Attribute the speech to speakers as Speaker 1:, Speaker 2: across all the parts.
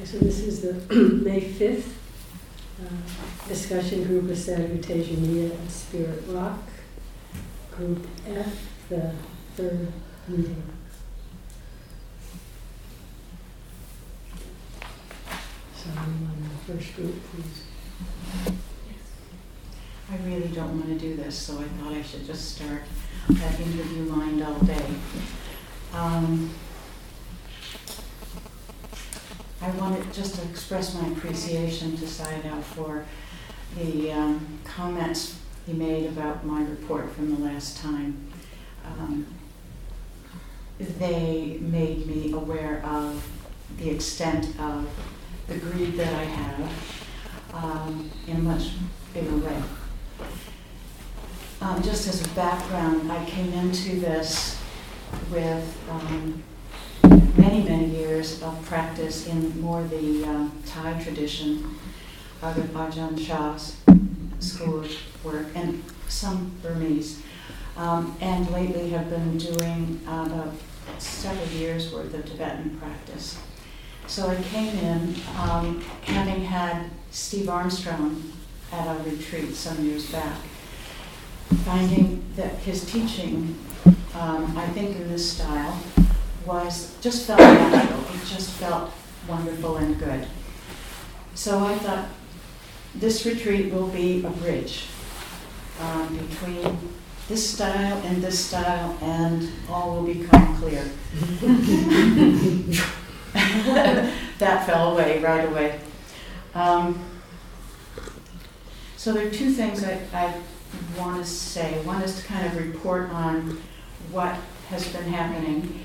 Speaker 1: Okay, so this is the May 5th uh, discussion group of Salutation and Spirit Rock. Group F, the third meeting. So anyone in the first group, please.
Speaker 2: I really don't want to do this, so I thought I should just start. That interview lined all day. Um, I wanted just to express my appreciation to Sayadaw for the um, comments he made about my report from the last time. Um, they made me aware of the extent of the greed that I have um, in a much bigger way. Um, just as a background, I came into this with um, many, many years of practice in more the uh, Thai tradition, of Ajahn Chah's school of work, and some Burmese. Um, and lately have been doing uh, about several years worth of Tibetan practice. So I came in um, having had Steve Armstrong at a retreat some years back finding that his teaching, um, I think in this style, was just felt natural. It just felt wonderful and good. So I thought this retreat will be a bridge um, between this style and this style, and all will become clear. that fell away right away. Um, so there are two things I, I want to say. One is to kind of report on what has been happening.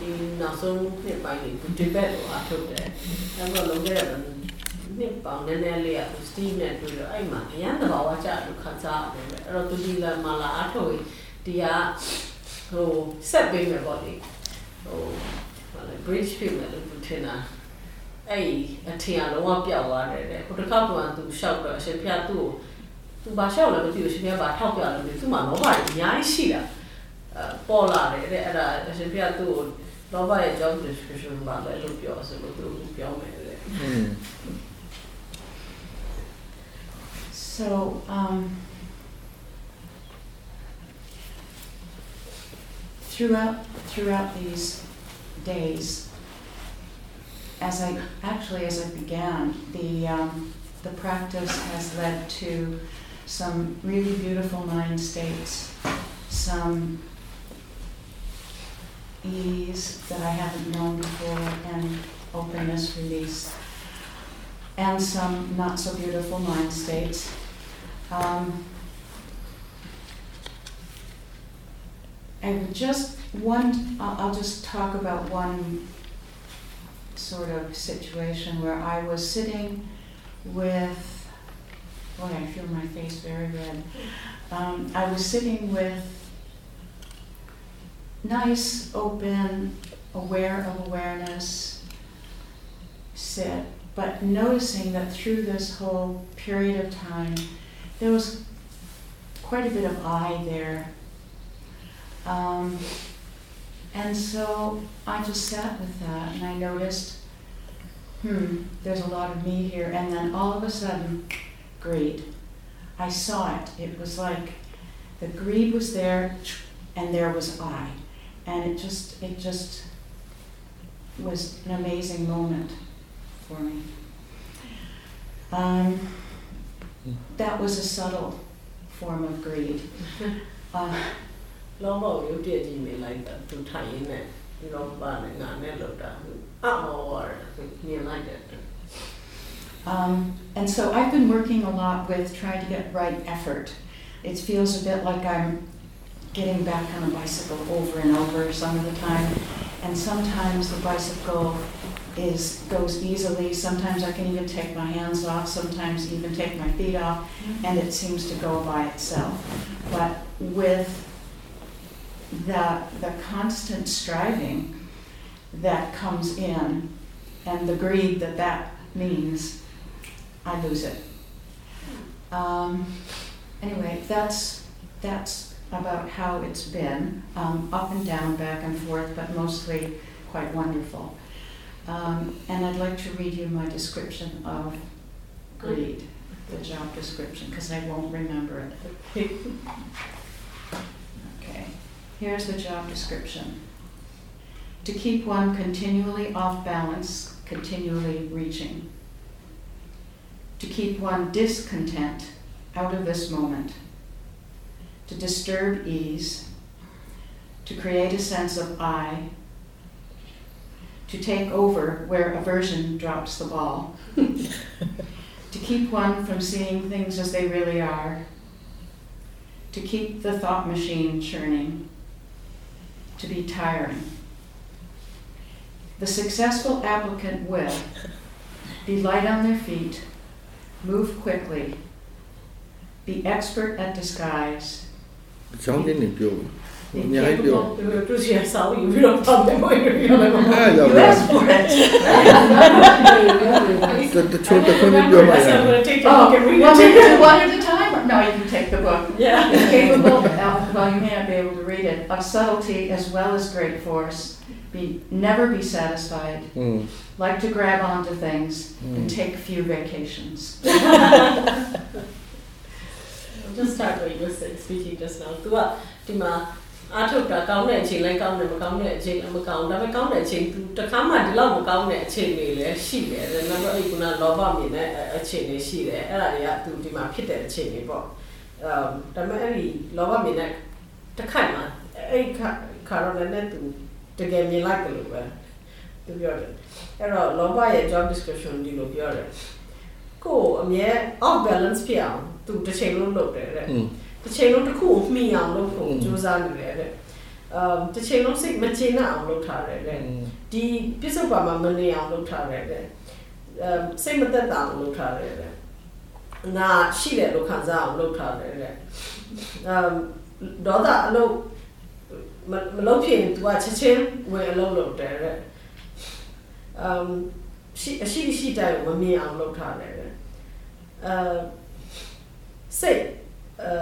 Speaker 3: ဒီနောက်ဆုံးနှစ်ပိုင်းတွေဒီဘက်လိုအထုပ်တယ်နောက်တော့လုံးခဲ့ရတော့နှစ်ပေါင်းနည်းနည်းလေးကစတီးနဲ့တွေ့တော့အဲ့မှာအရန်သဘာဝကျလို့ခန်းစားတယ်အဲ့တော့သူဒီလာမလာအထုပ်ဒီကဟိုဆက်ပေးမယ်ပေါ့လေဟိုဘာလဲ bridge ဖြစ်မယ်လို့သူထင်တာအဲ့အထင်အလုံးဝပျောက်သွားတယ်တဲ့ဟိုတစ်ခါကသူရှောက်တော့အရှင်ဖျားသူ့ကိုသူဘာလျှောက်လဲမသိဘူးရှင်ပြဘာထောက်ပြလို့သူ့မှာလောဘတွေအများကြီးရှိတာအဲပေါ်လာတယ်တဲ့အဲ့ဒါရှင်ပြသူ့ကို
Speaker 2: So, um, throughout throughout these days, as I actually as I began the um, the practice has led to some really beautiful mind states, some ease that I haven't known before, and openness, release, and some not so beautiful mind states. Um, and just one, I'll, just talk about one sort of situation where I was sitting with, boy, I feel my face very red. Um, I was sitting with nice, open, aware of awareness, sit, but noticing that through this whole period of time, there was quite a bit of I there. Um, and so I just sat with that and I noticed, hmm, there's a lot of me here. And then all of a sudden, greed. I saw it. It was like the greed was there and there was I And it just, it just was an amazing moment for me. Um, that was a subtle form of greed. Uh,
Speaker 3: လောဘကိုရုပ်တရက်ကြီးမြင်လိုက်တာသူထိုင်ရင်းနဲ့လောဘနဲ့ငါနဲ့လောက်တာအော်ဟောတယ်သူမြင်လိုက်တယ်
Speaker 2: Um, and so I've been working a lot with trying to get right effort. It feels a bit like I'm getting back on a bicycle over and over some of the time. And sometimes the bicycle is, goes easily, sometimes I can even take my hands off, sometimes even take my feet off, and it seems to go by itself. But with the, the constant striving that comes in and the greed that that means, I lose it. Um, anyway, that's, that's about how it's been, um, up and down, back and forth, but mostly quite wonderful. Um, and I'd like to read you my description of greed, the job description, because I won't remember it. Okay, here's the job description. To keep one continually off balance, continually reaching. To keep one discontent, out of this moment. To disturb ease. To create a sense of I. To take over where aversion drops the ball. to keep one from seeing things as they really are to keep the thought machine churning, to be tiring. The successful applicant will be light on their feet, move quickly, be expert at disguise, Soundin
Speaker 3: yapıyorum. Ne
Speaker 2: yapıyorum?
Speaker 3: Rus
Speaker 2: yasal
Speaker 3: Europe
Speaker 2: Ha
Speaker 3: yavrum.
Speaker 2: Çok one at a time. No, you can take the book.
Speaker 3: Yeah.
Speaker 2: It's capable. Of, well, you may not be able to read it. Of subtlety as well as great force. Be never be satisfied.
Speaker 4: Mm.
Speaker 2: Like to grab onto things
Speaker 4: mm.
Speaker 2: and take few vacations.
Speaker 3: just start what you were speaking just now သူကဒီမှာအားထုတ်တာကောင်းတဲ့အချိန်လည်းကောင်းတယ်မကောင်းတဲ့အချိန်လည်းမကောင်းဒါပေမဲ့ကောင်းတဲ့အချိန်သူတခါမှဒီလောက်မကောင်းတဲ့အချိန်တွေလည်းရှိတယ်ဒါပေမဲ့အဲ့ဒီကလောဘမြင်တဲ့အချိန်တွေရှိတယ်အဲ့ဒါတွေကသူဒီမှာဖြစ်တဲ့အချိန်တွေပေါ့အဲဒါပေမဲ့အဲ့ဒီလောဘမြင်တဲ့တစ်ခါမှာအဲ့ခါခါတော့လည်းသူတကယ်မြင်လိုက်တယ်လို့ပဲသူပြောတယ်အဲ့တော့လောဘရဲ့ job description ဒီလိုပြောတယ် ကိုအမြဲ off balance ဖြစ်အောင်သူတစ်ချိန်လုံးလုပ်တယ်တဲ့တစ်ချိန်လုံးတစ်ခုကိုမှီအောင်လုပ်ဖို့ကြိုးစားနေတယ်တဲ့အမ်တစ်ချိန်လုံးစိတ်မချနပ်အောင်လုပ်ထားတယ်တဲ့ဒီပြစ္ဆုတ်ပါမှာမနေအောင်လုပ်ထားတယ်တဲ့အမ်စိတ်မသက်သာအောင်လုပ်ထားတယ်တဲ့ငါရှိတယ်လို့ခံစားအောင်လုပ်ထားတယ်တဲ့အမ်ဒေါသအလုပ်မမလုပ်ဖြစ်ရင် तू ကချက်ချင်းဝင်အလုပ်လုပ်တယ်တဲ့အမ်ရှိအရှိရှိတိုင်းမမြင်အောင်လုပ်ထားတယ် အဲစိတ်အဲ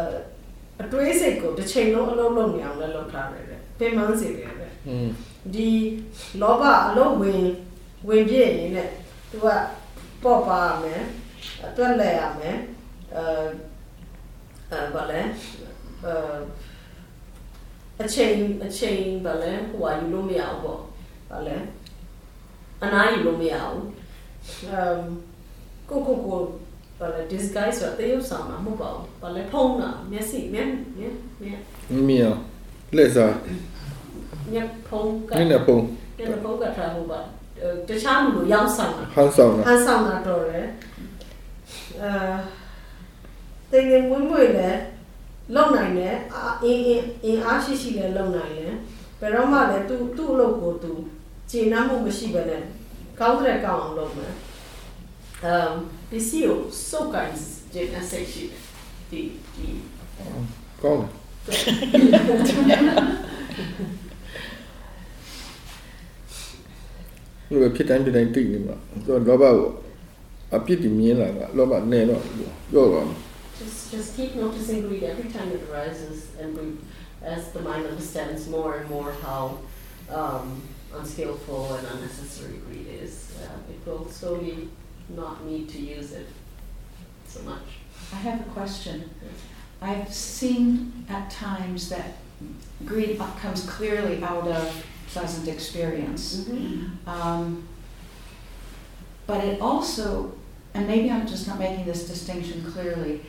Speaker 3: အတွေးစိတ်ကိုတစ်ချိန်လုံးအလုံးလုံးနေအောင်လည်းလုပ်ထားတယ်တဲ့ပင်ပန်းစေတယ်တဲ့
Speaker 4: อืม
Speaker 3: ဒီလောဘအလုံးဝင်ဝင်ပြည့်ရင်တဲ့သူကပေါ့ပါရမယ်အတွက်လဲရမယ်အဲအဲဘာလဲအဲအချိန်အချိန်ဘာလဲဟိုဟာယူလို့မရဘူးပေါ့ဘာလဲအနားယူလို့မရဘူးအမ်ကိုကိုကို ဘာလဲ disguise ဆိုတဲ့ရုပ်ဆောင်မှာမဟုတ်ပါဘူးဘာလဲဖုံးတာမျက်စိမျက်မျက်မျက်
Speaker 4: မြင်အောင်လက်စား
Speaker 3: မျက်ဖုံးက
Speaker 4: နည်းနည်းပုံ
Speaker 3: မျက်နှာဖုံးကထားဖို့ပါအဲတခြားလူလိုရောက်ဆောင်တာ
Speaker 4: ဟန်ဆောင်တာ
Speaker 3: ဟန်ဆောင်တာတော့တယ်အဲတင်ရင်ဝင်ဝင်လည်းလုံနိုင်တယ်အာအင်းအင်းအင်းအားရှိရှိလည်းလုံနိုင်တယ်ဘယ်တော့မှလည်းသူ့သူ့အလုပ်ကိုသူခြေနှမ်းမှုမရှိဘဲနဲ့ကောင်းတဲ့ကောင်းအောင်လုပ်မယ်
Speaker 4: um, PCO, soca de aceite de. de... Como? Look at Pitan did I go
Speaker 3: Just, just keep noticing greed every time it arises, and we, as the mind understands more and more how um, unskillful and unnecessary greed is, uh, it will slowly not need to use it so much.
Speaker 2: I have a question. I've seen at times that greed comes clearly out of pleasant experience. Um, but it also, and maybe I'm just not making this distinction clearly,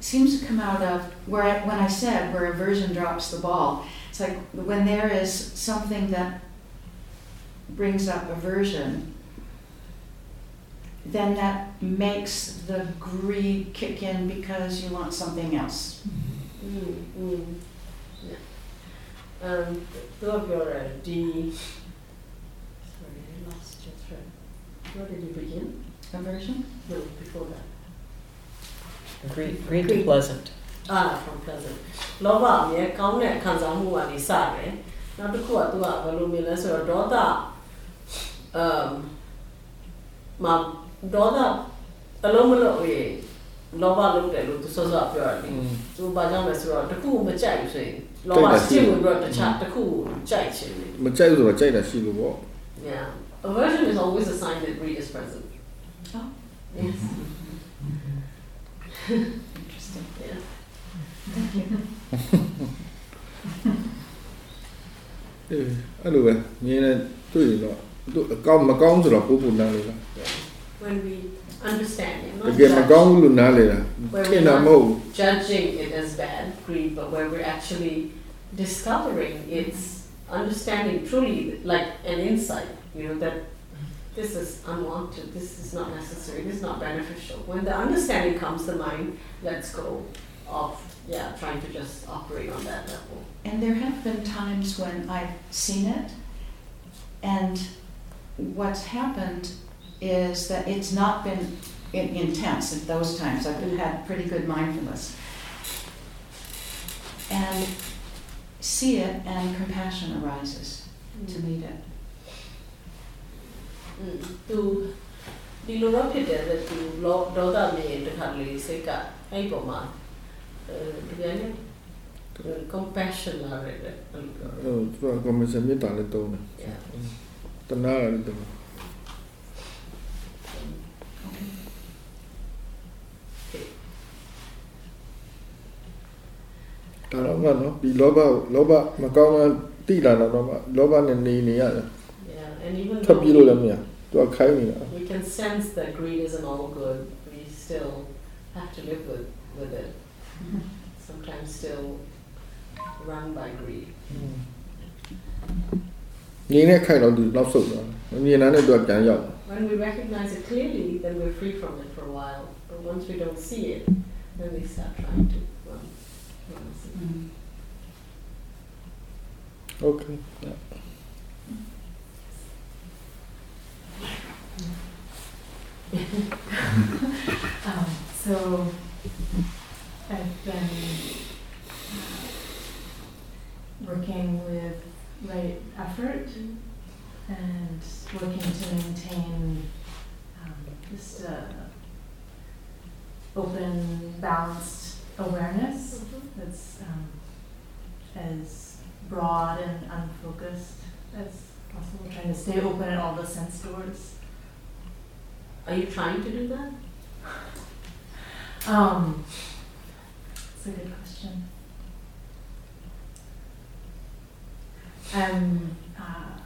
Speaker 2: seems to come out of where I, when I said where aversion drops the ball. It's like when there is something that brings up aversion, then that makes the greed kick in because you want something else.
Speaker 3: Mm, mm. Yeah. um သူကပြောတယ်ဒီ sorry I lost your thread where did you begin
Speaker 2: Aversion?
Speaker 3: no before that
Speaker 5: Green, green to pleasant.
Speaker 3: ah from pleasant လောဘအမြဲကောင်းတဲ့ခံစားမှုကနေစတယ်နောက်တစ်ခုကသူကဘယ်လိုမြင်လဲဆိုတော့ဒေါသ um မ ဒေါသအလုံးမလို့ရေလောဘလုံးတယ်လို့သူစောစောပြောတယ်လေ
Speaker 4: อืม
Speaker 3: သူဘာကြောင့်လဲဆိုတော့တစ်ခုမကြိုက်ဘူးဆိုရင်လောဘစစ်ဝင်ပြီးတော့တခြားတစ်ခုကြိုက်ချင်တယ်
Speaker 4: မကြိုက်ဘူးဆိုတော့ကြိုက်တာရှိလို့ပေါ့
Speaker 3: Yeah. Aversion is always a sign that greed is present.
Speaker 2: Oh.
Speaker 3: Yes.
Speaker 2: Interesting.
Speaker 3: Yeah.
Speaker 2: Thank you.
Speaker 4: အေးအဲ့လိုပဲမြင်နေတွေ့ရင်တော့သူအကောင်းမကောင်းဆိုတော့ပို့ပို့နားလေလား
Speaker 3: when we understand it. Not judge,
Speaker 4: where we not
Speaker 3: judging it as bad greed, but where we're actually discovering its understanding truly like an insight, you know, that this is unwanted, this is not necessary, this is not beneficial. When the understanding comes, the mind lets go of yeah, trying to just operate on that level.
Speaker 2: And there have been times when I've seen it and what's happened is that it's not been in, intense at those times. I've had pretty good mindfulness. And see it, and compassion arises to meet it.
Speaker 3: သူဒီလိုတော့ဖြစ်တယ်လေသူလောဒေါသမြင်တခါလေစိတ်ကအဲ့ဒီပုံမှာအဲဒီကနေ့ compassion လာတယ်အဲ့လိုပြောတယ်
Speaker 4: အဲ့သူကကွန်မရှင်မေတ္တာလည်းတုံးတယ်
Speaker 3: Yeah.
Speaker 4: တနာလည်းတုံးတယ် ဒါတော့မှနော်ဒီလောဘကိုလောဘမကောင်းမှတိလာတော့မှလောဘနဲ့နေနေရတယ်
Speaker 3: Yeah, and even
Speaker 4: ထွက်ပြေးလို့လည်းမရသူကခိုင်းနေတာ
Speaker 3: we can sense that greed isn't all good, we still have to live with, with it. Sometimes still run by greed.
Speaker 4: နေနဲ့ခိုင်းတော့သူနောက်ဆုတ်သွားတယ်မမြင်တာနဲ့သူကပြန်ရောက်
Speaker 3: When we recognize it clearly, then we're free from it for a while. But once we don't see it, then we start trying to
Speaker 4: Okay. Yeah.
Speaker 6: um, so I've been uh, working with right effort and working to maintain um, just a open, balanced awareness that's um, as broad and unfocused as possible, trying to stay open at all the sense doors.
Speaker 3: Are you trying to do that?
Speaker 6: Um, it's a good question. I'm uh,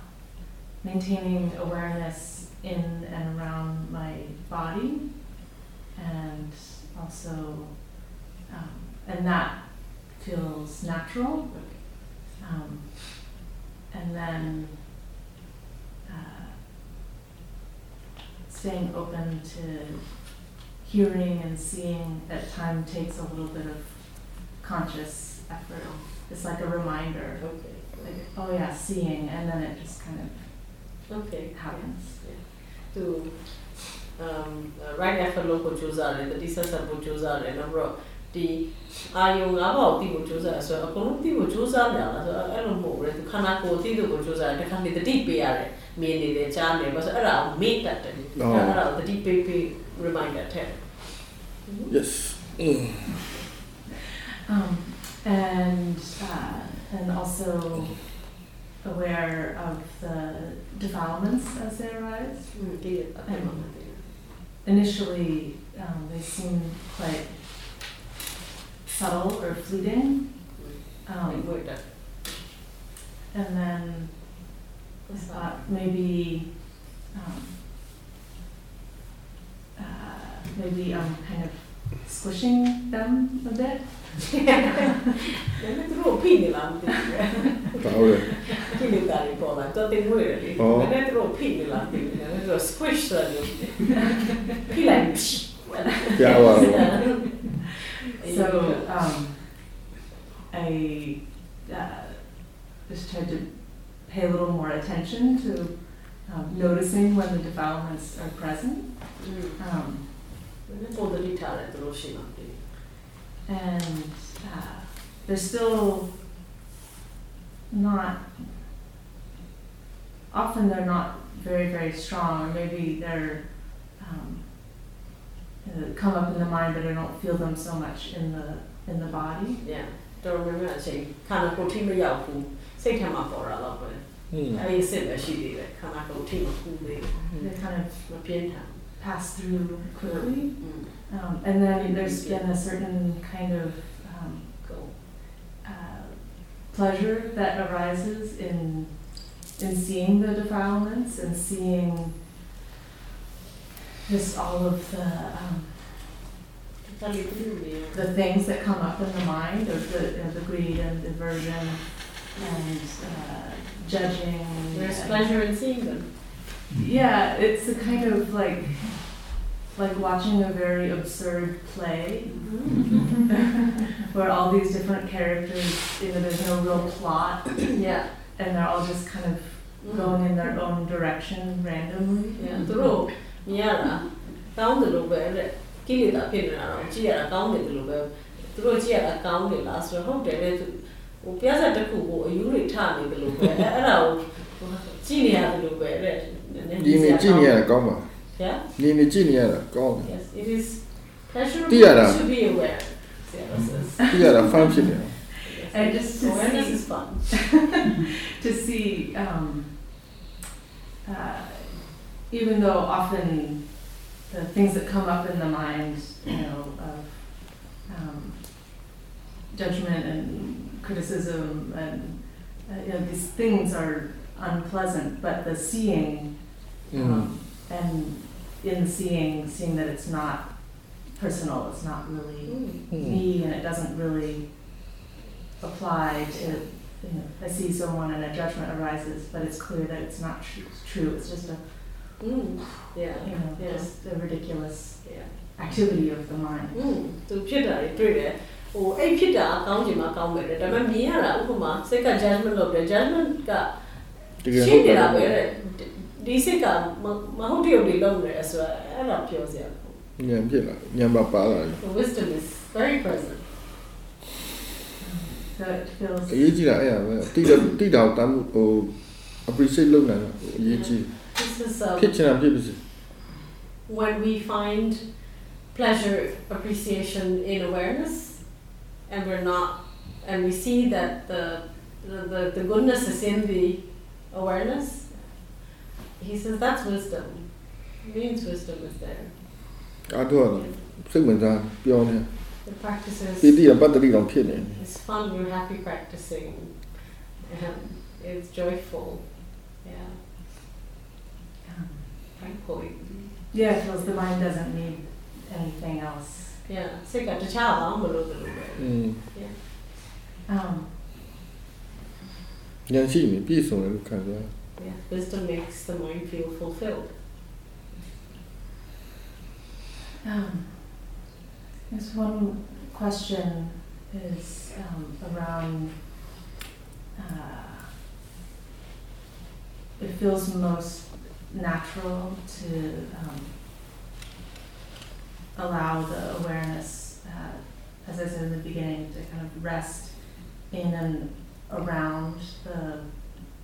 Speaker 6: maintaining awareness in and around my body, and also, um, and that feels natural. Um, and then uh, staying open to hearing and seeing at time takes a little bit of conscious effort. It's like a reminder.
Speaker 3: Okay.
Speaker 6: Like, oh yeah, seeing, and then it just kind of okay happens. Yeah.
Speaker 3: To um, right after local Chuzar, the Tisa Sarbu Chuzar, and de ayung reminder ta
Speaker 4: yes mm.
Speaker 6: um and uh, and also aware of the defilements as they arise.
Speaker 3: Mm.
Speaker 6: Initially, um, they seem quite subtle or fleeting. Um, and then I thought maybe um, uh, maybe um, kind of squishing them a bit.
Speaker 3: Jag
Speaker 4: tror
Speaker 3: pinneland. Killar i bollen, så det vore lite. Men jag tror pinneland, jag tror squish den. Pilla en.
Speaker 4: Ja, ja, ja.
Speaker 6: So um, I uh, just tried to pay a little more attention to um, noticing when the defilements are present. Um, and uh, they're still not, often they're not very, very strong, or maybe they're um, uh, come up in the mind, but I don't feel them so much in the in the body.
Speaker 3: Yeah. တော်တော်များများအချိန်ခန္ဓာကိုယ်ထိမရောက်ဘူးစိတ်ထဲမှာပေါ်တာတော့ပဲအဲဒီအစစ်ပဲရှိသေးတယ်ခန္ဓာကိုယ်ထိမကူးသေးဘူး
Speaker 6: kind of
Speaker 3: မပြင်းထန်
Speaker 6: pass through quickly
Speaker 3: mm.
Speaker 6: um, and then there's been a certain kind of um, uh, pleasure that arises in in seeing the defilements and seeing just all of the um, the things that come up in the mind of the, of the greed and the aversion and uh, judging.
Speaker 3: There's pleasure in seeing them.
Speaker 6: Yeah, it's a kind of like like watching a very absurd play mm-hmm. where all these different characters, you know, there's no real plot.
Speaker 3: yeah.
Speaker 6: And they're all just kind of going in their own direction randomly.
Speaker 3: Yeah. မြင်ရတာကောင်းတယ်လို့ပဲတဲ့ကိလေသာဖြစ်နေတာတော့ကြည့်ရတာကောင်းတယ်လို့ပဲသူတို့ကြည့်ရတာကောင်းတယ်လားဆိုတော့ဟုတ်တယ်လေသူဟိုပြဿနာတစ်ခုကိုအယူတွေထနေတယ်လို့ပဲအဲ့အဲ့ဒါကိုကြည့်နေရတယ်လို့ပဲတဲ့
Speaker 4: ဒီနေ့ကြည့်နေရတာကောင်းပါ
Speaker 3: yeah
Speaker 4: ဒီနေ့ကြည့်နေရတာကောင်းတယ်
Speaker 3: yes it is pleasurable
Speaker 4: သိရတာ
Speaker 3: to be aware yeah this is
Speaker 4: ကြည့်ရတာ fun ဖြစ်နေတယ်
Speaker 6: And just to
Speaker 3: awareness
Speaker 6: see-
Speaker 3: is fun
Speaker 6: to see, um, uh, even though often the things that come up in the mind, you know, of um, judgment and criticism and uh, you know, these things are unpleasant, but the seeing mm. and in seeing, seeing that it's not personal, it's not really
Speaker 3: mm.
Speaker 6: me, and it doesn't really apply to. You know, I see someone and a judgment arises, but it's clear that it's not tr- true. It's just a
Speaker 3: Mm. yeah
Speaker 6: you know,
Speaker 3: Yeah.
Speaker 6: just a ridiculous
Speaker 3: yeah
Speaker 6: activity of the mind.
Speaker 3: อืมသူဖြစ်တာတွေတွေ့တယ်ဟိုအဲ့ဖြစ်တာကောင်းချင်မှကောင်းမယ်တဲ့ဒါပေမဲ့မြင်ရတာဥပမာစိတ်က judgment လုပ်တယ် judgment က
Speaker 4: တကယ်
Speaker 3: ရှ
Speaker 4: ဟု
Speaker 3: င်း
Speaker 4: တ်တ
Speaker 3: နေတာ
Speaker 4: ယ်
Speaker 3: ပဲတဲ့ဒီစိတ်ကမမဟုတ်တရုပ်တွေလုပ်နေတယ်ဆိုတော့အဲ့ဒါပြောစရာ
Speaker 4: ညံဖြစ်လာညံပါပါလာတယ်
Speaker 3: The wisdom is very present
Speaker 6: So it feels,
Speaker 4: အရေးကြီးတာအဲ့ဒါပဲတိတယ်တိတောင်တမ်းမှုဟို appreciate လုပ်နိုင်တာဟိုအရေးကြီး
Speaker 3: this is um,
Speaker 4: ဖြစ်ချင်တာဖြစ်ပါစေ
Speaker 3: when we find pleasure appreciation in awareness and we're not and we see that the the, the, the goodness is in the awareness he says that's wisdom means wisdom is there
Speaker 4: အားထုတ်ရတော့စိတ်ဝင်စားပြောနေ
Speaker 3: the practices
Speaker 4: ပီတိကပတ္တိတောင်ဖြစ်နေတယ်
Speaker 3: it's fun we're happy practicing and it's joyful thankfully.
Speaker 6: Yeah, because the mind doesn't need anything else.
Speaker 3: Yeah, so you got to tell them a little
Speaker 4: bit. Yeah.
Speaker 6: Um,
Speaker 4: 你看心里面闭塞了，感觉。
Speaker 3: Yeah, wisdom makes the mind feel fulfilled.
Speaker 6: Um, there's one question is um, around. Uh, it feels most natural to um, allow the awareness, uh, as I said in the beginning, to kind of rest in and around the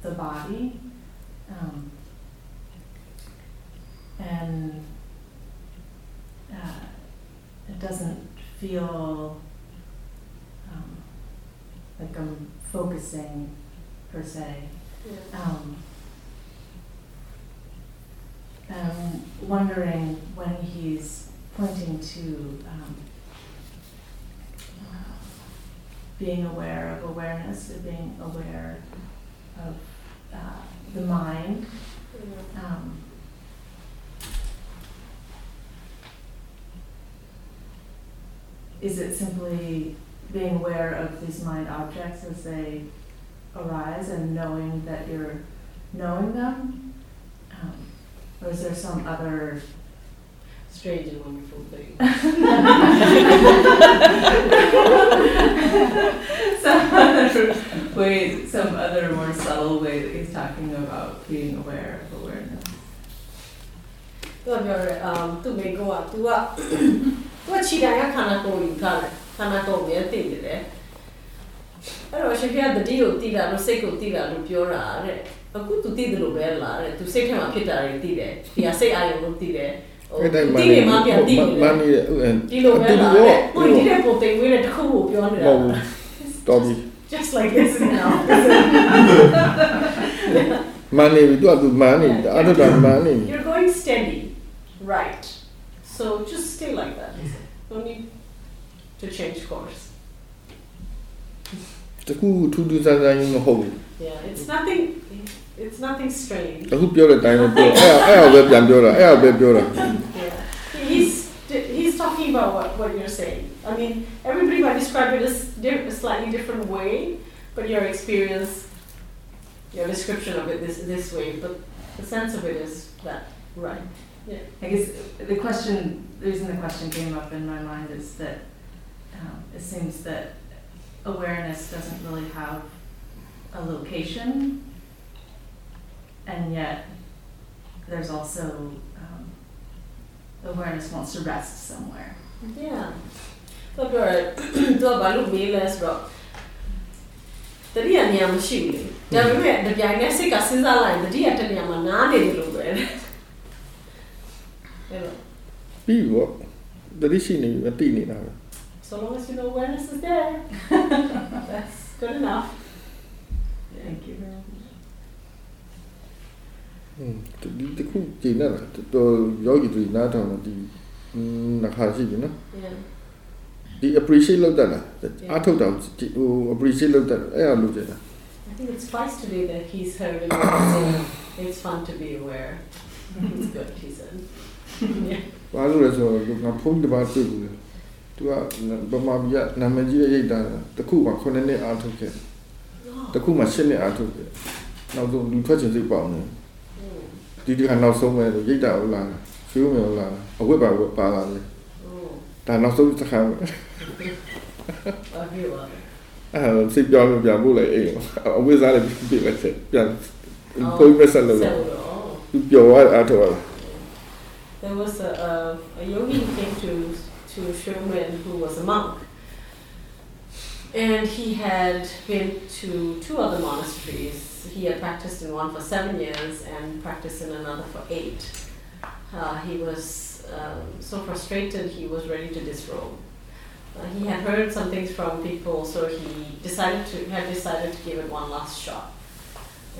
Speaker 6: the body. Um, and uh, it doesn't feel um, like I'm focusing per se. Um, I'm wondering when he's pointing to um, being aware of awareness, or being aware of uh, the mind. Um, is it simply being aware of these mind objects as they arise and knowing that you're knowing them? Um, or is there some other
Speaker 3: strange and wonderful thing.
Speaker 6: some other way, some other more subtle way that he's talking about being aware of awareness.
Speaker 3: သူကပြောရဲအမ်သူမိကောက तू က तू ကခြေတိုင်းကခန္ဓာကိုယ်ယူထားတယ်ခန္ဓာကိုယ်ကိုသိနေတယ်အဲ့တော့ရှင်ပြတတိကိုသိတာလို့စိတ်ကိုသိတာလို့ပြောတာတဲ့ အခု तू သိတယ်လို့ပဲလားတဲ့ तू စိတ်ထဲမှာဖြစ်တာတွေသိတယ်ဒီဟာစိတ်အာရုံကိုသိတယ်ဟို
Speaker 4: အဲ့တိုင်း
Speaker 3: သိနေမှပြန်သိနေ
Speaker 4: မ
Speaker 3: တယ်
Speaker 4: န်နေတဲ့အဲ့
Speaker 3: ဒီလိုပဲ
Speaker 4: ဒီ
Speaker 3: လား
Speaker 4: လို
Speaker 3: တဲ့
Speaker 4: ပေါ့
Speaker 3: ဟိုဒီတဲ့ပုံသိဝေးတဲ့တစ်ခုကိုပြောနေတာ
Speaker 4: မဟုတ်ဘူးတော်ပြီ
Speaker 3: just like this now
Speaker 4: မန်နေပြီသူကသူမန်နေတယ်အဲ့ဒါမန်နေပြီ
Speaker 3: you're going steady right so just stay like that no need to change course
Speaker 4: တခုထူးထူးဆန်းဆန်းကြီးမဟုတ်ဘူး
Speaker 3: yeah it's nothing it's nothing strange
Speaker 4: အခုပြောတဲ့အတိုင်းပဲပြောအဲ့ဒါအဲ့ဒါပဲပြန်ပြောတာအဲ့ဒါပဲပြောတာ
Speaker 3: Yeah. He's he's talking about what, what you're saying. I mean, everybody might describe it as di- a slightly different way, but your experience, your description of it this this way, but the sense of it is that right.
Speaker 6: I guess the question, the reason the question came up in my mind is that um, it seems that awareness doesn't really have a location, and yet there's also um, awareness wants to rest somewhere.
Speaker 3: Yeah. Vad bra Du har bara lobby läst bra. Tadi ni am shuli. Na vile the diagnostic asiza line tadi
Speaker 4: hata ni am nane diluwe. Hello. Biwa. Tadi shini ati ni na.
Speaker 3: So long as you know awareness is there. That's good enough.
Speaker 6: Thank you very much.
Speaker 4: อืมဒီတခုကျင်းလာတော်ယောဂီတွေနားထောင်တော့ဒီနှခါရှိတယ်
Speaker 3: နော်
Speaker 4: ဒီ appreciate လုပ်တတ်လားအထုတ်တာဟို appreciate လုပ်တတ်အဲ့ဒါလုပ်ကြတာ
Speaker 3: I think it's nice to be that he's heard and it's fun to be aware it's good he said yeah
Speaker 4: ဘာလို့လဲဆိုတော့ငါဖုန်းတစ်ပါးတွေ့ဘူးလေသူကဗမာပြည်ကနာမည်ကြီးရဲ့ရိတ်တာတခုမှ9နှစ်အားထုတ်ခဲ့တခုမှ10နှစ်အားထုတ်ခဲ့နောက်ဆုံးလူထွက်ချင်စိတ်ပေါအောင်တ
Speaker 3: ယ်
Speaker 4: ဒီဒီကနောက်ဆုံးပဲရိတ်တာဟုတ်လားဖြိုးမယ်ဟုတ်လားအဝတ်ပါဝတ်ပါလာတယ်
Speaker 3: Oh,
Speaker 4: ဒါနောက်ဆုံးတစ်ခါ
Speaker 3: I hear about it.
Speaker 4: အဲစိတ်ပြောင်းလို့ပြန်ပို့လိုက်အိမ်အဝတ်စားလည်းပြလိုက်ချက်ပြန်ဖုန်းမဆက်လို့
Speaker 3: So, oh.
Speaker 4: သူပျော်သွားအားထုတ်ရ
Speaker 3: There was a, a, a yogi who came to, to Sherman who was a monk. And he had been to two other monasteries. He had practiced in one for seven years and practiced in another for eight. Uh, he was um, so frustrated, he was ready to disrobe. Uh, he had heard some things from people, so he decided to had decided to give it one last shot.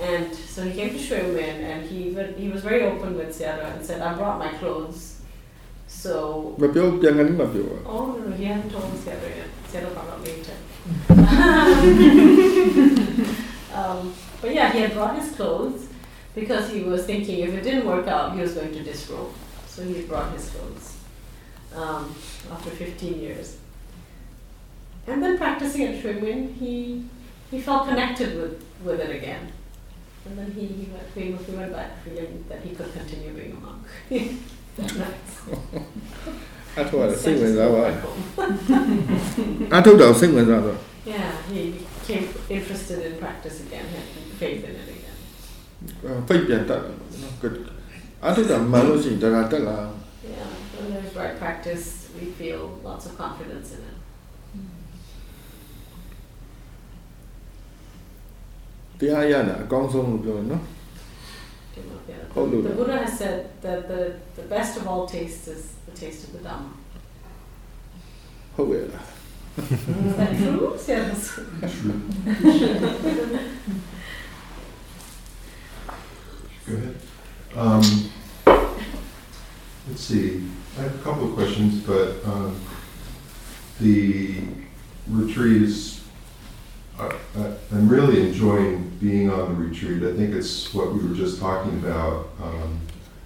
Speaker 3: And so he came to Shwe Oo Min, and he he was very open with Sierra and said, "I brought my clothes." So.
Speaker 4: But you,
Speaker 3: oh no, no, he hadn't told Sierra yet. Found out later. um, but yeah, he had brought his clothes because he was thinking if it didn't work out, he was going to disrobe. So he brought his clothes um, after 15 years. And then practicing at Shwe Oo Min, he he felt connected with, with it again. And then he, he went, we, we went back feeling that he could continue being a monk. That's nice.
Speaker 4: အားထုတ်ရတယ်စိတ်ဝင်စားပါ
Speaker 3: Back home.
Speaker 4: အားထုတ်တာကိုစိတ်ဝင်စားတော့
Speaker 3: Yeah, he became interested in practice again, had faith in it again.
Speaker 4: ဖိတ်ပြန်တက်တယ်နော်ကအားထုတ်တာမှန်လို့ရှိရင်ဒါကတက်လာ
Speaker 3: Yeah, when there's right practice, we feel lots of confidence in it.
Speaker 4: တရားရတာအကောင်းဆုံးလို့ပြောတယ်နော်
Speaker 3: Yeah.
Speaker 4: Oh, no.
Speaker 3: The Buddha has said that the, the best of all tastes is
Speaker 4: tasted with Oh, However.
Speaker 3: Is that true? Yes. True.
Speaker 7: Go ahead. Um, let's see. I have a couple of questions, but um, the retreat is. I'm really enjoying being on the retreat. I think it's what we were just talking about. Um,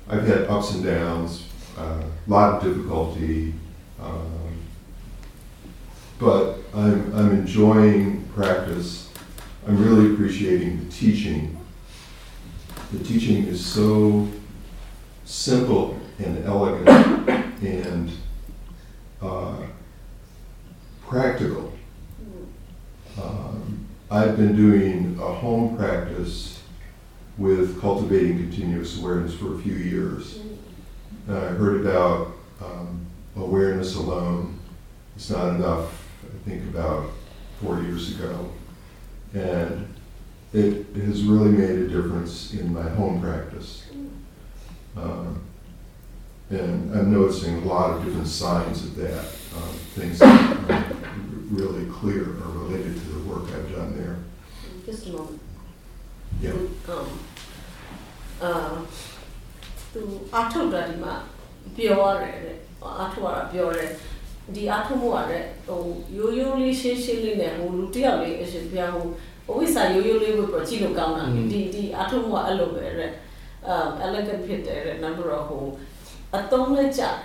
Speaker 7: I've had ups and downs a uh, lot of difficulty, um, but I'm, I'm enjoying practice. I'm really appreciating the teaching the teaching is so simple and elegant and uh, practical. Um, I've been doing a home practice with cultivating continuous awareness for a few years. And I heard about um, awareness alone. It's not enough, I think about four years ago. And it has really made a difference in my home practice. Um, and I'm noticing a lot of different signs of that, um, things that are really clear are related to the work I've done there.
Speaker 3: just a moment
Speaker 7: Yeah.
Speaker 3: um အာ သူအထုပ်တာဒီမှာပြောရတယ်တဲ့အထုပ်ရတာပြောတယ်ဒီအထုပ်မှုရတဲ့ဟိုရိုးရိုးလေးရှင်းရှင်းလေးနဲ့ဟိုလူတစ်ယောက်လေးအရှင်ပြဟိုအဝိစာရိုးရိုးလေးဝတ်ပြီးကြည့်လို့ကောင်းတာလေဒီဒီအထုပ်မှုကအဲ့လိုပဲတဲ့အာ elegant ဖြစ်တယ်တဲ့ number of ဟိုအသုံးနဲ့ကြတယ်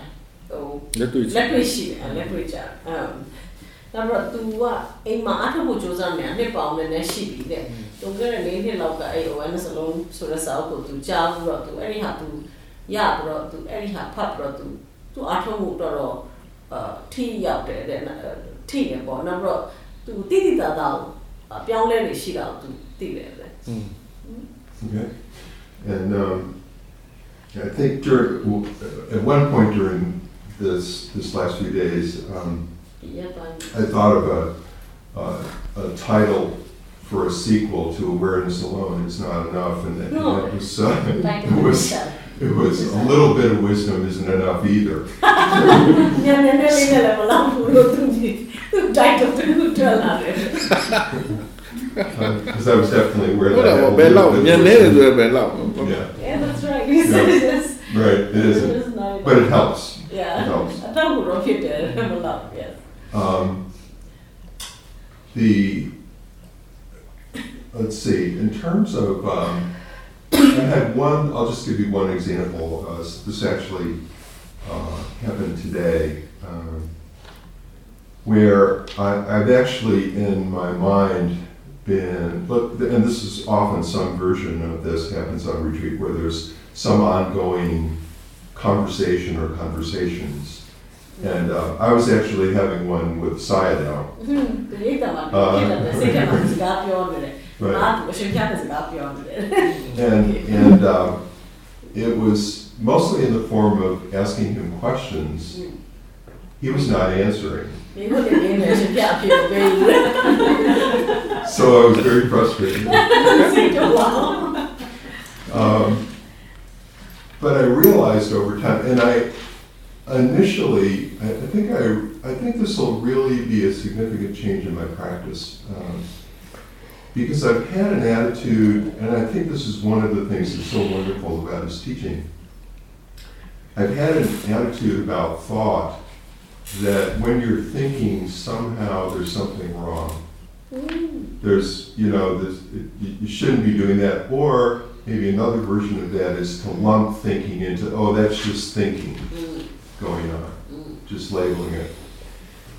Speaker 3: ဟို
Speaker 4: လက်တွေ့
Speaker 3: လက်တွေ့ရှိတယ်လက်တွေ့ကြအမ်နောက်တော့ तू ကအိမ်မှာအထောက်ဖို့စူးစမ်းနေတာနှစ်ပေါင်းနဲ့နဲ့ရှိပြီတဲ့တုန်းကလည်း၄နှစ်လောက်ကအဲ့ awareness လုံးဆိုတဲ့စာအုပ်ကို तू ကြားပြီးတော့ तू အဲ့ဒီဟာ तू
Speaker 7: Okay. And um, I think during at one point during this this last few days, um, I thought of a, uh, a title for a sequel to Awareness Alone is Not Enough, and that
Speaker 3: no.
Speaker 7: it was, uh, it was it was a little bit of wisdom isn't enough either. Because uh, I was definitely
Speaker 4: aware
Speaker 7: that. Yeah.
Speaker 3: that's right. You said.
Speaker 7: Right, it isn't.
Speaker 3: It
Speaker 7: but it helps.
Speaker 3: Yeah.
Speaker 7: It helps.
Speaker 3: yes.
Speaker 7: Um, the, let's see, in terms of. Um, I had one, I'll just give you one example. Uh, this actually uh, happened today, um, where I, I've actually in my mind been, look, and this is often some version of this happens on retreat where there's some ongoing conversation or conversations. And uh, I was actually having one with Sayadaw.
Speaker 3: သူ
Speaker 7: Right. And and um, it was mostly in the form of asking him questions. He was not answering. so I was very frustrated. um, but I realized over time, and I initially, I, I think I, I think this will really be a significant change in my practice. Um, because I've had an attitude, and I think this is one of the things that's so wonderful about his teaching. I've had an attitude about thought that when you're thinking, somehow there's something wrong there's, you know, there's, it, you you shouldn't be doing that. Or maybe another version of that is to lump thinking into, oh, that's just thinking mm. going on, mm. just labeling it.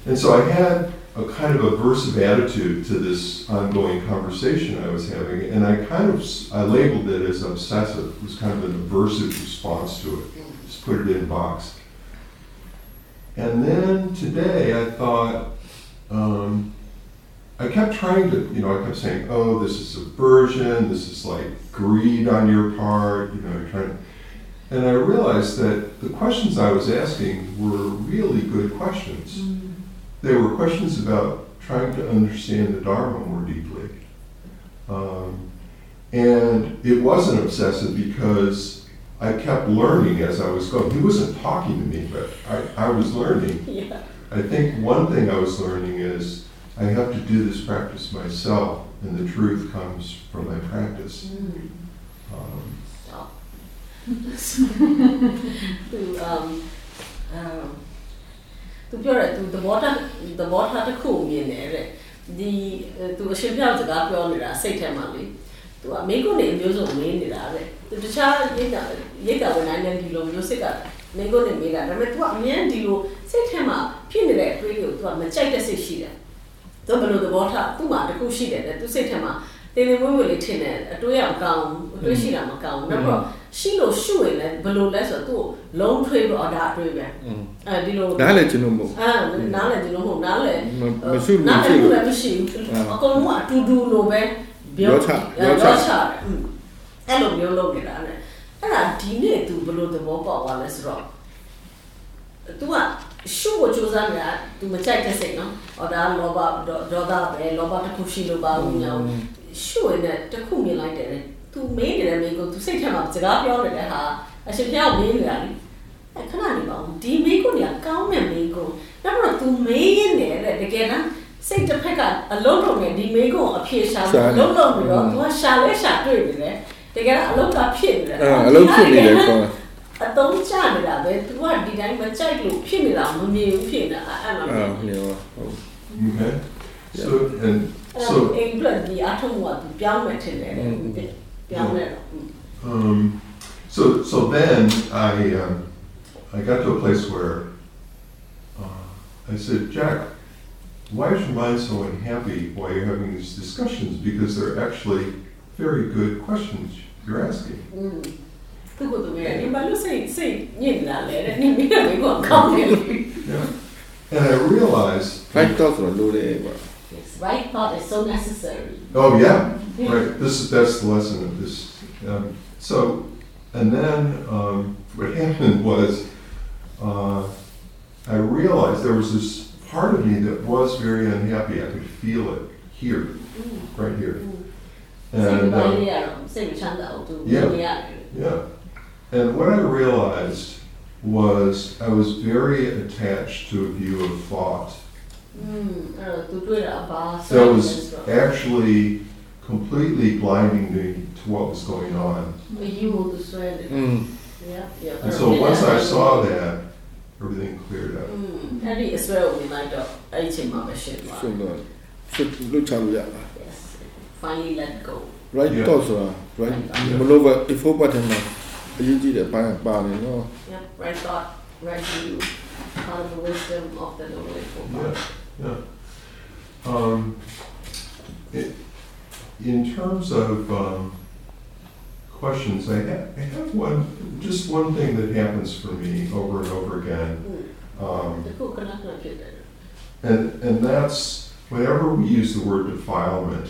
Speaker 7: And so I had a kind of aversive attitude to this ongoing conversation I was having, and I kind of, I labeled it as obsessive. It was kind of an aversive response to it. Just put it in a box. And then today I thought, um, I kept trying to, you know, I kept saying, oh, this is aversion, this is like greed on your part, you know, trying to. And I realized that the questions I was asking were really good questions there were questions about trying to understand the Dharma more deeply. Um, and it wasn't obsessive because I kept learning as I was going. He wasn't talking to me, but I, I was learning.
Speaker 3: Yeah.
Speaker 7: I think one thing I was learning is I have to do this practice myself, and the truth comes from my practice.
Speaker 3: Mm. Um, Stop. um, um သူပြောတယ်သူသဘောထားသဘောထားတစ်ခုကိုမြင်တယ်တဲ့ဒီသူအရှင်ပြောက်စကားပြောနေတာစိတ်ထဲမှာလေသူကမိကုနေအမျိုးစုံမင်းနေတာတဲ့သူတခြားရိတ်တာရိတ်တာဝင်နိုင်တဲ့ဒီလိုမျိုးစိတ်ကမိကုနေမေးတာဒါပေမဲ့သူကအမြဲဒီလိုစိတ်ထဲမှာဖြစ်နေတဲ့အတွေးကိုသူကမကြိုက်တဲ့စိတ်ရှိတယ်သူဘယ်လိုသဘောထားသူ့မှာတစ်ခုရှိတယ်တဲ့သူစိတ်ထဲမှာ လေလေမွေးမွေးလေးထင်တယ်အတွေးအောင်ကောင်းအတွေးရှိတာမကောင်းဘူးနောက်တော့ရှိလို့ရှုရင်လည်းဘယ်လိုလဲဆိုတော့သူ့ကိုလုံးထွေးပြီးတော့ဒါအတွေးပဲအဲဒီလို
Speaker 4: နားလည်းကျွန်တော်မဟုတ်
Speaker 3: အာနားလည်းကျွန်တော်မဟုတ်နားလည်း
Speaker 4: မရှု
Speaker 3: လို့
Speaker 4: မရှိဘူး
Speaker 3: မရှိဘူး
Speaker 4: အ
Speaker 3: ကုန်လုံးကအတူတူလိုပဲ
Speaker 4: ပြောချပြောချ
Speaker 3: အဲ့လိုမျိုးလုပ်နေတာနဲ့အဲ့ဒါဒီနေ့သူဘယ်လိုသဘောပေါက်သွားလဲဆိုတော့ तू อ่ะရှုပ်ကိုစူးစမ်းနေတာ तू မကြိုက်တဲ့စိတ်နော်။ဟောဒါလောဘဒေါသပဲလောဘတစ်ခုရှိလို့ပါဘူးညာ ရှုဝင်တဲ့တခုမြင်လိုက်တယ်သူမင်းနေတဲ့မင်းကိုသူစိတ်ထဲမှာစကားပြောနေတဲ့ဟာအရှင်ဖျောက်မင်းနေတာလေအခဏနေပါဦးဒီမင်းကိုနေကောင်းတဲ့မင်းကိုနောက်တော့သူမင်းရင်းနေတဲ့တကယ်လားစိတ်တစ်ဖက်ကအလုံးလုံးနဲ့ဒီမင်းကိုအဖြေရှာလို့လုံးလုံးပြီးတော့သူကရှာလဲရှာတွေ့နေတယ်တကယ်အလုံးကဖြစ်နေတယ်
Speaker 4: အလုံးဖြစ်နေတယ်ကော
Speaker 3: အတုံးချနေတာပဲသူကဒီတိုင်းမကြိုက်လို့ဖြစ်နေတာမမြင်ဘူးဖြစ်နေတာအဲ့လိုမျိုး
Speaker 4: ဟုတ်ဟုတ်
Speaker 7: So, and So
Speaker 3: mm-hmm.
Speaker 7: Um, so so then I um, I got to a place where uh, I said, Jack, why is your mind so unhappy while you're having these discussions? Because they're actually very good questions you're asking.
Speaker 3: Mm. 这个怎么样？你把路谁谁引来了？你没有没给我搞的。
Speaker 7: Yeah, and I realized.
Speaker 4: 反正告诉我路的吧。
Speaker 3: right thought is so necessary.
Speaker 7: Oh yeah, right. This is that's the lesson of this. Um, so, and then um, what happened was, uh, I realized there was this part of me that was very unhappy. I could feel it here, mm. right here.
Speaker 3: Mm.
Speaker 7: And, um,
Speaker 3: yeah,
Speaker 7: yeah. And what I realized was I was very attached to a view of thought
Speaker 3: Hmm, uh,
Speaker 7: that So was actually completely blinding me to what was going on.
Speaker 4: Mm.
Speaker 3: Yeah, yeah.
Speaker 7: And so once I saw that, everything cleared up.
Speaker 3: Hmm. အဲ့ဒီအစွဲကိုမြင်လိုက်တော့အဲ့ဒီအချိန်မှာပဲရှင်းသွား Yes, finally let go.
Speaker 4: Right
Speaker 7: Yeah.
Speaker 4: thought ဆိုတာ right မလို့ပဲ effort ပတ်တယ်မှာအရေးကြီးတဲ့အပိုင်းကပါတယ်နော်
Speaker 3: yeah right thought right view. Out of the wisdom of the Lord for
Speaker 7: Yeah. Yeah. Um, it, in terms of um, questions, I have, I have, one, just one thing that happens for me over and over again. Um, and, and that's whenever we use the word defilement,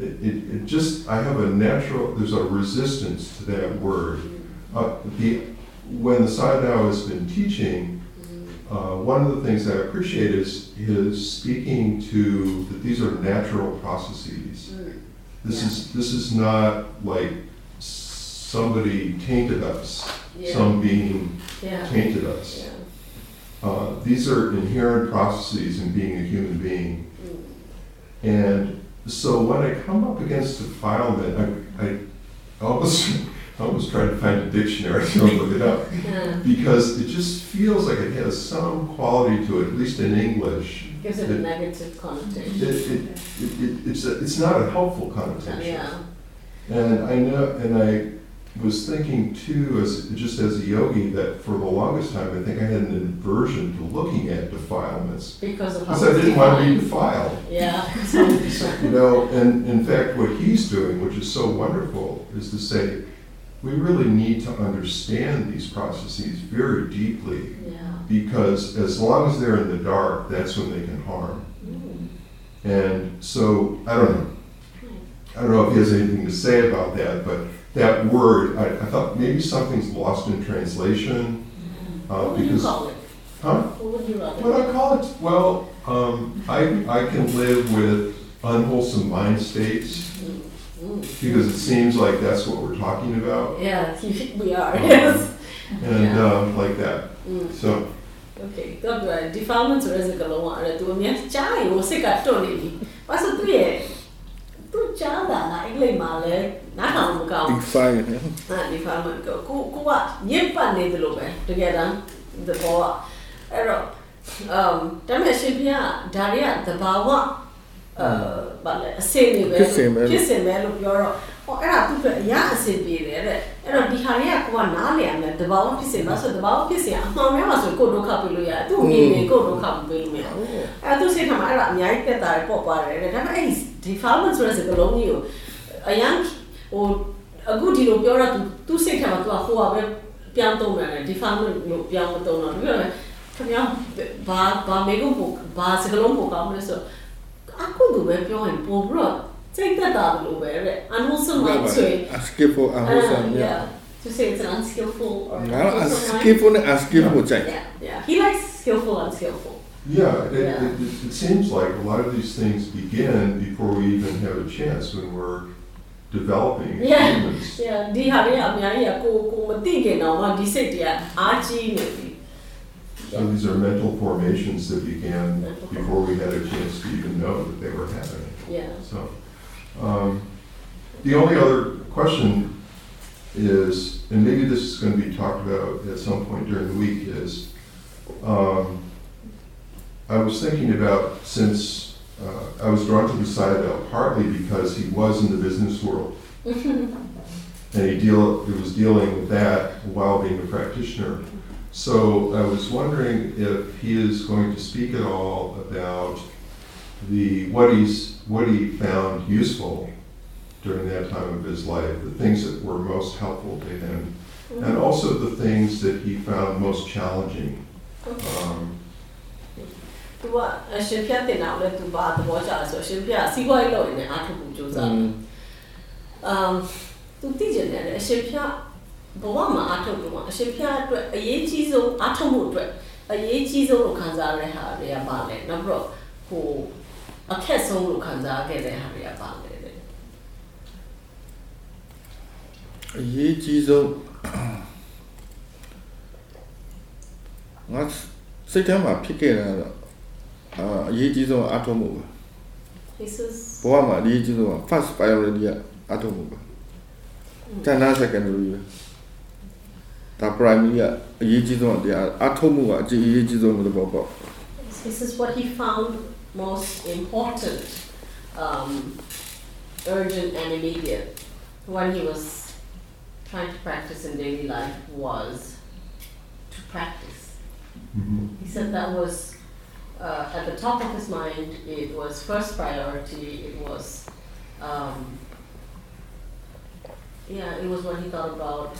Speaker 7: it, it, it, just, I have a natural, there's a resistance to that word. Uh, the, when the Sayadaw has been teaching, uh, one of the things I appreciate is his speaking to that these are natural processes. This is this is not like somebody tainted us,
Speaker 3: yeah
Speaker 7: some being
Speaker 3: yeah
Speaker 7: tainted us.
Speaker 3: yeah
Speaker 7: Uh, these are inherent processes in being a human being.
Speaker 3: Mm.
Speaker 7: And so when I come up against defilement, I, I almost I was trying to find a dictionary to look it up.
Speaker 3: yeah
Speaker 7: because it just feels like it has some quality to it, at least in English.
Speaker 3: gives it a negative connotation
Speaker 7: it, it, it, it's, a, it's not a helpful connotation.
Speaker 3: Oh, yeah
Speaker 7: And I know, and I was thinking too, as just as a yogi, that for the longest time, I think I had an aversion to looking at defilements
Speaker 3: because of how
Speaker 7: because I didn't want to be defiled.
Speaker 3: yeah
Speaker 7: You know, and in fact, what he's doing, which is so wonderful, is to say we really need to understand these processes very deeply
Speaker 3: yeah
Speaker 7: because as long as they're in the dark, that's when they can harm.
Speaker 3: Mm.
Speaker 7: And so I don't know. I don't know if he has anything to say about that, but that word, I, I thought maybe something's lost in translation. Uh,
Speaker 3: what would you
Speaker 7: because,
Speaker 3: call it
Speaker 7: huh?
Speaker 3: what would you
Speaker 7: What I call it? Well, um, I, I can live with unwholesome mind states
Speaker 3: Mm.
Speaker 7: Because it seems like that's what we're talking about.
Speaker 3: Yeah, we are, um, yes.
Speaker 7: And
Speaker 3: yeah.
Speaker 7: um, like that.
Speaker 3: Mm.
Speaker 7: So.
Speaker 3: Okay, God, uh, defilement is a good one. I do mean, chai, was. What's a three? Two chada, I claim my uh, leg.
Speaker 4: Now I'm
Speaker 3: going. Defilement. Ah, defilement. Go, go, what? Yip and the look. The boa. Error. Um, damn it, should the bawa. အဲဗာလဲအစင်နေပဲ
Speaker 4: ဖြစ်စဉ်ပဲလို့
Speaker 3: ဖြစ်စင်ပဲလို့ပြောတော့ဟောအဲ့ဒါသူ့အတွက်အရာအစင်ပြေတယ်တဲ့အဲ့တော့ဒီခါလေးကကိုကနားလည်ရမယ်တဘာဝဖြစ်စေပါဆိုတဘာဝဖြစ်စေအမှန်များမှာဆိုကိုဒုက္ခပေးလို့ရတယ်သူ့မြင်နေကိုဒုက္ခပေးလို့မရဘူးအဲ့သူစိတ်ထဲမှာအဲ့ဒါအများကြီးတက်တာပေါ့ပါတယ်တဲ့ဒါပေမဲ့အဲ့ဒီ defilement ဆိုတဲ့စကားလုံးကြီးကိုအရန်ဟိုအခုဒီလိုပြောတော့သူသူစိတ်ထဲမှာသူကဟိုကပဲပြောင်းသုံးတယ် defilement လို့ပြောင်းမသုံးတော့ဘူးလေခင်ဗျာဘာဘာမေကုပိုဘာစကားလုံးပိုကောင်းမလဲဆို အခုသူပဲပြောရင်ပိုပြီးတော့စိတ်သက်သာလို့ပဲတဲ့ unwholesome mind ဆိုရင်
Speaker 4: skillful
Speaker 3: Uh,
Speaker 4: unwholesome yeah
Speaker 3: yeah. To say it's an unskillful or
Speaker 4: ငါတော့
Speaker 3: unwholesome mind.
Speaker 4: skillful နဲ့ unskillful ကြိုက်
Speaker 3: Yeah, yeah. He likes skillful, unskillful.
Speaker 7: Yeah, it,
Speaker 3: Yeah.
Speaker 7: It, it, it seems like a lot of these things begin before we even have a chance when we're developing as
Speaker 3: Yeah.
Speaker 7: humans.
Speaker 3: Yeah, ဒီဟာလေးအများကြီးကကိုကိုမသိခင်တော့မှဒီစိတ်တွေကအားကြီးနေပြီ
Speaker 7: so these are mental formations that began before we had a chance to even know that they were happening.
Speaker 3: Yeah.
Speaker 7: So, um, the only other question is, and maybe this is going to be talked about at some point during the week, is um, I was thinking about since uh, I was drawn to Sayadaw partly because he was in the business world and he deal he was dealing with that while being a practitioner. So I was wondering if he is going to speak at all about the what he's what he found useful during that time of his life, the things that were most helpful to him, and also the things that he found most challenging. Um,
Speaker 3: သူကအရှင်ပြတ်တင်တာလည်းသူပါသဘောကျတယ်ဆိုအရှင်ပြတ်စီးပွားရေးလုပ်နေအားထုတ်ဖို့ကြိုးစားတယ်။ um သူသိကျင်တယ်အရှင်ပြတ် ဘဝမှာအားထုတ်တော့အရှင်ပြတ်အတွက်အရေးကြီးဆုံးအားထုတ်မှုအတွက်အရေးကြီးဆုံးလို့ခံစားရတဲ့ဟာတွေကပါလဲ။နောက်ပြီးတော့ဟိုအခက်ဆုံးလို့ခံစားခဲ့တဲ့ဟာတွေကပါလဲတဲ့
Speaker 4: အရေးကြီးဆုံးငါစိတ်ထဲမှာဖြစ်ခဲ့တာတော့အာအရေးကြီးဆုံးအထုံးမှုပဲ
Speaker 3: He says
Speaker 4: ဘဝမှာအရေးကြီးဆုံးက first priority ကအထုံးမှုပဲတဏှာ secondary ပဲ ဒါ primary ကအရေးကြီးဆုံးတရားအထုံးမှုကအကြီးအရေးကြီးဆုံးလို့ပေါ့ပေါ့
Speaker 3: This is what he found most important, um, urgent and immediate when he was trying to practice in daily life was to practice. He said that was uh, at the top of his mind. It was first priority. It was, um, yeah, it was what he thought about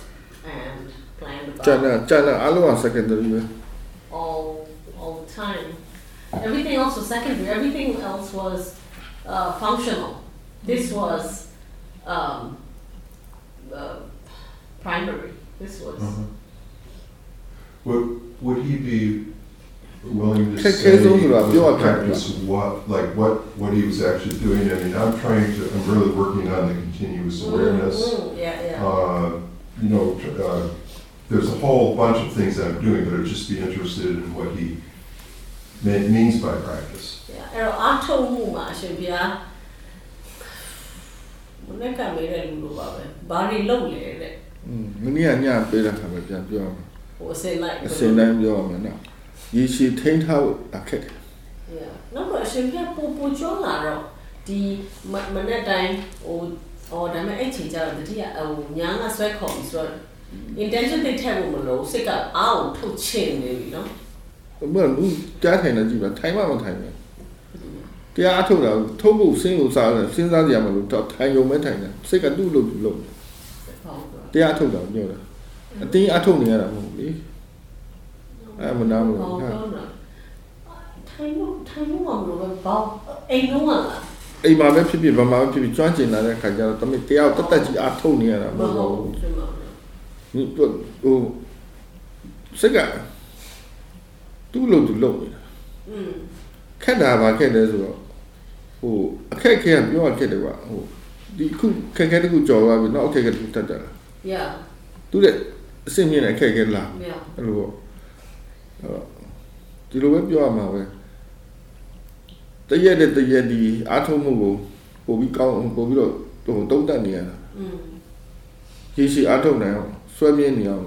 Speaker 3: and
Speaker 4: China, China. Alua secondary.
Speaker 3: All, all the time. Everything else was secondary. Everything else was uh, functional. This was um, uh, primary. This was.
Speaker 7: Uh-huh. Would, would he be willing to say practice what, like what, what he was actually doing? I mean, I'm trying to, I'm really working on the continuous mm-hmm.
Speaker 3: awareness. Mm-hmm. Yeah, yeah.
Speaker 7: Uh, you know, uh, there's a whole bunch of things that I'm doing, but I'd just be interested in what he ma- means by practice.
Speaker 3: yeah. အဲ့တော့အားထုတ်မှုမှာအရှင်ဘုရားမနေ့ကမေးတဲ့လူလိုပါပဲ။ဘာတွေလုပ်လဲတဲ့
Speaker 4: อืมမနေ့ကညပေးတဲ့ခါပဲပြန်ပြောရမယ်
Speaker 3: ။ဟိုအစင်လိုက်
Speaker 4: အစင်တိုင်းပြောရမယ်နော်ရေရှည်ထိန်းထားဖို့အခက်တယ်
Speaker 3: Yeah. နောက်တော့အရှင်ပြပူပူကျော်လာတော့ဒီမမနေ့တိုင်းဟိုအော်ဒါပေမဲ့အဲ့ချိန်ကျတော့တတိယဟိုညာကဆွဲခေါ်ပြီးဆိုတော့ intention တိတ်ထက်ဖို့မလို့စိတ်ကအားကိုထုတ်ချင်နေပြီနော်
Speaker 4: ဘယ်လိုကြားထိုင်နေကြည့်ပါထိုင်မှမထိုင်ဘူးတရားအထုတ်တာထုံးဖို့စဉ်းလို့စားတယ်စဉ်းစားကြရမလို့တော့ထိုင်ရုံပဲထိုင်တယ်စိတ်ကသူ့လို့သူ့လို့
Speaker 3: ဟုတ်ကဲ့
Speaker 4: တရားအထုတ်တာပြောတာအတင်းအထုတ်နေရတာမဟုတ်ဘူးလေအဲမနာမလို့
Speaker 3: ဟုတ်
Speaker 4: ဟာ
Speaker 3: ကဲ့နော်ထိုင်လို့ထိုင်လို့မလို့ပဲဘောက်အိမ်လုံးကလား
Speaker 4: အိမ်မှာပဲဖြစ်ဖြစ်ဗမာပဲဖြစ်ဖြစ်ကျွမ်းကျင်လာတဲ့ခါကျတော့တမင်တရားကိုတတ်တတ်ကြီးအထုတ်နေရတာမ
Speaker 3: မ
Speaker 4: ဟုတ်
Speaker 3: ဟုတ်
Speaker 4: ဘူး
Speaker 3: ဘူးဒီမှာ
Speaker 4: ဟိုဟိုစိတ်ကသူ့လို့သူလုပ်နေတာ
Speaker 3: อืม
Speaker 4: ခက်တာပါခက်တယ်ဆိုတော့ဟိုအခက်ခဲကပြောရခက်တယ်ကွာဟိုဒီခုခက်ခဲတခုကြော်သွားပြီနောက်အခက်ခဲတခုတက်တာ
Speaker 3: yeah
Speaker 4: သူတဲ့အဆင့်မြင့်တဲ့အခက်ခဲလာ
Speaker 3: yeah
Speaker 4: အဲ့လိုပေါ့အဲ့တော့ဒီလိုပဲပြောရမှာပဲတရက်တဲ့တရက်ဒီအားထုတ်မှုကိုပို့ပြီးကောင်းပို့ပြီးတော့ဟိုတုံးတက်နေရတာ
Speaker 3: อืม
Speaker 4: ရည်ရှိအားထုတ်နိုင်အောင် ဆွဲမြင်းနေအောင်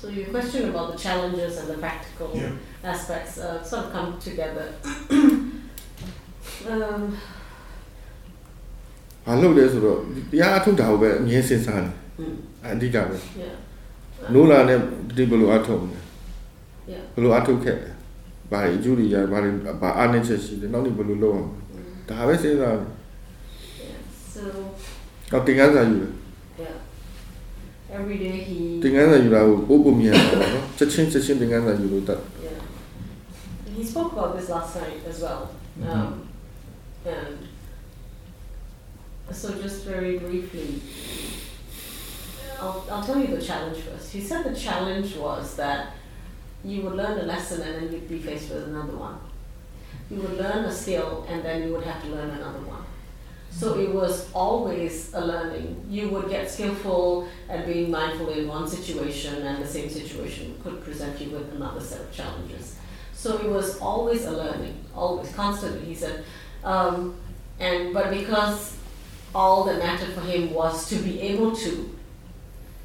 Speaker 3: So your question about the challenges and the practical
Speaker 7: Yeah.
Speaker 3: aspects uh, sort of come together. um,
Speaker 4: ဘာလုပ်လဲဆိုတော့တရားအားထုတ်တာကိုပဲအမြဲစဉ်းစားတယ်
Speaker 3: Mm.
Speaker 4: အဓိကပဲ
Speaker 3: Yeah.
Speaker 4: နိုးလာနဲ့ဒီဘယ်လိုအထုတ်လဲ
Speaker 3: Yeah.
Speaker 4: ဘယ်လိုအထုတ်ခဲ့လဲဘာတွေအကျိုးတွေရဘာတွေဘာအားနည်းချက်ရှိလဲနောက်နေ့ဘယ်လိုလုပ်အောင်
Speaker 3: Mm.
Speaker 4: ဒါပဲစဉ်းစားတယ်
Speaker 3: Yeah. So
Speaker 4: တော့တင်ကန်းစာယူတယ်
Speaker 3: yeah. every day he.
Speaker 4: Dengan.
Speaker 3: Yeah, he spoke about this last night as well, mm-hmm. um, and so just very briefly, I'll I'll tell you the challenge first. He said the challenge was that you would learn a lesson and then you'd be faced with another one. You would learn a skill and then you would have to learn another one. So it was always a learning. You would get skillful at being mindful in one situation, and the same situation could present you with another set of challenges. So it was always a learning, always, constantly. He said, um, and but because all that mattered for him was to be able to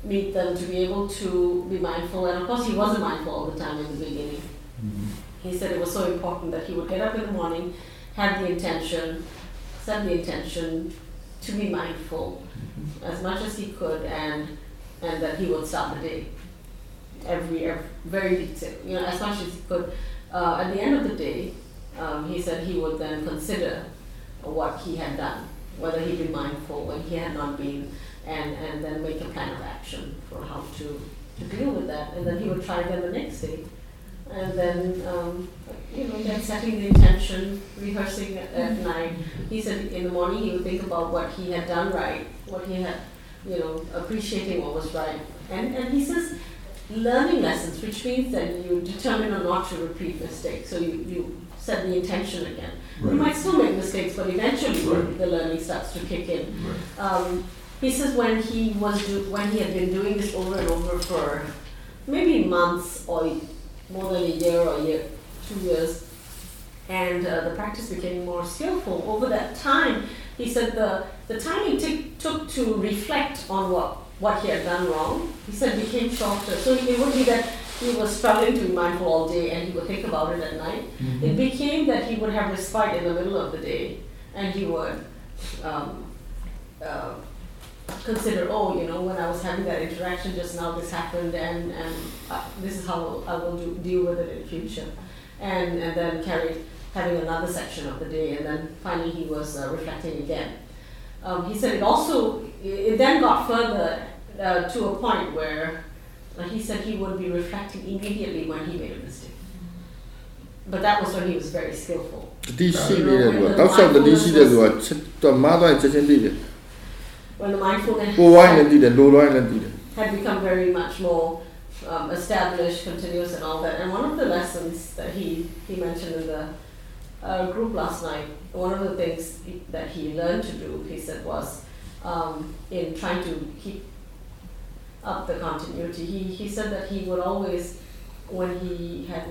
Speaker 3: meet them, to be able to be mindful, and of course he wasn't mindful all the time in the beginning. He said it was so important that he would get up in the morning, have the intention, set the intention to be mindful as much as he could, and and that he would start the day every, every very detailed, you know, as much as he could. Uh, at the end of the day, um, he said he would then consider what he had done, whether he'd been mindful when he had not been, and, and then make a plan of action for how to, to deal with that. And then he would try again the next day. And then, um, you know, then setting the intention, rehearsing at, at night. He said in the morning he would think about what he had done right, what he had, you know, appreciating what was right. And, and he says learning lessons, which means that you determine or not to repeat mistakes. So you, you set the intention again. You might still make mistakes, but eventually
Speaker 7: Right.
Speaker 3: the learning starts to kick in.
Speaker 7: Right.
Speaker 3: Um, he says when he was do, when he had been doing this over and over for maybe months or more than a year or a year, two years, and uh, the practice became more skillful. Over that time, he said the the time he took took to reflect on what what he had done wrong, he said became shorter. So it would be that he was struggling to be mindful all day and he would think about it at night. It became that he would have respite in the middle of the day and he would um, uh, consider, oh, you know, when I was having that interaction just now, this happened, and, and uh, this is how I will do, deal with it in future. And, and then carried having another section of the day, and then finally he was uh, reflecting again. Um, he said it also, it then got further uh, to a point where, like he said, he would be reflecting immediately when he made a mistake. But that was when he was very skillful.
Speaker 4: 第系列的，当时我们第系列的，这到马到这些列的。
Speaker 3: when the mindfulness
Speaker 4: well, why had, Lord, why
Speaker 3: had become very much more um, established, continuous, and all that. And one of the lessons that he, he mentioned in the uh, group last night, one of the things he, that he learned to do, he said, was um, in trying to keep up the continuity. He, he said that he would always, when he had,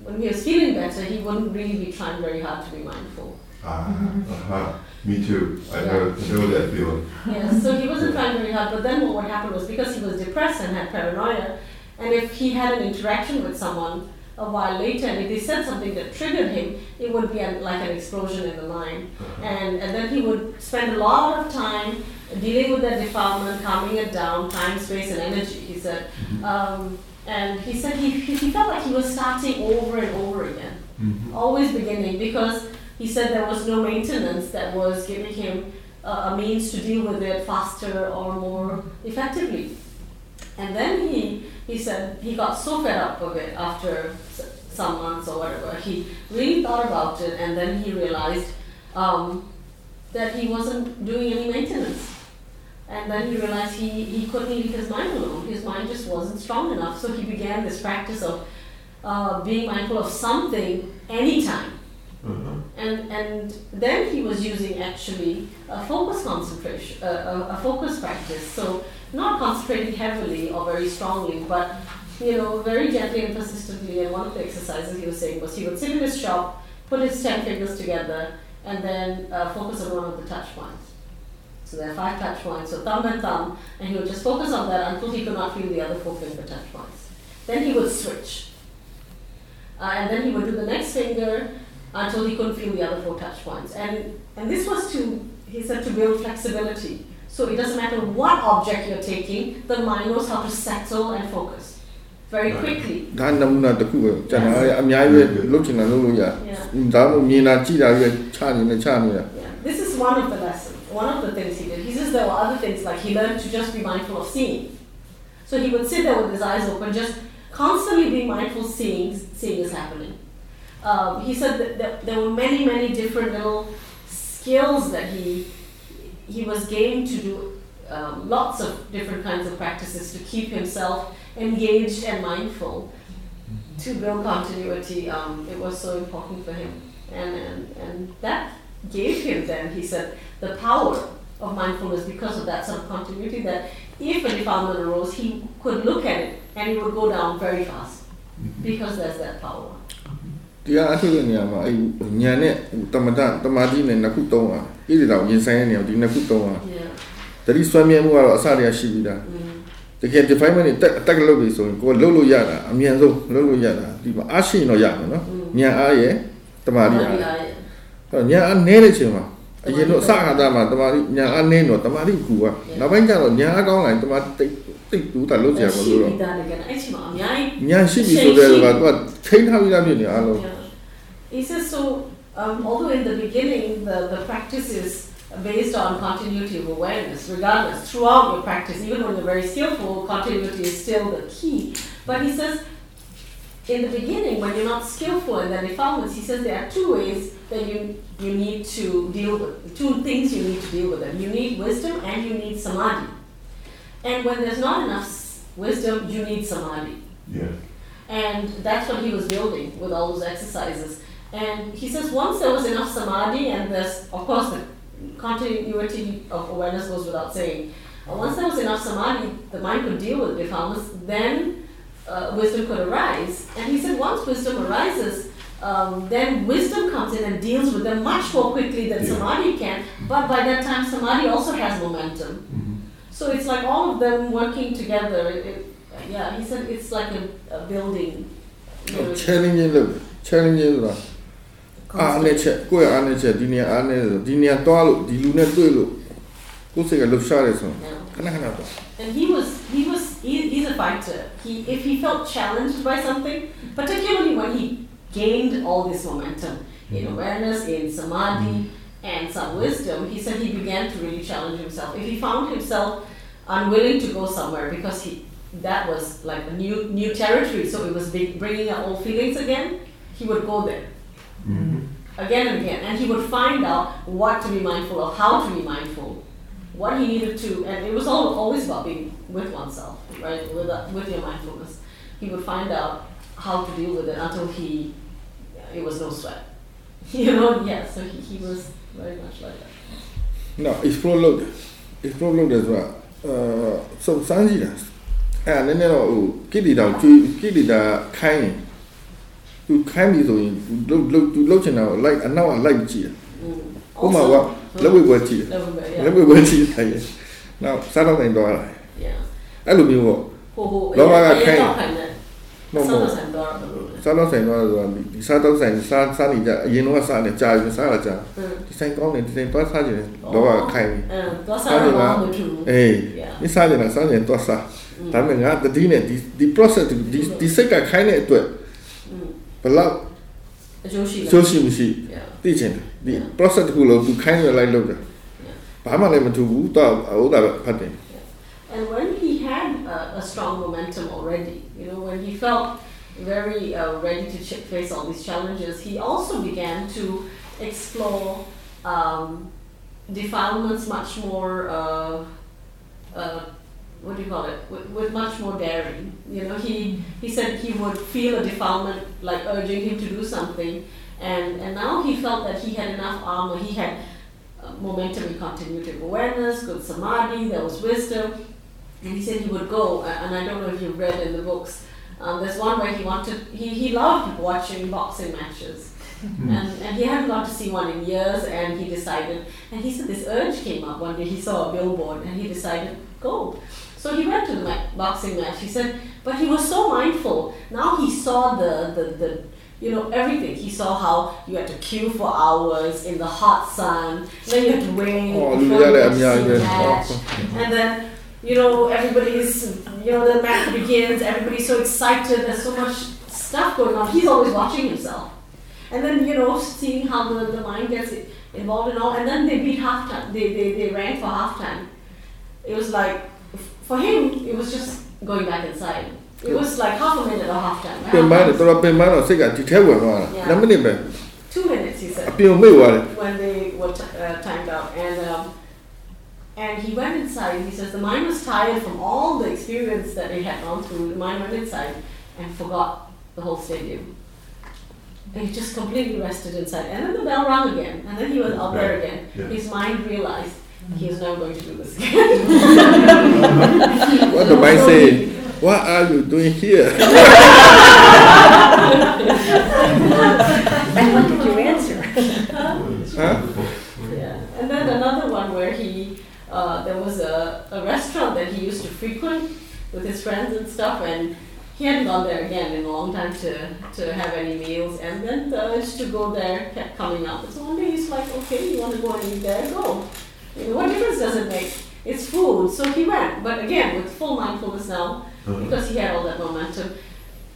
Speaker 3: when he was feeling better, he wouldn't really be trying very hard to be mindful.
Speaker 7: Ah, uh-huh. Me too. I know, I know that feeling.
Speaker 3: Yes, so he wasn't trying very hard, but then what would happen was because he was depressed and had paranoia, and if he had an interaction with someone a while later, and if they said something that triggered him, it would be an, like an explosion in the mind. And, and then he would spend a lot of time dealing with that defilement, calming it down, time, space, and energy, he said. Um, and he said he, he felt like he was starting over and over again
Speaker 7: Mhm.
Speaker 3: always beginning because he said there was no maintenance that was giving him uh, a means to deal with it faster or more effectively. And then he, he said he got so fed up of it after some months or whatever. He really thought about it and then he realized um, that he wasn't doing any maintenance. And then he realized he, he couldn't leave his mind alone. His mind just wasn't strong enough. So he began this practice of uh, being mindful of something anytime.
Speaker 7: Uh-huh.
Speaker 3: And, and then he was using actually a focus concentration, uh, a, a focus practice. So not concentrating heavily or very strongly, but you know, very gently and persistently. And one of the exercises he was saying was he would sit in his shop, put his ten fingers together, and then uh, focus on one of the touch points. So there are five touch points, so thumb and thumb, and he would just focus on that until he could not feel the other four finger touch points. Then he would switch. Uh, and then he would do the next finger until he couldn't feel the other four touch points. And, and this was to, he said, to build flexibility So it doesn't matter what object you're taking, the mind knows how to settle and focus very
Speaker 7: Right.
Speaker 3: quickly.
Speaker 4: ဒါနမူနာတစ်ခုပဲကျွန်တော်အများကြီးပဲလုပ်ချင်တာလုပ်လို့ရ
Speaker 3: Yeah.
Speaker 4: ဒါမှမဟုတ်မြင်တာကြည့်တာပဲချနေတယ်ချနေတာ
Speaker 3: Yeah. This is one of the lessons, one of the things he did. He says there were other things like he learned to just be mindful of seeing. So he would sit there with his eyes open, just constantly being mindful, seeing, seeing is happening. Um, he said that, that there were many, many different little skills that he he was game to do um, lots of different kinds of practices to keep himself engaged and mindful to build continuity. Um, it was so important for him, and, and and that gave him then he said the power of mindfulness because of that sort of continuity. That if a defilement arose, he could look at it and it would go down very fast because there's that power.
Speaker 4: တရားအထုတ်တဲ့နေရာမှာအဲ့ညာနဲ့တမတတမာတိနဲ့နှစ်ခုသုံးပါဣတိတော်ရင်ဆိုင်တဲ့နေရာဒီနှစ်ခုသုံး
Speaker 3: ပါ
Speaker 4: တတိဆွမ်းမြဲမှုကတော့အစတရားရှိပြီးသားတကယ် definement တွေတက်တက်လုပ်ပြီဆိုရင်ကိုယ်လှုပ်လို့ရတာအမြန်ဆုံးလှုပ်လို့ရတာဒီမှာအရှိရင်တော့ရမယ်နော်ညာအားရဲ့တမာတိအားအဲ့ညာအားနည်းတဲ့ချိန်မှာအရင်တော့အစခါသားမှာတမာတိညာအားနည်းတော့တမာတိကူကနောက်ပိုင်းကျတော့ညာအားကောင်းလာရင်တမာတိတိတ် တိတ်တူတာလုပ်ကြရမှာလို့တော့
Speaker 3: She did that again. Actually, mom, yeah.
Speaker 4: ဉာဏ်ရှိပြီဆိုတဲ့ကသူကထိန်းထားပြီးသားဖြစ်နေအားလုံး
Speaker 3: Yeah. He says so. Um, although in the beginning the, the practice is based on continuity of awareness, regardless throughout your practice, even when you're very skillful, continuity is still the key. But he says, in the beginning, when you're not skillful in the defilements, he says there are two ways that you you need to deal with. Two things you need to deal with them. You need wisdom and you need samadhi. and when there's not enough wisdom, you need samadhi.
Speaker 7: Yeah.
Speaker 3: And that's what he was building with all those exercises. And he says once there was enough samadhi, and there's, of course, the continuity of awareness goes without saying. Uh, once there was enough samadhi, the mind could deal with defilements, then uh, wisdom could arise. And he said once wisdom arises, um, then wisdom comes in and deals with them much more quickly than
Speaker 7: Yeah.
Speaker 3: samadhi can. But by that time, samadhi also has momentum.
Speaker 7: Mhm.
Speaker 3: So it's like all of them working together. It, it, yeah, he said it's like a, a building. you know,
Speaker 4: challenge လုပ်တယ် challenge ဆိုတာအားနဲ့ချက်ကိုယ့်ရဲ့အားနဲ့ချက်ဒီနေရာအားနဲ့ဆိုဒီနေရာတွားလို့ဒီလူနဲ့တွေ့လို့ကိုယ်စိတ်ကလှုပ်ရှားတယ်ဆိုရင်
Speaker 3: Yeah.
Speaker 4: ခဏခဏတော့
Speaker 3: And he was he was he, he's a fighter. He if he felt challenged by something, particularly when he gained all this momentum in awareness, in samadhi, and some wisdom, he said he began to really challenge himself. If he found himself unwilling to go somewhere because he, that was like a new new territory. So it was bringing up old feelings again. He would go there
Speaker 7: mm-hmm.
Speaker 3: again and again, and he would find out what to be mindful of, how to be mindful, what he needed to, and it was all always about being with oneself, right? With uh, with your mindfulness, he would find out how to deal with it until he it was no sweat. You know, yeah. So he, he was very much like that.
Speaker 4: No, it's prologue. It's prologue as well အာစုံစမ်းကြည့်တာအဲ့ဒါနည်းနည်းတော့ဟိုကိတိတောင်ကျွေးကိတိတာခိုင်းရင်သူခိုင်းပြီဆိုရင်သူလှုပ်လှုပ်သူလှုပ်ချင်တာကို like အနောက်က like ကြည့်တယ်
Speaker 3: Mm.
Speaker 4: ဥပမာကလက်ဝဲပွဲကြည့်တယ်
Speaker 3: Never,
Speaker 4: လက်
Speaker 3: yeah.
Speaker 4: ဝဲပွဲကြည့်တယ်နောက်စားတော့တိုင်းတော့လာ
Speaker 3: yeah.
Speaker 4: အဲ့လိုမျိုးပေါ့
Speaker 3: Ho, ho,
Speaker 4: Lo
Speaker 3: yeah,
Speaker 4: haga
Speaker 3: yeah,
Speaker 4: kind.
Speaker 3: talk like that.
Speaker 4: မဟုတ်ဘူး
Speaker 3: Sometimes I'm adorable.
Speaker 4: စားတော့ဆိုင်တော့ဆိုတာဒီစားတော့ဆိုင်စားစားနေကြအရင်တော့စားနေကြာပြီစားလာကြာ
Speaker 3: Mm.
Speaker 4: ဒီဆိုင်ကောင်းတယ်ဒီဆိုင်သွားစားကြတယ်တော့ခိုင်းပြီ
Speaker 3: Uh, that's
Speaker 4: Sao
Speaker 3: how
Speaker 4: thì
Speaker 3: I
Speaker 4: là-
Speaker 3: want to.
Speaker 4: အေး
Speaker 3: Yeah.
Speaker 4: ဒီစားကြတယ်စားကြတယ်သွားစား
Speaker 3: Mm.
Speaker 4: ဒါပေမဲ့ငါတတိနဲ့ဒီဒီ process ဒီဒီစိတ်ကခိုင်းတဲ့အတွက်
Speaker 3: Mm.
Speaker 4: ဘယ်လောက်
Speaker 3: Joshi.
Speaker 4: ဆိုးရှိမရှိ
Speaker 3: Yeah.
Speaker 4: သိချင်တယ်ဒီ process တစ်ခုလုံးသူခိုင်းရလိုက်လို့တယ်ဘာမှလည်းမထူဘူးတော့ဟိုတာပဲဖတ်တယ်
Speaker 3: And when he had a, a strong momentum already, you know, when he felt very uh, ready to face all these challenges, he also began to explore um, defilements much more. Uh, uh, what do you call it? With, with much more daring. You know, he he said he would feel a defilement like urging him to do something, and and now he felt that he had enough armor. He had uh, momentum and continuity of awareness, good samadhi, there was wisdom. And he said he would go, and I don't know if you've read in the books. Um, there's one where he wanted, he, he loved watching boxing matches. Mm. And, and he hadn't gone to see one in years, and he decided, and he said this urge came up one day. He saw a billboard, and he decided, go. So he went to the ma- boxing match. He said, but he was so mindful. Now he saw the, the, the you know, everything. He saw how you had to queue for hours in the hot sun, then you had to wait
Speaker 4: oh,
Speaker 3: before
Speaker 4: yeah,
Speaker 3: you
Speaker 4: yeah, yeah, match.
Speaker 3: Yeah. Mm-hmm. And then you know, everybody's, you know, the match begins, everybody's so excited, there's so much stuff going on. He's always watching himself. And then, you know, seeing how the, the mind gets involved and all. And then they beat halftime. They, they, they ran for halftime. It was like, for him, it was just going back inside. It was like half a minute or halftime.
Speaker 4: ပင်ပန်းတယ်တော်တော်ပင်ပန်းတော့စိတ်ကဒီထဲဝင်သွားတာ
Speaker 3: Yeah.
Speaker 4: 2မိနစ်ပဲ
Speaker 3: Two minutes, he said.
Speaker 4: အပြင်ကိုမိတ်သွားတယ်
Speaker 3: when they were t- uh, timed out and um, and he went inside he says the mind was tired from all the experience that they had gone through. The mind went inside and forgot the whole stadium. And he just completely rested inside. And then the bell rang again. And then he was out there again.
Speaker 7: Yeah.
Speaker 3: his mind realized he is now going to do this again.
Speaker 4: What the mind say? What are you doing here?
Speaker 1: And what did you answer?
Speaker 4: Huh?
Speaker 3: Yeah, and then another one where he, uh, there was a, a restaurant that he used to frequent with his friends and stuff, and he hadn't gone there again in a long time to, to have any meals, and then the urge to go there kept coming up. So one day he's like, okay, you want to go and eat there, go. You know, what difference does it make? It's food. So he went, but again, with full mindfulness now,
Speaker 7: Uh-huh.
Speaker 3: because he had all that momentum.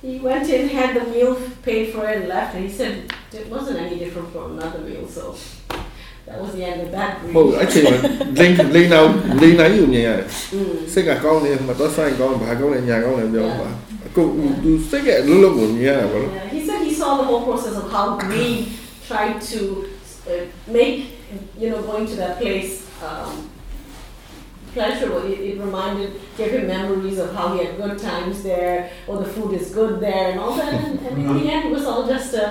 Speaker 3: He went in, had the meal, paid for it, and left, and he said it wasn't any different from another meal, so that was the end of that
Speaker 4: ဟုတ်
Speaker 3: grief.
Speaker 4: အဲ့ချိန်မှာလိန်လိန်နောက်လိန်နိုင်ကိုမြင်ရတယ်
Speaker 3: Mm.
Speaker 4: စိတ်ကကောင်းနေမှာတော့ဆိုင်ကောင်းဘာကောင်းလဲညာကောင်းလဲပြောပါအခုသူစိတ်ကအလုံးလုံးကိုမြင်ရတာပေါ့နော်
Speaker 3: Yeah, he said he saw the whole process of how greed tried to uh, make, you know, going to that place um, pleasurable. It, it reminded, gave him memories of how he had good times there, or the food is good there, and all that. And, and in the end, it was all just a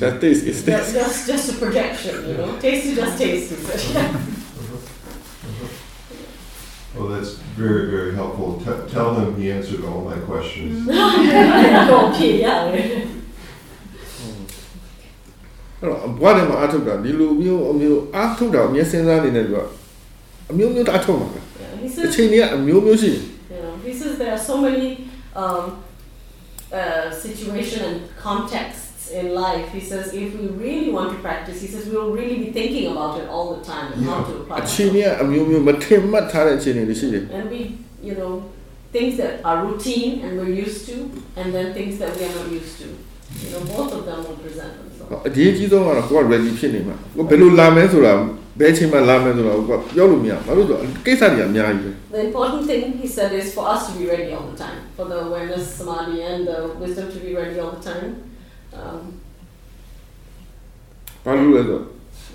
Speaker 4: justice is
Speaker 3: just,
Speaker 4: this
Speaker 3: just, just a projection, you know. Taste is just taste. he said.
Speaker 7: Well, that's very, very helpful. T- Tell him he answered all my questions.
Speaker 3: okay, yeah.
Speaker 4: အဲ့တော့ဘွားထဲမှာအထုတ်တာဒီလိုမျိုးအမျိုးအထုတ်တာအမြဲစဉ်းစားနေတဲ့လူကအမျိုးမျိုးတအထုတ်မှာပဲ
Speaker 3: Yeah, he
Speaker 4: အ
Speaker 3: said
Speaker 4: ချိန်ကြီးကအမျိုးမျိုးရှိတယ်
Speaker 3: You know, he says there are so many um, uh, situation and contexts in life. He says if we really want to practice, he says we will really be thinking about it all the time and how to apply
Speaker 4: အချိန်ကြီးကအမျိုးမျိုးမထင်မှတ်ထားတဲ့အခြေအနေတွေရှိတယ်
Speaker 3: And we, you know, things that are routine and we're used to, and then things that we are not used to. You know, both of them will present themselves.
Speaker 4: အရေးကြီးဆုံးကတော့ကိုက ready ဖြစ်နေမှာကိုဘယ်လိုလာမလဲဆိုတာဘယ်အချိန်မှလာမလဲဆိုတာကိုကပြောလို့မရဘူးဘာလို့လဲဆိုတော့ကိစ္စတွေအများကြီးပဲ
Speaker 3: The important thing, he said, is for us to be ready all the time, for the awareness, samadhi, and the wisdom to be ready all the time. Um,
Speaker 4: ဘာလို့လဲဆိုတော့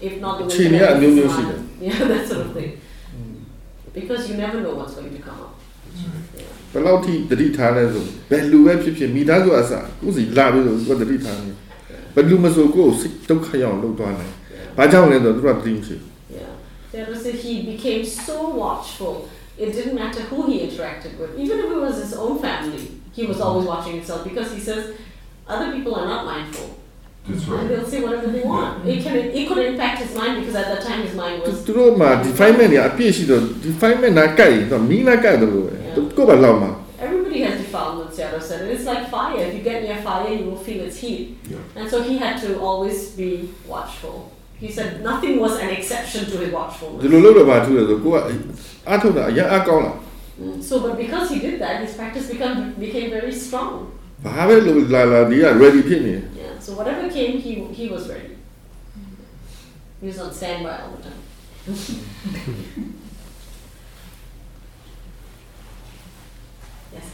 Speaker 3: if not the
Speaker 4: Chi
Speaker 3: wisdom,
Speaker 4: niya,
Speaker 3: and
Speaker 4: ano
Speaker 3: the
Speaker 4: yung
Speaker 3: samadhi.
Speaker 4: sila?
Speaker 3: Yeah, that sort of thing. Because you never know what's going to come up. Yeah.
Speaker 4: ဘယ်လောက်ထိတတိထားလဲဆိုဘယ်လူပဲဖြစ်ဖြစ်မိသားစုအစကိုယ်စီလာပြီးဆိုကိုယ်တတိထားနေဘယ်လူမဆိုကိုယ်ကိုစိတ်ဒုက္ခရောက်လုပ်သွားနိုင်ဘာကြောင့်လဲဆိုတော့သူကတတိမရှိ
Speaker 3: Yeah. There was a, he became so watchful. It didn't matter who he interacted with, even if it was his own family. He was always watching himself because he says other people are not mindful,
Speaker 7: That's
Speaker 3: and
Speaker 7: right.
Speaker 3: they'll say whatever they want. It can it could impact his mind because at that time his mind
Speaker 4: သူ
Speaker 3: was
Speaker 4: သူတို့မှာ definement တွေအပြည့်ရှိတော့ definement နာကြိုက်ရင်တော့မီးနာကြိုက်တယ်လို့ပဲကိုယ်ကလောက်မှာ
Speaker 3: everybody has defilement. Seattle said it. It's like fire. If you get near fire, you will feel its heat,
Speaker 7: Yeah.
Speaker 3: and so he had to always be watchful. He said nothing was an exception to his watchfulness.
Speaker 4: ဒီလိုလုပ်တော့ဘာထူးလဲဆိုကိုယ်ကအထုတ်တာအရင်အကောင်းလား
Speaker 3: Mm, So, but because he did that, his practice become, became very strong. Yeah, so whatever came, he, he was ready. He was on standby all the time. yes.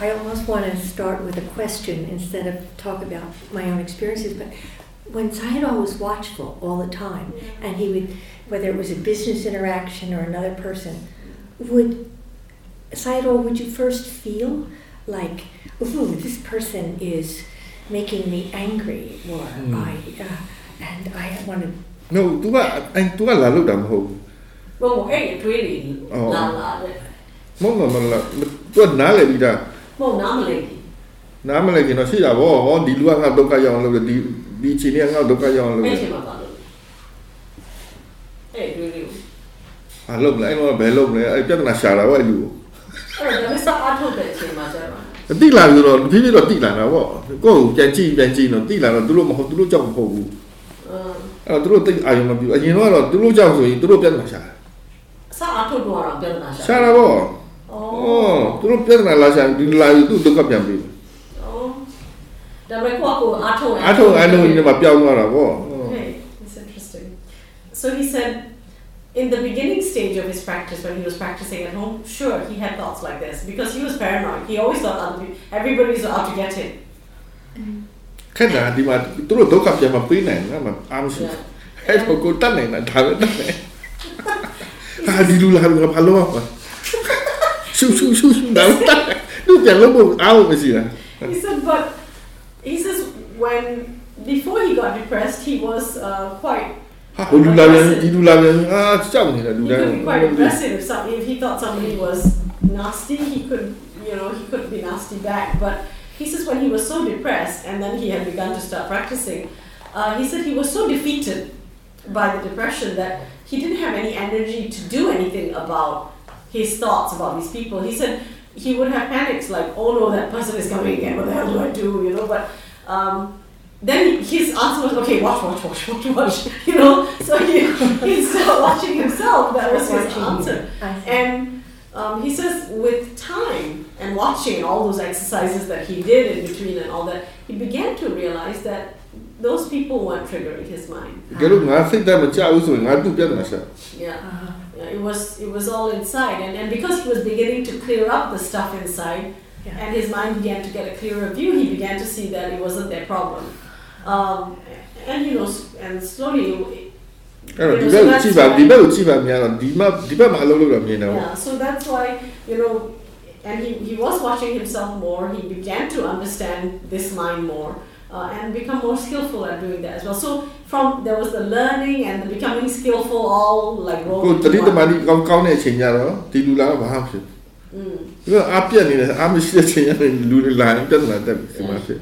Speaker 8: I almost want to start with a question instead of talk about my own experiences, but when Sayadaw was watchful all the time, and he would, whether it was a business interaction or another person, would Sayadaw, would you first feel like, ooh, this person is making me angry, or
Speaker 4: mm.
Speaker 8: I, uh, and I want to.
Speaker 4: No, tu kan, ang tu kan lalu dah mahu. Mahu, eh, tu ini,
Speaker 3: lala. Mahu nggak malah, tu
Speaker 4: ada
Speaker 3: nala bida.
Speaker 4: Mahu nama lagi. Nama lagi, nasi dah boh, boh di luar nggak
Speaker 3: doka yang
Speaker 4: lalu di di sini nggak doka yang lalu. Macam apa lalu? Eh, tu ini. Ah, lalu, lain mana belum, lain, tapi nak syarah, lalu. ယ်ဒီဒီချိန်ကငါဒုက္ခရောက်အောင်လုပ်တယ်
Speaker 3: Hey, mabalo. Hey, really.
Speaker 4: ဘာလုပ်မလဲအဲ့တော့ဘယ်လုပ်မလဲအဲ့ပြဿနာရှာတာဗောအဲ့လူကို
Speaker 3: အဲ့တော့ဒါမစအားထုတ်တဲ့အချိန်မှာကျတော့
Speaker 4: တိလာပြီဆိုတော့ဖြည်းဖြည်းတော့တိလာတာပေါ့ကိုယ့်ကိုပြန်ကြည့်ပြန်ကြည့်တော့တိလာတော့သူတို့မဟုတ်သူတို့ကြောက်မဟုတ်ဘူး
Speaker 3: အင်း
Speaker 4: အဲ့တော့သူတို့တိတ်အာရုံမပြဘူးအရင်တော့သူတို့ကြောက်ဆိုရင်သူတို့ပြဿနာရှာတယ်
Speaker 3: စအထုတ်တော့တော့ပြန်လာရှာ
Speaker 4: ရှာတာပေါ့
Speaker 3: ဩ
Speaker 4: အော်သူတို့ပြဿနာလာရှာဒီလာယူသူ့ဒုက္ခပြန်ပြီ
Speaker 3: ဩဒါပေမဲ့ကိုယ့်ကိုအထုတ်
Speaker 4: အထုံအလုံးဒီမှာပျောက်သွားတာပေါ့
Speaker 3: Okay, that's interesting. So he said, in the beginning stage of his practice, when he was practicing at home, sure, he had thoughts like this because he was paranoid. He always thought other people, everybody was out to get him.
Speaker 4: ခက်တာဒီမှာသူတို့ဒုက္ခပြန်မပေးနိုင်ဘူးငါမအားမရှိ
Speaker 3: Yeah.
Speaker 4: အဲ့တော့ကိုတတ်နိုင်တာဒါပဲတတ်နိုင်ဟာဒီလူလာငါဘာလို့ပါရှူရှူရှူရှူဒါပဲတတ်တယ်သူပြန်လို့မအားမမရှိတာ
Speaker 3: He said, but he says when before he got depressed, he was uh, quite
Speaker 4: well, you love him. You do love him. Ah, it's
Speaker 3: he could be quite aggressive. So if he thought somebody was nasty, he could, you know, he could be nasty back. But he says when he was so depressed, and then he had begun to start practicing, uh, he said he was so defeated by the depression that he didn't have any energy to do anything about his thoughts about these people. He said he would have panics like, oh no, that person is coming again. What the hell do I do? You know, but. Um, then he's asking, okay, watch, watch, watch, watch, watch, you know. So he, he's started watching himself. That was his answer. And um, he says, with time and watching all those exercises that he did in between and all that, he began to realize that those people weren't triggering his mind. Yeah. yeah, it was it was all inside, and and because he was beginning to clear up the stuff inside.
Speaker 8: Yeah.
Speaker 3: And his mind began to get a clearer view. He began to see that it wasn't their problem. um, and you know s- and slowly
Speaker 4: အဲ့တော့ဒီဘက်ကိုကြည့်ပါဒီဘက်ကိုကြည့်ပါများတော့ဒီမှာဒီဘက်မှာအလုပ်လုပ်တာမြင်တယ်ပေါ့
Speaker 3: yeah so that's why you know and he, he was watching himself more he began to understand this mind more uh, and become more skillful at doing that as well so from there was the learning and the becoming skillful all like rolled
Speaker 4: ကိုတ
Speaker 3: into
Speaker 4: တိတ
Speaker 3: one.
Speaker 4: မာတိကောင်းကောင်းတဲ့အချိန်ကျတော့ဒီလူလာတော့ဘာမှမဖြစ်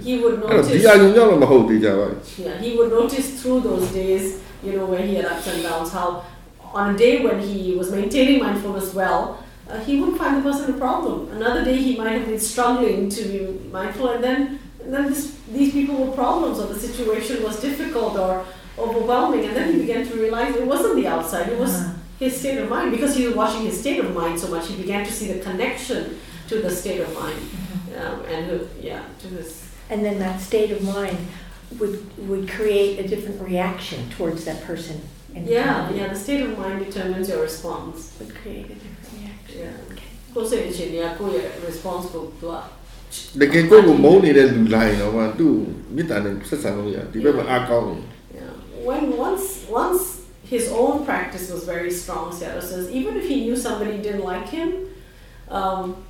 Speaker 3: He would notice. He would notice through those days, you know, when he had ups and downs, how on a day when he was maintaining mindfulness well, uh, he wouldn't find the person a problem. Another day he might have been struggling to be mindful, and then and then this, these people were problems, or the situation was difficult or overwhelming, and then he began to realize it wasn't the outside, it was.
Speaker 8: Uh-huh
Speaker 3: his state of mind. Because he was watching his state of mind so much, he began to see the connection to the state of mind, um, and uh, yeah, to his
Speaker 8: And then that state of mind would would create a different reaction towards that person. in the
Speaker 3: yeah,
Speaker 8: family.
Speaker 3: yeah. The state of mind determines your response.
Speaker 8: Would create a different reaction.
Speaker 3: Yeah. ကိုယ်စိတ်အခြေအနေကကိုယ့်ရဲ့ response ကိုသူက
Speaker 4: တကယ်ကိုယ့်ကိုမုန်းနေတဲ့လူလာရင်တော့မှသူ့မေတ္တာနဲ့ဆက်ဆံလို့ရဒီဘက်မှာအားကောင်းတယ်
Speaker 3: yeah. when once once his own practice was very strong Sayadaw says. Even if he knew somebody didn't like him um,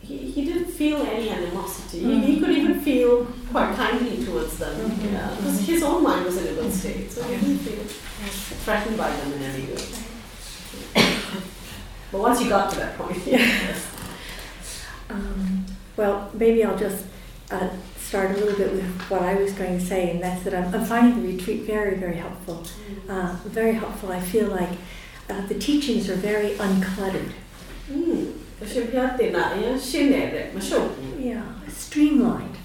Speaker 3: he, he didn't feel any animosity. He, he could even feel quite kindly towards them. Yeah, because his own mind was in a good state so he didn't feel threatened by them in any way. But once you got to that point yes.
Speaker 8: Um, well, maybe I'll just uh, start a little bit with what I was going to say, and that's that I'm, I'm finding the retreat very, very helpful. Uh, very helpful. I feel like uh, the teachings are very uncluttered.
Speaker 3: Mm.
Speaker 8: Yeah, streamlined.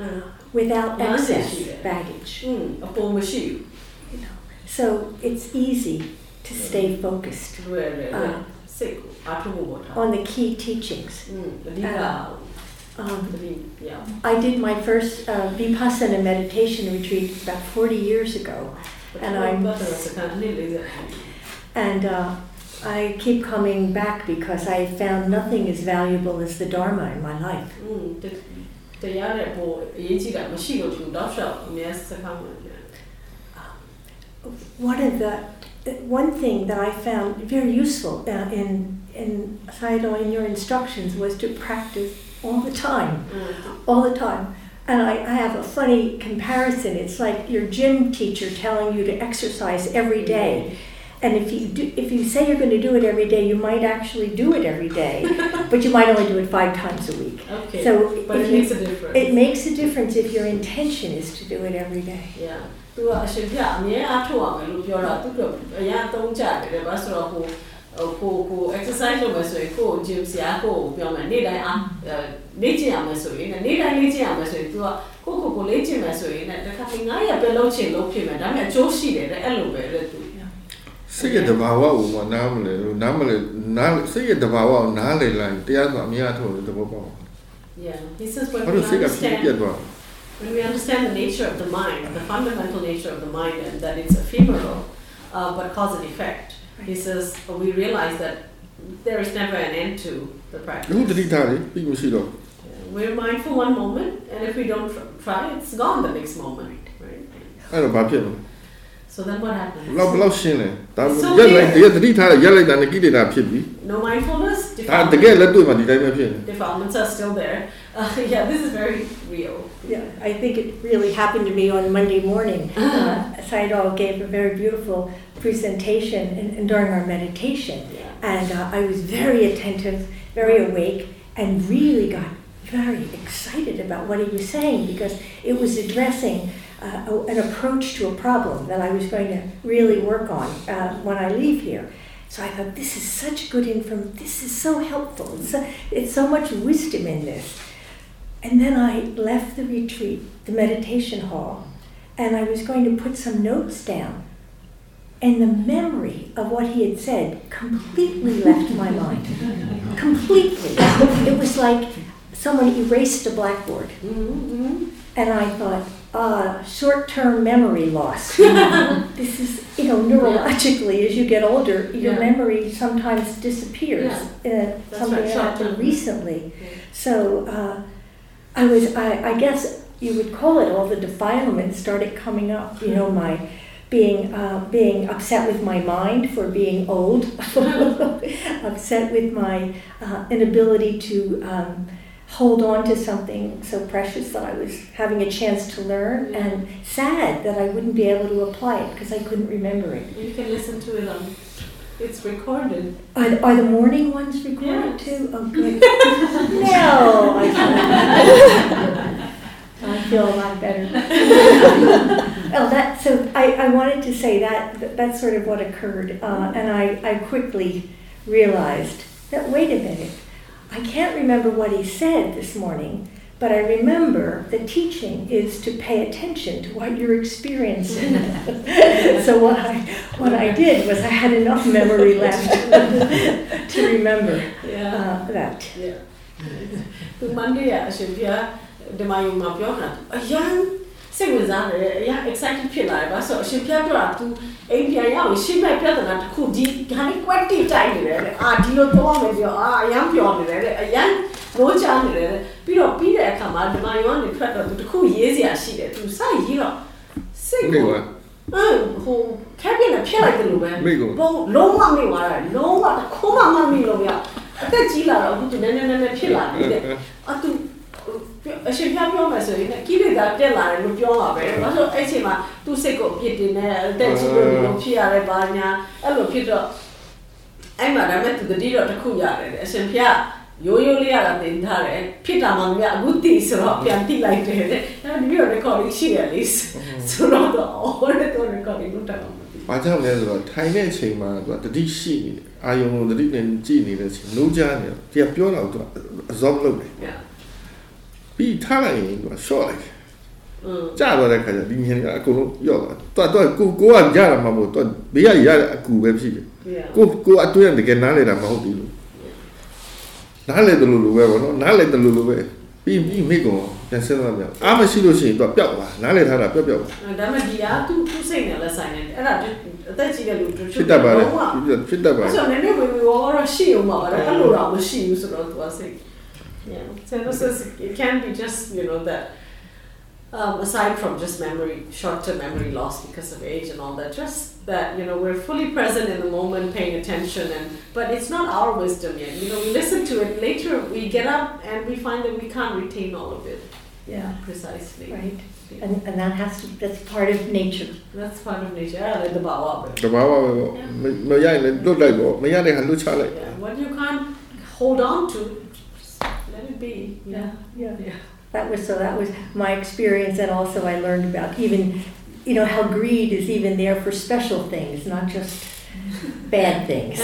Speaker 3: uh,
Speaker 8: without excess baggage. You know, so it's easy to stay focused
Speaker 3: uh,
Speaker 8: on the key teachings.
Speaker 3: Uh,
Speaker 8: um,
Speaker 3: yeah.
Speaker 8: I did my first uh, vipassana meditation retreat about 40 years ago, but and I'm and uh, I keep coming back because I found nothing as valuable as the Dharma in my life.
Speaker 3: Um,
Speaker 8: one of the uh, one thing that I found very useful uh, in in in your instructions was to practice all the time,
Speaker 3: อืม
Speaker 8: all the time. And I, I have a funny comparison. It's like your gym teacher telling you to exercise every day. And if you do, if you say you're going to do it every day, you might actually do it every day, but you might only do it five times a week.
Speaker 3: okay
Speaker 8: So
Speaker 3: but
Speaker 8: if
Speaker 3: it
Speaker 8: you-
Speaker 3: makes a difference
Speaker 8: It makes a difference if your intention is to do it every day.
Speaker 3: yeah သူကအရှင်ပြအမြဲအားထုတ်ရမယ်လို့ပြောတာသူကအရင်အသုံးချတယ်လေဘာဆိုတော့ဟို ဟို ကိုကို exercise လုပ်မယ်ဆိုရင်ကို gym ဆရာကိုပြောမယ်နေ့တိုင်းအားလေ့ကျင့်ရမယ်ဆိုရင်နေ့တိုင်းလေ့ကျင့်ရမယ်ဆိုရင် तू ကကိုကိုကိုလေ့ကျင့်မယ်ဆိုရင်တခါတည်း9ရက်ပဲလုံးချင်လုံးဖြစ်မယ်ဒါပေမဲ့အကျိုးရှိတယ်တဲ့အဲ့လိုပဲတဲ့ तू
Speaker 4: စိတ်ရဲ့တဘာဝကိုမနားမလဲလို့နားမလဲနားစိတ်ရဲ့တဘာဝကိုနားလေလိုက်တရားဆိုအများထုတ်လို့သဘောပေါက်
Speaker 3: yeah he says when
Speaker 4: ဘာ
Speaker 3: we
Speaker 4: လို့စိတ်ကဖြစ်
Speaker 3: understand
Speaker 4: ပြတ်သွား
Speaker 3: when we understand the nature of the mind, the fundamental nature of the mind, and that it's ephemeral, uh, but cause and effect, he says uh, we realize that there is never an end to the
Speaker 4: အခု
Speaker 3: practice.
Speaker 4: တတိထားလေပြီးမရှိတော့
Speaker 3: We're mindful one moment, and if we don't tr- try, it's gone the next moment, right?
Speaker 4: အဲ့တော့ဘာဖြစ်လဲ
Speaker 3: So then what happens?
Speaker 4: ဘလောက်ဘလောက်ရှင်းလဲဒါ
Speaker 3: So
Speaker 4: ရက်လိုက်
Speaker 3: clear.
Speaker 4: တရက်တတိထားရက်လိုက်တာနဲ့ကိလေသာဖြစ်ပြီ
Speaker 3: No mindfulness,
Speaker 4: ဒါတကယ်လက်တွေ့မှာဒီတိုင်းပဲဖြစ်နေ
Speaker 3: defilements are still there. Uh, yeah, this is very real.
Speaker 8: Yeah, I think it really happened to me on Monday morning. Uh, Sayadaw gave a very beautiful presentation in, in- during our meditation,
Speaker 3: Yeah.
Speaker 8: and uh, I was very attentive, very awake, and really got very excited about what he was saying because it was addressing uh, a- an approach to a problem that I was going to really work on uh, when I leave here. So I thought, this is such good information. This is so helpful. It's so, it's so much wisdom in this. And then I left the retreat, the meditation hall, and I was going to put some notes down. And the memory of what he had said completely left my mind. Completely. It was like someone erased a blackboard.
Speaker 3: Mm-hmm.
Speaker 8: And I thought, ah, short term memory loss. this is, you know, neurologically, as you get older, your
Speaker 3: Yeah.
Speaker 8: memory sometimes disappears. Uh,
Speaker 3: That's
Speaker 8: something that happened recently.
Speaker 3: Yeah.
Speaker 8: So uh, I was, I, I guess you would call it all the defilements started coming up. You know, my being uh, being upset with my mind for being old, upset with my uh, inability to um, hold on to something so precious that I was having a chance to learn,
Speaker 3: Yeah.
Speaker 8: and sad that I wouldn't be able to apply it because I couldn't remember it.
Speaker 3: You can listen to it on. It's recorded.
Speaker 8: Are, are the morning ones recorded
Speaker 3: Yes.
Speaker 8: too? Oh, good. no, I, I feel a lot better. oh, that so I, I wanted to say that, that that's sort of what occurred, uh, and I, I quickly realized that wait a minute, I can't remember what he said this morning, but I remember the teaching is to pay attention to what you're experiencing. so what I what I did was I had enough memory left to remember
Speaker 3: Yeah.
Speaker 8: uh, that.
Speaker 3: Yeah. သူ Monday อ่ะအရှင်ပြဒီမှာယုံမှာပြောတာအရန်စိတ်ဝင်စားတယ်အရန် excited ဖြစ်လာတယ်ဘာလို့ဆိုအရှင်ပြပြောတာ तू အိမ်ပြန်ရောက်ရင်ရှင်းမဲ့ပြဿနာတစ်ခုဒီဒါလေး quality တိုက်နေတယ်တဲ့အာဒီလိုတော့မယ်ပြောအာအရန်ပြောနေတယ်တဲ့အရန်ရိုးချနေတယ်တဲ့ ပြီးတော့ပြီးတဲ့အခါမှာဒီမှာယုံကနေထွက်တော့ तू တစ်ခုရေးစရာရှိတယ် तू စရေးတော့စိတ်
Speaker 4: မိ
Speaker 3: ကို
Speaker 4: ကွာ
Speaker 3: အင်းဟိုခက်ပြနေဖြစ်လိုက်တယ်လို့ပဲ
Speaker 4: မိကုန်
Speaker 3: လုံးလုံးဝမိသွားတယ်လုံးဝတစ်ခုမှမမိလို့မရအသက်ကြီးလာတော့အခုသူနည်းနည်းနည်းနည်းဖြစ်လာနေတယ်အတူအရှင်ပြပြောမယ်ဆိုရင်ကိလေသာပြက်လာတယ်လို့ပြောပါပဲဘာလို့အဲ့ချိန်မှာသူ့စိတ်ကိုအပြစ်တင်နေအသက်ကြီးလို့ဒီလိုဖြစ်ရတယ်ဘာညာအဲ့လိုဖြစ်တော့အဲ့မှာဒါပေမဲ့သူတတိတော့တစ်ခုရတယ်တဲ့အရှင်ပြ ရိုးရိုးလေးရတာတင်ထားတယ်ဖြစ်တာမှမရအခုတည်ဆိုတော့ပြန်တိလိုက်တယ်တဲ့အဲ့ဒီတော့ recording ရှိရလေဆိုတော့အော်တဲ့တော့ recording လုပ်တာမှမသိ။
Speaker 4: ဘာကြောင့်လဲဆိုတော့ထိုင်တဲ့အချိန်မှာသူကတတိရှိနေတယ်။အာယုံကိုတတိနဲ့ကြည့်နေတဲ့အချိန်နိုးကြားနေတယ်။တရားပြောတာကိုသူက absorb လုပ်တယ်
Speaker 3: Yeah.
Speaker 4: ။ပြီးထားလိုက်ရင်သူက short လိုက်တယ်
Speaker 3: Mm.
Speaker 4: ။ကြာသွားတဲ့ခါကျဒီမြင်ကအကုန်လုံးရော့သွား။သူကသူကကိုကိုကရတာမှမဟုတ်သူကဘေးကရတဲ့အကူပဲဖြစ်တယ်
Speaker 3: Yeah.
Speaker 4: ။ကိုကိုအတွင်းတကယ်နားလေတာမဟုတ်ဘူးလို့။ နားလေတယ်လို့လိုပဲပေါ့နော်။နားလေတယ်လို့လိုပဲ။ပြီးပြီးမိကုန်ပြန်စဉ်းစားပြန်။အားမရှိလို့ရှိရင်သူကပျောက်သွား။နားလေထားတာပျောက်ပျောက်သွား
Speaker 3: ဒါပေမဲ့ဒီကသူသူစိတ်နဲ့လက်ဆိုင်နေတယ်အဲ့ဒါအသက်ကြီးတဲ့လူတို့။
Speaker 4: ဖြစ်တတ်ပါတယ်။ဖြစ်တတ်ပါတ
Speaker 3: အဲ့
Speaker 4: ယ်
Speaker 3: ဆိုနည်းနည်းဝေဝေရောတော့ရှိအောင်ပါတော့အဲ့လိုတော့မရှိဘူးဆိုတော့သူကစိတ် Yeah so this is it can be just you know that um, aside from just memory, short-term memory loss because of age and all that, just that you know we're fully present in the moment, paying attention, and but it's not our wisdom yet. You know, we listen to it later. We get up and we find that we can't retain all of it.
Speaker 8: Yeah,
Speaker 3: precisely.
Speaker 8: Right. And, and that has to that's part of nature.
Speaker 3: That's part of nature.
Speaker 4: Yeah, like the bawa. The bawa. Yeah.
Speaker 3: Yeah. What you can't hold on to, let it be. Yeah.
Speaker 8: Yeah.
Speaker 3: yeah.
Speaker 8: yeah That was, so that was my experience and also I learned about even, you know, how greed is even there for special things, not just bad things.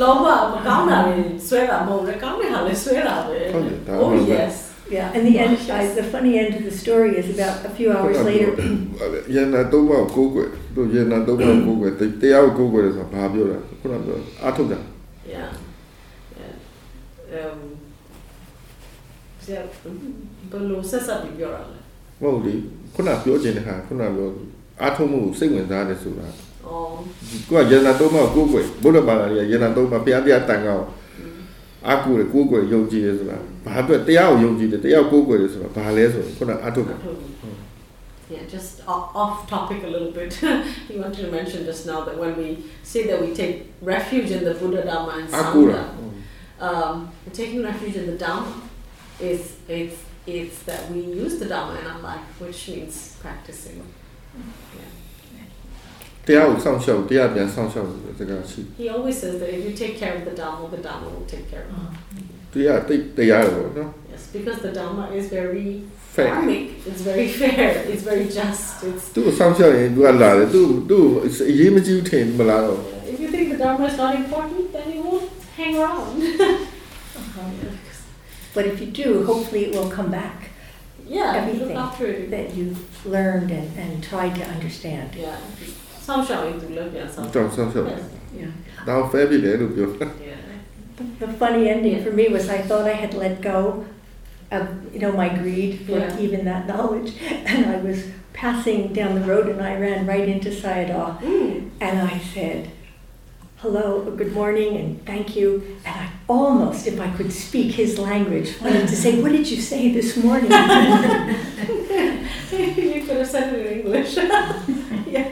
Speaker 3: လောဘမကောင်းတာတွေဆွဲတာမဟုတ်လေကောင်းတဲ့ဟာလည်းဆွဲတာပဲ
Speaker 4: ဟုတ်တယ်ဒါမှ
Speaker 3: Oh
Speaker 4: န်ပဲ
Speaker 3: yes
Speaker 8: Yeah, and the end, I, the funny end of the story is about a few hours later.
Speaker 4: ယန္နာသုံးပါးကိုကိုယ်ွယ်တို့ယန္နာသုံးပါးကိုကိုယ်ွယ်တရားကိုကိုယ်ွယ်ဆိုတာဘာပြောတာခုနကပြောအာထုတ်တာ
Speaker 3: yeah yeah um ဆရာဘယ်လိုဆက်ဆက်ပြီးပြောရလဲ
Speaker 4: မဟုတ်လေခုနပြောချင်တဲ့ဟာခုနပြောအာထုတ်မှုကိုစိတ်ဝင်စားတယ်ဆိုတာ
Speaker 3: အော်
Speaker 4: ကိုကယန္နာသုံးပါးကိုကိုယ်ွယ်ဘုရားဘာသာတွေကယန္နာသုံးပါးဘုရားတရားတန်ခါကိုအာကိုယ်ကိုကိုယ်ွယ်ယုံကြည်တယ်ဆိုတာဘာအတွက်တရားကိုယုံကြည်တယ်တရားကိုကိုယ်ွယ်တယ်ဆိုတာဘာလဲဆိုခုနအာထုတ်တာ
Speaker 3: Yeah, just off, off topic a little bit. you wanted to mention just now that when we say that we take refuge in the Buddha, Dharma, and
Speaker 4: အာကိုယ်တာ
Speaker 3: Sangha, um, taking refuge in the Dharma is it's it's that we use the Dharma in our life, which means practicing. Yeah. He always says that if you take care of the Dharma, the Dharma will take care of you. Yes, because the Dharma is very
Speaker 4: fair.
Speaker 3: Dharmic, it's very fair, it's very just. It's. if you think the Dharma is not important, then you won't hang around.
Speaker 8: But if you do, hopefully it will come back.
Speaker 3: Yeah,
Speaker 8: everything that you've learned and, and tried to understand.
Speaker 3: Yeah, some shall you look at some.
Speaker 4: Some
Speaker 3: shall.
Speaker 8: Yeah.
Speaker 4: Now.
Speaker 3: Yeah.
Speaker 8: The, the funny ending for me was I thought I had let go of you know my greed for
Speaker 3: yeah.
Speaker 8: even that knowledge, and I was passing down the road and I ran right into Sayadaw,
Speaker 3: mm.
Speaker 8: and I said, hello, good morning and thank you. And I almost, if I could speak his language, wanted to say, what did you say this morning?
Speaker 3: you could have said it in English. yeah.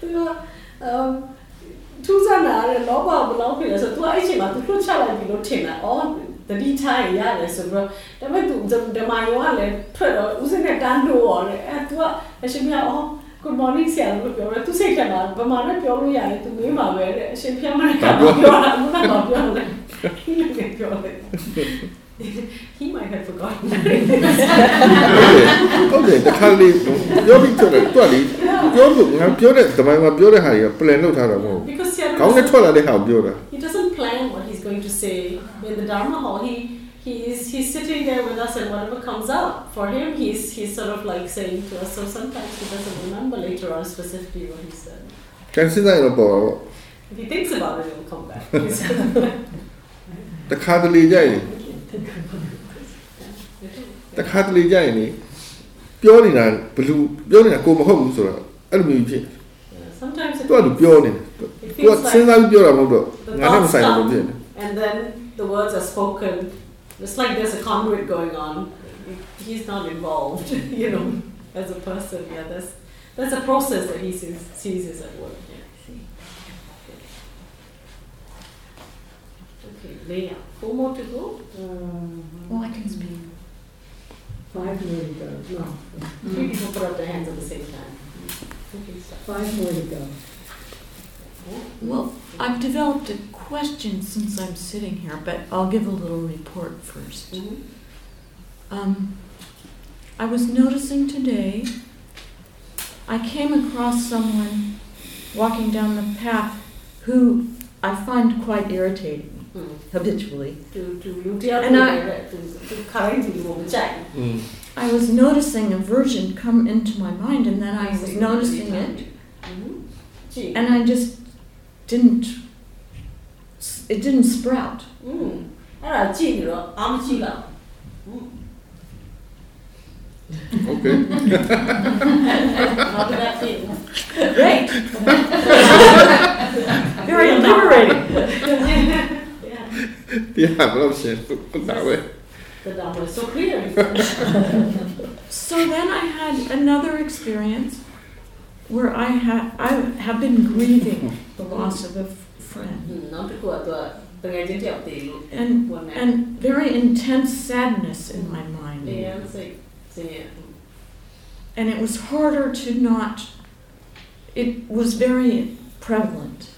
Speaker 3: သူက um ထူးဆန်းတာလေလောဘဘယ်လောက်ဖြစ်လဲဆိုတော့ तू အဲ့ချိန်မှာ तू လွတ်ချလိုက်ပြီလို့ထင်တာ။အော်တတိထားရရတယ်ဆိုတော့ဒါပေမဲ့ तू ဓမ္မယောကလည်းထွက်တော့ဦးစင်းနဲ့တန်းတိုးရောလေ။အဲ तू ကအရှင်မြတ်အော် good morning ဆရာလို့ပြောတယ်။ तू စိတ်ထဲမှာဗမာနဲ့ပြောလို့ရတယ် तू မေးမှာပဲတဲ့အရှင်ဖျက်မနဲ့ကပြောတာဘုရားကပြောတယ်။ he လည်းပြောတယ် he might have forgotten
Speaker 4: ဟုတ်တယ်တခါလေပြောပြီးထွက်တယ်သူကလေပြောလို့ငါပြောတဲ့တမိုင်းမှာပြောတဲ့ဟာတွေက plan လုပ်ထားတာမဟုတ်
Speaker 3: because ဆရာ
Speaker 4: ဘူးကောင်းနဲ့ထွက်လာတဲ့ဟာကိုပြောတာ
Speaker 3: He doesn't plan what he's going to say in the Dharma hall. He he's he's sitting there with us, and whatever comes up for him, he's he's sort of like saying to us. So sometimes he doesn't remember later on specifically what he said.
Speaker 4: ကန်စစ်တိုင်းတော့ပေါ်တော့
Speaker 3: If he thinks about it, he'll come back. He's-
Speaker 4: တခါတလေကြရင်တခါတလေကြရင်လေပြောနေတာဘလူပြောနေတာကိုမဟုတ်ဘူးဆိုတော့အဲ့လိုမျိုးဖြစ်
Speaker 3: Yeah, sometimes it,
Speaker 4: သူကလူပြောနေတယ်
Speaker 3: it
Speaker 4: သူက
Speaker 3: feels
Speaker 4: စဉ်း
Speaker 3: like
Speaker 4: စားပြီးပြောတာမဟုတ်တော့
Speaker 3: the
Speaker 4: ငါနဲ့မ
Speaker 3: thoughts
Speaker 4: ဆိုင်ဘူးလို့
Speaker 3: come,
Speaker 4: ဖြစ်နေ
Speaker 3: and then the words are spoken. It's like there's a conduit going on. He's not involved, you know, as a person. Yeah, that's that's a process that he sees, sees is at work. Yeah. Okay, Leah, four more to go.
Speaker 1: Uh,
Speaker 8: I can speak.
Speaker 1: Five more to go, no,
Speaker 3: Three people put up their hands at the same time. Okay, start.
Speaker 1: five more to go.
Speaker 5: Well, I've developed a question since I'm sitting here, but I'll give a little report first.
Speaker 3: Mhm.
Speaker 5: Um, I was noticing today, I came across someone walking down the path who I find quite irritating
Speaker 3: Mm.
Speaker 5: habitually.
Speaker 3: To to you tell
Speaker 5: And I-
Speaker 3: that to to current you will check.
Speaker 4: อืม
Speaker 5: I was noticing a version come into my mind, and then I was noticing it,
Speaker 3: Mhm.
Speaker 5: And I just didn't it didn't sprout.
Speaker 3: Mm. Okay.
Speaker 5: Great. Very liberating.
Speaker 3: yeah,
Speaker 4: love shit. Put that way.
Speaker 3: The was so clear.
Speaker 5: so then I had another experience where I have I have been grieving the loss of a friend. And, and very intense sadness in my mind. And it was harder to not, it was very prevalent.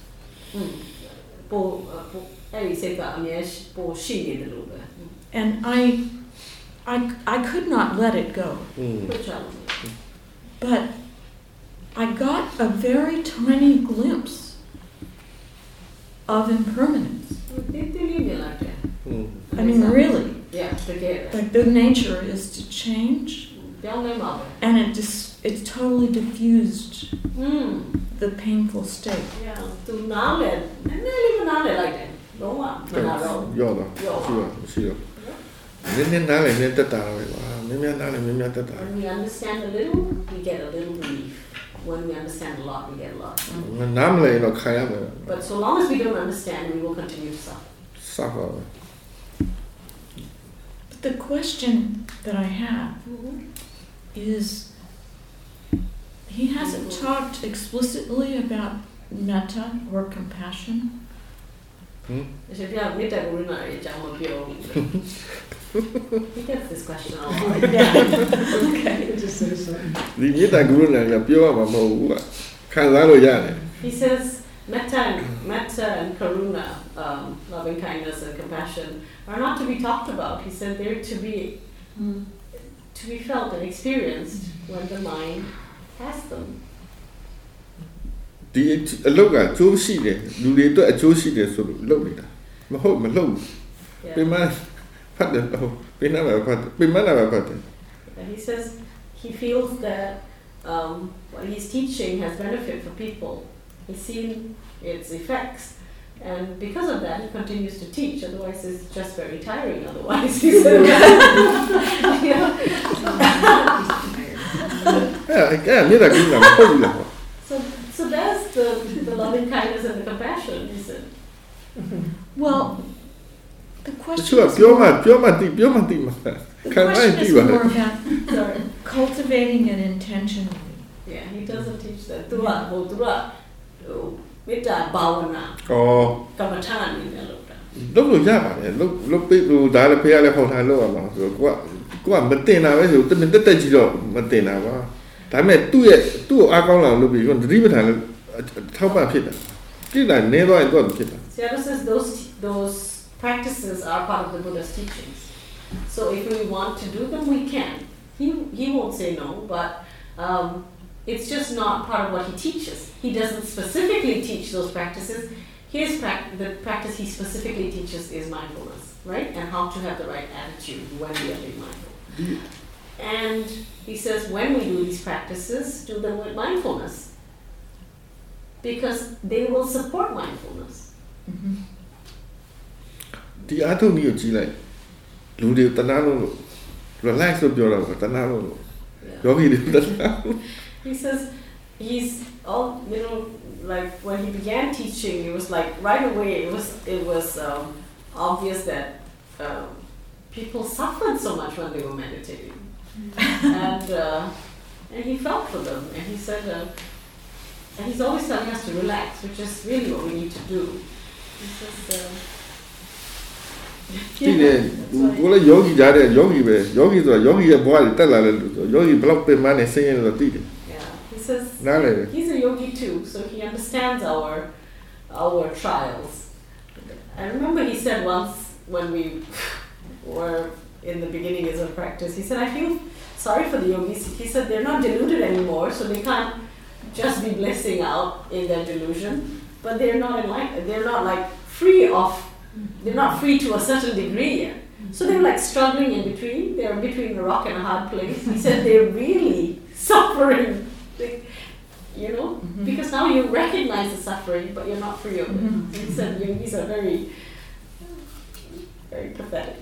Speaker 5: And I, I, I could not let it go.
Speaker 3: Mm.
Speaker 5: But I got a very tiny glimpse of impermanence. I mean, really.
Speaker 3: Yeah,
Speaker 5: like the nature is to change. And it dis- it totally diffused
Speaker 3: mm.
Speaker 5: the painful state.
Speaker 3: Yeah,
Speaker 4: to it. And not even it like that.
Speaker 3: When you understand a little, you get a little relief when we understand a lot, we get a lot. But so long as we don't understand, we will continue to suffer.
Speaker 4: Suffer.
Speaker 5: But the question that I have mm-hmm. is he hasn't mm-hmm. talked explicitly about metta or compassion.
Speaker 3: အရှင်ပြမေတ္တာကရုဏာရဲ့အကြောင်းမပြောဘူး he gets this question a lot
Speaker 5: okay.
Speaker 1: Just say something.
Speaker 4: ဒီမေတ္တာကရုဏာကပြောရမှာမဟုတ်ဘူးကခံစားလို့ရတယ်
Speaker 3: He says metta and, metta and karuna, um, loving kindness and compassion, are not to be talked about. He said they're to be to be felt and experienced when the mind has them.
Speaker 4: ဒီအလုပ်ကအကျိုးရှိတယ်လူတွေအတွက်အကျိုးရှိတယ်ဆိုလို့လုပ်နေတာမဟုတ်မလုပ်ဘူး
Speaker 3: Yeah.
Speaker 4: ပြင်မဖတ်တယ်ဟုတ်ပြင်နာပဲဖတ်တယ်ပြင်မနာပဲဖတ်တယ်
Speaker 3: And he says he feels that um, what he's teaching has benefit for people. He's seen its effects. And because of that, he continues to teach. Otherwise, it's just very tiring. Otherwise, he said, yeah.
Speaker 4: အဲ့အဲ့မေတ္တာကရုဏာမဟုတ်ဘူးလား
Speaker 3: So, so that's the, the loving kindness and the compassion, he said.
Speaker 5: Well, the
Speaker 4: တ
Speaker 5: question
Speaker 4: ချို့က
Speaker 5: is
Speaker 4: ပြောမှ
Speaker 5: more,
Speaker 4: ပြောမှသိပြောမှသိမှာ
Speaker 5: the
Speaker 4: ခံနိုင်
Speaker 5: question
Speaker 4: သိ
Speaker 5: is
Speaker 4: ပါလေ
Speaker 5: more about
Speaker 3: Sorry.
Speaker 5: cultivating it intentionally.
Speaker 3: Yeah, he doesn't teach that. Tura, ho, tura, oh, metta bhavana,
Speaker 4: ဩ
Speaker 3: kamathan, in the loka.
Speaker 4: လုပ်လို့ရပါတယ်လုပ်လုပ်ပြီးလို့ဒါလည်းဖေရလည်းဟောထားလို့ရမှာဆိုတော့ကိုကကိုကမတင်တာပဲဆိုတမင်တက်တက်ကြီးတော့မတင်တာပါ ဒါပေမဲ့သူ့ရဲ့သူ့ကိုအားကောင်းလာလို့ပြီးကိုသတိပဋ္ဌာန်လည်းထောက်ပံ့ဖြစ်တာကြည့်လိုက်နေတော့ရင်တော့ဖြစ်တာ
Speaker 3: Seattle says those, those practices are part of the Buddha's teachings. So if we want to do them, we can. He, he won't say no, but um, it's just not part of what he teaches. He doesn't specifically teach those practices. His prac- the practice he specifically teaches is mindfulness, right? And how to have the right attitude when we are being mindful. And he says when we do these practices, do them with mindfulness. Because they will support mindfulness.
Speaker 4: ဒီအားထုတ်နည်းကိုကြည့်လိုက်လူတွေတနာလို့လို့ relax လို့ပြောတာကတနာလို့လို့
Speaker 3: Yeah.
Speaker 4: ယောဂီတွေတနာလို့
Speaker 3: He says he's all you know like when he began teaching it was like right away it was it was um, obvious that um, people suffered so much when they were meditating and uh, and he felt for them and he said uh, and he's always telling us to relax which is really what we need to do he says uh,
Speaker 4: ဒီလေ
Speaker 3: that's why-
Speaker 4: ကိုလည်းယောဂီကြားတဲ့ယောဂီပဲယောဂီဆိုတာယောဂီရဲ့ဘဝတွေတက်လာတဲ့လူဆိုယောဂီဘလောက်ပင်မနဲ့ဆင်းရဲလို့သိတယ်
Speaker 3: yeah he says
Speaker 4: နားလေ
Speaker 3: He's a yogi too, so he understands our our trials. I remember he said once when we were in the beginning of practice, he said, I feel sorry for the yogis. He said they're not deluded anymore, so they can't just be blissing out in their delusion, but they're not enlightened. They're not like free of. They're not free to a certain degree yet. So they're like struggling in between. They're between a rock and a hard place. He said they're really suffering. They- you know, because now you recognize the suffering, but you're not free of it.
Speaker 5: Mhm.
Speaker 3: He said yogis are very, very pathetic.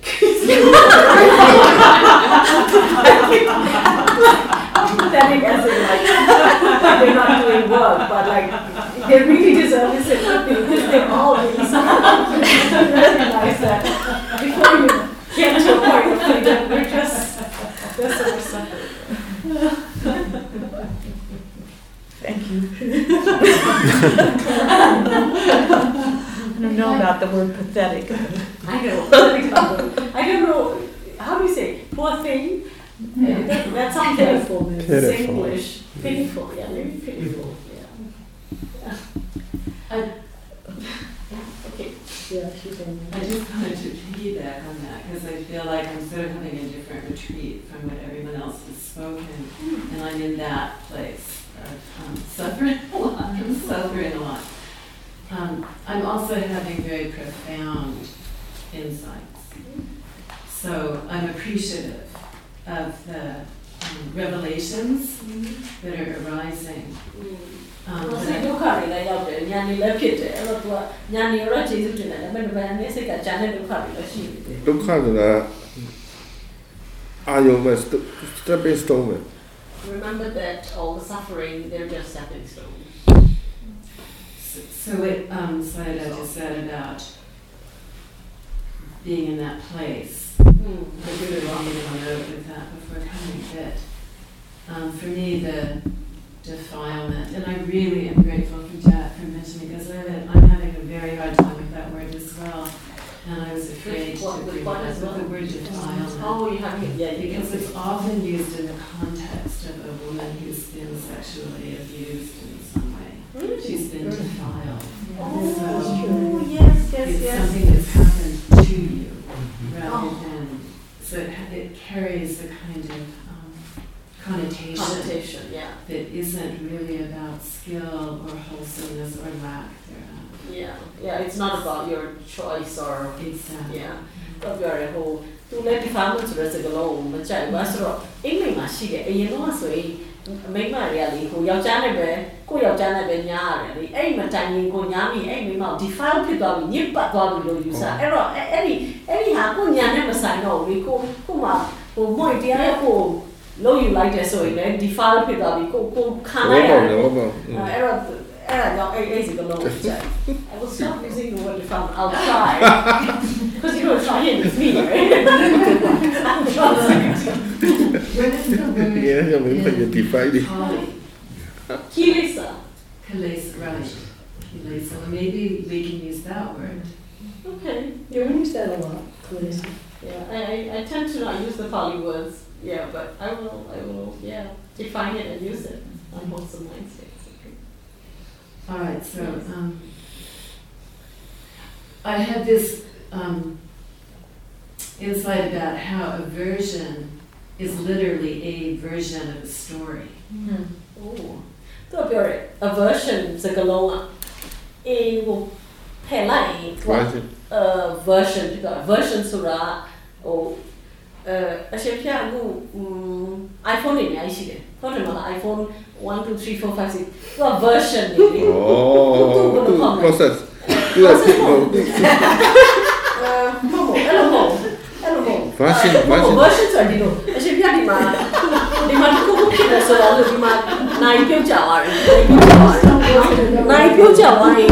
Speaker 3: pathetic as in like they're not doing work, but like they really deserve this sympathy because they're all really suffering. recognize that before you get to a point of freedom, we're just just so much suffering.
Speaker 5: Thank you. I don't know about the word pathetic.
Speaker 3: I know. I don't know. How do you say? Poor thing. Uh, that, that sounds pitiful.
Speaker 4: Pitiful.
Speaker 3: English. Pitiful. Yeah, maybe pitiful. Yeah.
Speaker 6: I,
Speaker 3: Okay.
Speaker 1: Yeah, she's
Speaker 9: I just wanted to piggyback on that because I feel like I'm sort of having a different retreat from what everyone else has spoken, and I'm in that place of um, suffering a lot. I'm suffering a lot, um, I'm also having very profound insights. So I'm appreciative of the um, revelations that are arising. Um,
Speaker 3: စိတ်
Speaker 9: that
Speaker 3: ဒုက္ခတွေလည်းရောက်တယ်ညာနေလည်းဖြစ်တယ်အဲ့တော့ तू ကညာနေရောကျေးဇူးတင်တယ်ဒါပေမဲ့ဗန်နဲ့စိတ်ကဂျာနဲ့ဒုက္ခတွေလည်းရှိနေတယ်
Speaker 4: ဒုက္ခဆိုတာအာယုံပဲ stepping stone ပဲ
Speaker 3: remember that all the suffering they're just stepping stones
Speaker 9: So, what um, Sayadaw just said about being in that place, I really wanted to note with that before coming that um, for me the defilement, and I really am grateful for Jack for mentioning because I'm having a very hard time with that word as well, and I was afraid
Speaker 3: What-
Speaker 9: to
Speaker 3: with
Speaker 9: that with
Speaker 3: well?
Speaker 9: the word defilement.
Speaker 3: oh you have yeah
Speaker 9: Because it's often used in the context of a woman who's been sexually abused in some way. She's been defiled.
Speaker 3: oh yes yes
Speaker 9: It's
Speaker 3: yes
Speaker 9: something that's happened to you rather
Speaker 3: Oh.
Speaker 9: than, so it, ha- it carries a kind of um, connotation
Speaker 3: connotation yeah
Speaker 9: that isn't really about skill or wholesomeness or lack thereof.
Speaker 3: yeah yeah it's not about your choice or
Speaker 9: Exactly.
Speaker 3: yeah တော့ပြောရဟိုသူလည်း defilement ဆိုတဲ့စကားလုံးကိုမကြိုက်ဘူးဆိုတော့အင်္ဂလိပ်မှာရှိတယ်အရင်တော့ဆိုရင် မိန်းမတွေကလေဟိုယောက်ျားနဲ့ပဲကိုယ့်ယောက်ျားနဲ့ပဲညားရတယ်လေအဲ့ဒီမတိုင်ရင်ကိုညားမိအဲ့မိန်းမကို defile ဖြစ်သွားပြီညစ်ပတ်သွားပြီလို့ယူဆအဲ့တော့အဲ့အဲ့ဒီအဲ့ဒီဟာကိုညာနဲ့မဆိုင်တော့ဘူးလေကိုကိုမှဟိုမွေတရားကိုလုံးယူလိုက်တယ်ဆိုရင်လည်း defile ဖြစ်သွားပြီကိုကိုခံ
Speaker 4: ဘော
Speaker 3: လိုက်ရ
Speaker 4: ပေါ
Speaker 3: တ
Speaker 4: က်
Speaker 3: ယ်
Speaker 4: တယ်ဘောပေါက်
Speaker 3: အဲ့တော့ Uh, no, it is a long term. I will stop using the word from outside because you're trying with me, right? I'm trying.
Speaker 4: yeah, yeah, we might define
Speaker 9: it.
Speaker 3: Kilesa.
Speaker 9: Kilesa, right. Kilesa. Maybe we can use that word.
Speaker 3: Okay.
Speaker 1: Yeah, we use that a lot. Kilesa.
Speaker 3: Yeah, I, I tend to not use the Pali words. Yeah, but I will, I will, yeah, define it and use it on most of my mindspace.
Speaker 9: All right, so um, I had this um, insight about how aversion is literally a version of a story.
Speaker 3: Mm. Oh, ก็เปรียบเ a
Speaker 4: version
Speaker 3: A version. A version สุราโอ အဲအရှင်ပြအခု um, iPhone တွေအများကြီးရှိတယ်ဟုတ်တယ်မလား iPhone 1 2 3 4 5 6သူက version တွေလေ
Speaker 4: ဩ
Speaker 3: သူ့ဘယ်လိုခေါ်မလဲ
Speaker 4: process သူကဟို
Speaker 3: အဲမဟုတ်ဘူးအဲ့လိုမဟုတ်ဘူးအဲ့လိုမဟုတ်ဘူး
Speaker 4: version
Speaker 3: အဲ့လိုမဟုတ်
Speaker 4: version
Speaker 3: version ဆိုတာဒီလိုအရှင်ပြဒီမှာဒီမှာတစ်ခုခုဖြစ်တယ်ဆိုတော့ဒီမှာနိုင်ပြုတ်ကြသွားတယ်နိုင်ပြုတ်ကြသွားတယ် နိုင်ပြုတ်ကြသွားရင်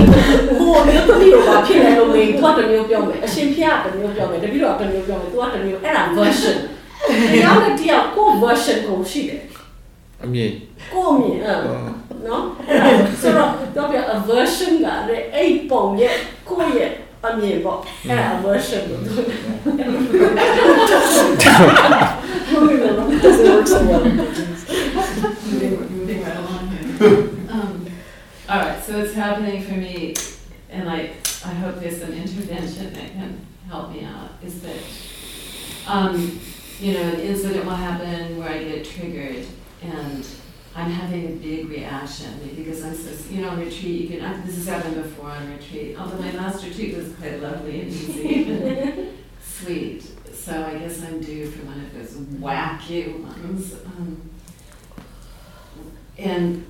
Speaker 3: ဟိုမျိုးသမီးကိုဘာဖြစ်လဲလို့မေးသူကတစ်မျိုးပြောမယ်အရှင်ပြကတစ်မျိုးပြောမယ်တပည့်တော်ကတစ်မျိုးပြောမယ်သူကတစ်မျိုးအဲ့ဒါ version တရားနဲ့တရားကို version ကိုရှိတယ်
Speaker 4: အမြင်
Speaker 3: ကိုအမြင်အဲ့နော်အဲ့ဒါဆိုတော့တော့ပြ aversion ကလည်းအဲ့ပုံရဲ့ကိုယ့်ရဲ့အမြင်ပေါ့အဲ့ဒါ aversion လို့ပြောတယ်
Speaker 1: Doesn't work so well.
Speaker 9: All right, so it's happening for me, and I, I hope there's some intervention that can help me out. Is that, um, you know, an incident will happen where I get triggered, and I'm having a big reaction because I'm so, you know, on retreat. You can. I, this has happened before on retreat. Although my last retreat was quite lovely and easy and sweet. So I guess I'm due for one of those wacky ones. Um, and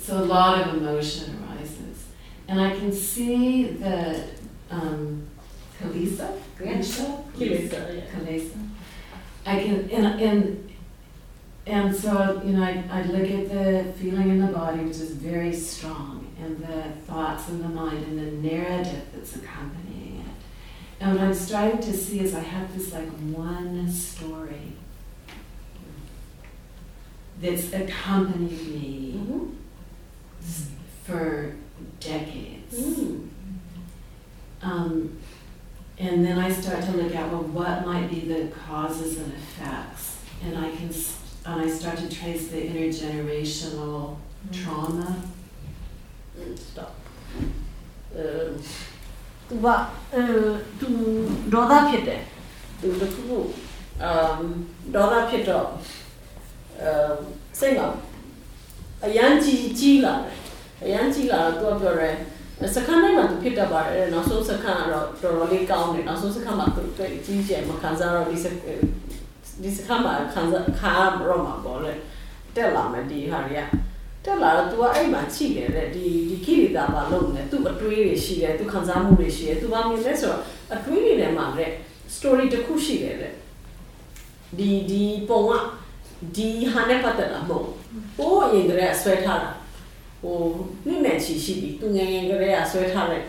Speaker 9: so a lot of emotion arises. And I can see that um, Kalisa, Kalisa,
Speaker 3: Kilesa, yeah.
Speaker 9: Kalisa. I can, and, and, and so, you know, I, I look at the feeling in the body, which is very strong, and the thoughts in the mind, and the narrative that's accompanying it. And what I'm striving to see is I have this like one story that's accompanied me
Speaker 3: Mhm
Speaker 9: s- for decades.
Speaker 3: Mm.
Speaker 9: Um, and then I start to look at well, what might be the causes and effects, and I can s- and I start to trace the intergenerational trauma.
Speaker 3: Mm, stop အဲသူကအဲသူဒေါသဖြစ်တယ်သူတခုခုအမ်ဒေါသဖြစ်တော့အဲစိတ်က အရန်ကြီးကြီးလာတယ်အရန်ကြီးလာတော့သူကပြောတယ် စကန်တိုင်းမှာသူဖြစ်တတ်ပါတယ်နောက်ဆုံးစကန်ကတော့တော်တော်လေးကောင်းတယ်နောက်ဆုံးစကန်မှာသူတွေ့ကြီးကျယ်မခံစားတော့ဒီစဒီစကန်မှာခံစားခါရောမှာပေါ့လေတက်လာမယ်ဒီဟာတွေကတက်လာတော့ तू ကအဲ့မှာချိတယ်တဲ့ဒီဒီကိရိတာဘာလုပ်နေ तू အတွေးတွေရှိတယ် तू ခံစားမှုတွေရှိတယ် तू ဘာမြင်လဲဆိုတော့အတွေးတွေထဲမှာတဲ့ story တစ်ခုရှိတယ်တဲ့ဒီဒီပုံကဒီဟာနဲ့ပတ်သက်တာမဟုတ် ဘူးဟိုးအရင်ကတည်းကဆွဲထားတာဟိုနှစ်နဲ့ချီရှိပြီသူငယ်ငယ်ကလေးကဆွဲထားတဲ့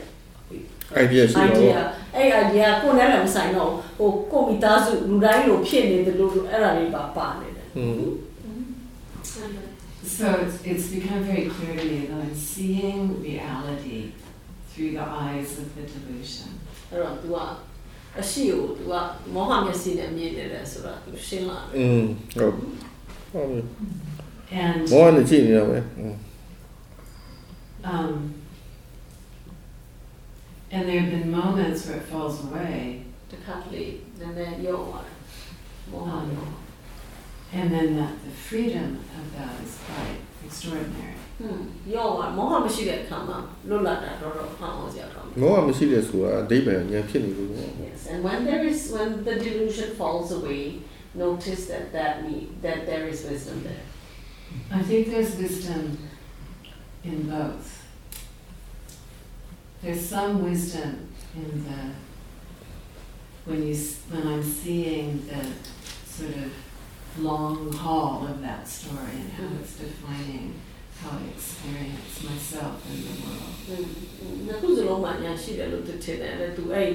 Speaker 4: idea ရှိတော့
Speaker 3: idea အဲ့ idea ကိုယ်နဲ့လည်းမဆိုင်တော့ဟိုကိုမိသားစုလူတိုင်းလိုဖြစ်နေတယ်လို့အဲ့ဒါလေးပါပါနေတယ်
Speaker 4: อืม
Speaker 9: So it's, it's become very clear to me that I'm seeing reality through the eyes of the delusion.
Speaker 3: အဲ့တော့ तू ကအရှိကို तू ကမောဟမျက်စိနဲ့မြင်နေတယ်ဆိုတာ तू ရှင်းလာတယ်
Speaker 4: อืมဟုတ်ဟုတ်ပြီ
Speaker 9: And
Speaker 4: မောဟနဲ့ကြည့်နေရမယ်อืม
Speaker 9: um, and there have been moments where it falls away,
Speaker 3: တခါလေနည်းနည်းရောသွားတယ်မောဟရော
Speaker 9: and then that the freedom of that is quite extraordinary.
Speaker 3: ဟွန်းရောသွားမောဟမရှိတဲ့အခါမှာလွတ်လပ်တာတော့တော့ဟောင်းအောင်စရာတော့
Speaker 4: မောဟမရှိတဲ့ဆိုတာအဓိပ္ပာယ်ဉာဏ်ဖြစ်နေလို့ပေါ့
Speaker 3: Yes, and when there is when the delusion falls away, notice that that need, that there is wisdom there.
Speaker 9: I think there's wisdom in both. There's some wisdom in the when you s- when I'm seeing the sort of long haul of that story and how it's defining how I experience myself in the world.
Speaker 3: ငါခုစလုံးမှညာရှိတယ်လို့သူထင်တယ်လေသူအဲ့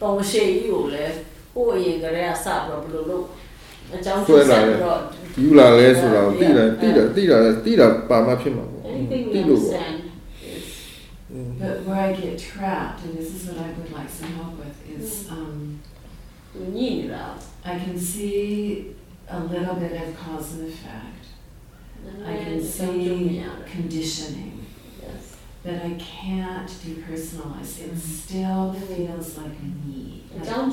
Speaker 3: ပုံရှိကြီးကိုလည်းဟိုအရင်ကတည်းကစပြီးတော့ဘယ်လိုလုပ်အကြောင်းပြဆက်ပြီးတော့
Speaker 4: ယူလာလဲဆိုတာကိုသိတယ်သိတယ်သိတာသိတာပါမှဖြစ်မှာပေါ့
Speaker 3: anything we
Speaker 4: သိလို့ပေါ့
Speaker 3: understand is
Speaker 4: อืม
Speaker 9: But where I get trapped, and this is what I would like some help with, is um,
Speaker 3: ညင်နေတာ
Speaker 9: I can see a little bit of cause and effect. I can see conditioning,
Speaker 3: yes
Speaker 9: but I can't depersonalize. It still feels like a need.
Speaker 3: အ
Speaker 9: Like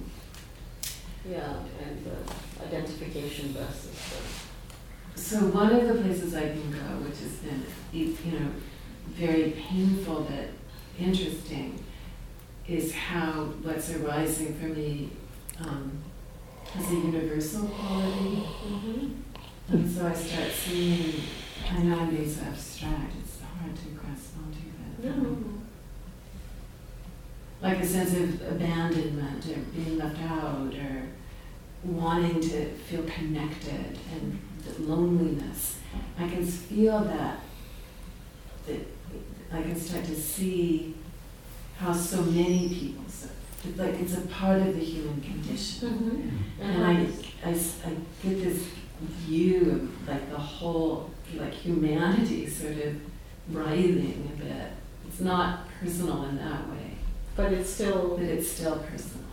Speaker 3: Yeah, and uh, identification versus.
Speaker 9: So one of the places I can go, which has been, you know, very painful but interesting, is how what's arising for me um, has a universal quality. And so I start seeing, I know I'm being so abstract, it's hard to grasp onto,
Speaker 3: no, no.
Speaker 9: Like a sense of abandonment or being left out or wanting to feel connected and the loneliness. I can feel that, that I can start to see how so many people, so, like it's a part of the human condition.
Speaker 3: Mm-hmm.
Speaker 9: And I, I s- I get this view of like the whole, like humanity sort of writhing a bit. It's not personal in that way,
Speaker 3: But it's still.
Speaker 9: but it's still personal.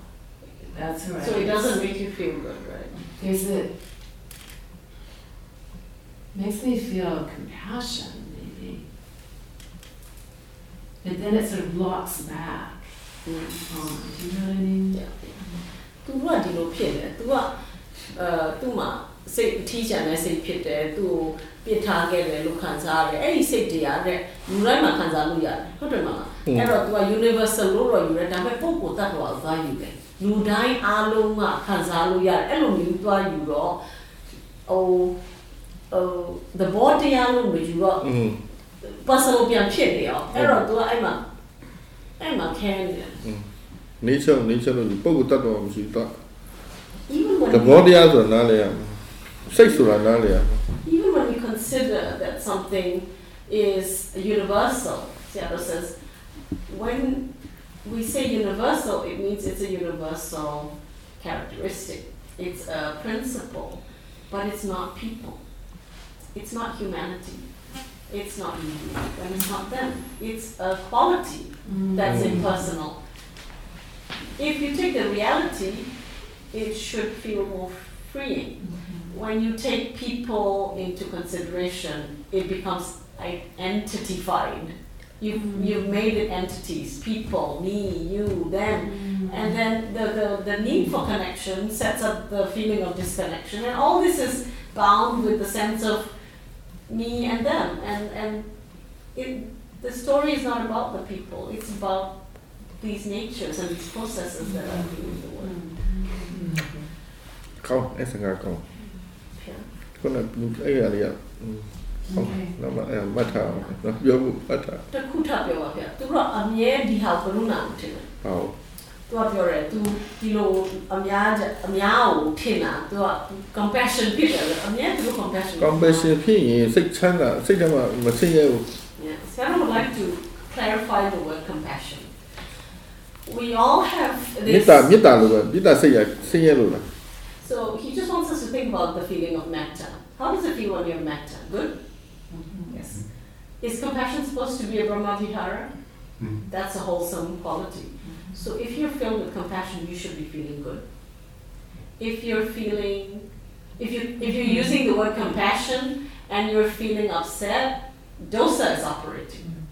Speaker 9: That's right.
Speaker 3: So it doesn't make you feel good, right?
Speaker 9: There's a, makes me feel compassion maybe. But then it sort of locks back on, do you know what I mean?
Speaker 3: Yeah. तू ကဒီလိုဖြစ်တယ် तू ကအဲသူ့မှာစိတ်အထီးကျန်တဲ့စိတ်ဖြစ်တယ်သူ့ကို ပြစ်ထားခဲ့တယ်လို့ခံစားရတယ်အဲ့ဒီစိတ်တရားတဲ့လူတိုင်းမှာခံစားလို့ရတယ်ဟုတ်တယ်မလားအဲ့တော့ तू က universal လို့တော့ယူတယ်ဒါပေမဲ့ပုဂ္ဂိုလ်တ attva ကိုသွားယူတယ်လူတိုင်းအားလုံးကခံစားလို့ရတယ်အဲ့လိုမျိုးသွားယူတော့ဟိုဟို the body တရားလို့မယူတော့
Speaker 4: อืม
Speaker 3: personal ပြန်ဖြစ်နေအောင်အဲ့တော့ तू ကအဲ့မှာအဲ့မှာခဲနေတယ်
Speaker 4: nature nature လို့ပုဂ္ဂိုလ်တ attva မရှိတော့
Speaker 3: even when
Speaker 4: သဘောတရားဆိုတာနားလေရမယ်စိတ်ဆိုတာနားလေရ
Speaker 3: consider that something is universal, Sayadaw says, when we say universal, it means it's a universal characteristic. It's a principle. but it's not people. It's not humanity. It's not you, and it's not them. It's a quality that's mm. impersonal. If you take the reality, it should feel more freeing when you take people into consideration, it becomes identified. You've, mm. you've made it entities, people, me, you, them. Mm. And then the, the, the need for connection sets up the feeling of disconnection. And all this is bound with the sense of me and them. And, and it, the story is not about the people, it's about these natures and these processes that are being the
Speaker 4: world. Cool, it's a good
Speaker 3: cool.
Speaker 4: ခုနကအဲ့ရလေးကอืมဟုတ်တော့မအဲ့မတ်ထားအောင်နော်ပြောဖို့မတ်ထား
Speaker 3: တခုထပ်ပြောပါဗျာသူကအမြဲဒီဟာကိုကရုဏာကိုထင်တယ်
Speaker 4: ဟော
Speaker 3: သူကပြောတယ်သူဒီလိုအများကြအများကိုထင်တာသူက compassion ဖြစ်တယ်လေအမြဲသူ compassion
Speaker 4: compassion ဖြစ်ရင်စိတ်ချမ်းသာစိတ်ထဲမှာမဆင်းရဲဘူး
Speaker 3: Yeah, so I would like to clarify the word compassion. We all have
Speaker 4: မေတ္ this. တာမေတ္တာလို့ပဲမေတ္တာစိတ်ရဆင်းရဲလို့လား
Speaker 3: So he just wants us to think about the feeling of metta. How does it feel when you're metta? Good? Yes. Is compassion supposed to be a brahmavihara?
Speaker 7: Mm.
Speaker 3: That's a wholesome quality. So if you're filled with compassion, you should be feeling good. If you're feeling, if you if you're using the word compassion and you're feeling upset, dosa is operating.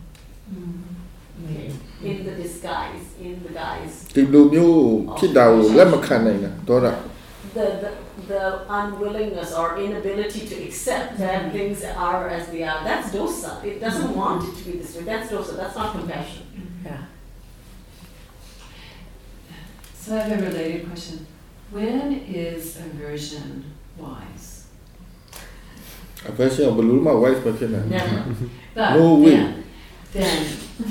Speaker 3: Okay. In the disguise, in the guise.
Speaker 4: ဒီလိုမျိုးဖြစ်တာကိုလက်မခံနိုင်တာဒေါသ
Speaker 3: The, the the unwillingness or inability to accept that mm-hmm. things are as they are. That's dosa. It doesn't mm-hmm. want it to be this way. That's dosa. That's not compassion. Mm-hmm. Yeah.
Speaker 9: So I have a related question. When is aversion wise?
Speaker 4: Aversion belum my wife, lah.
Speaker 3: Never.
Speaker 4: no way.
Speaker 9: Then,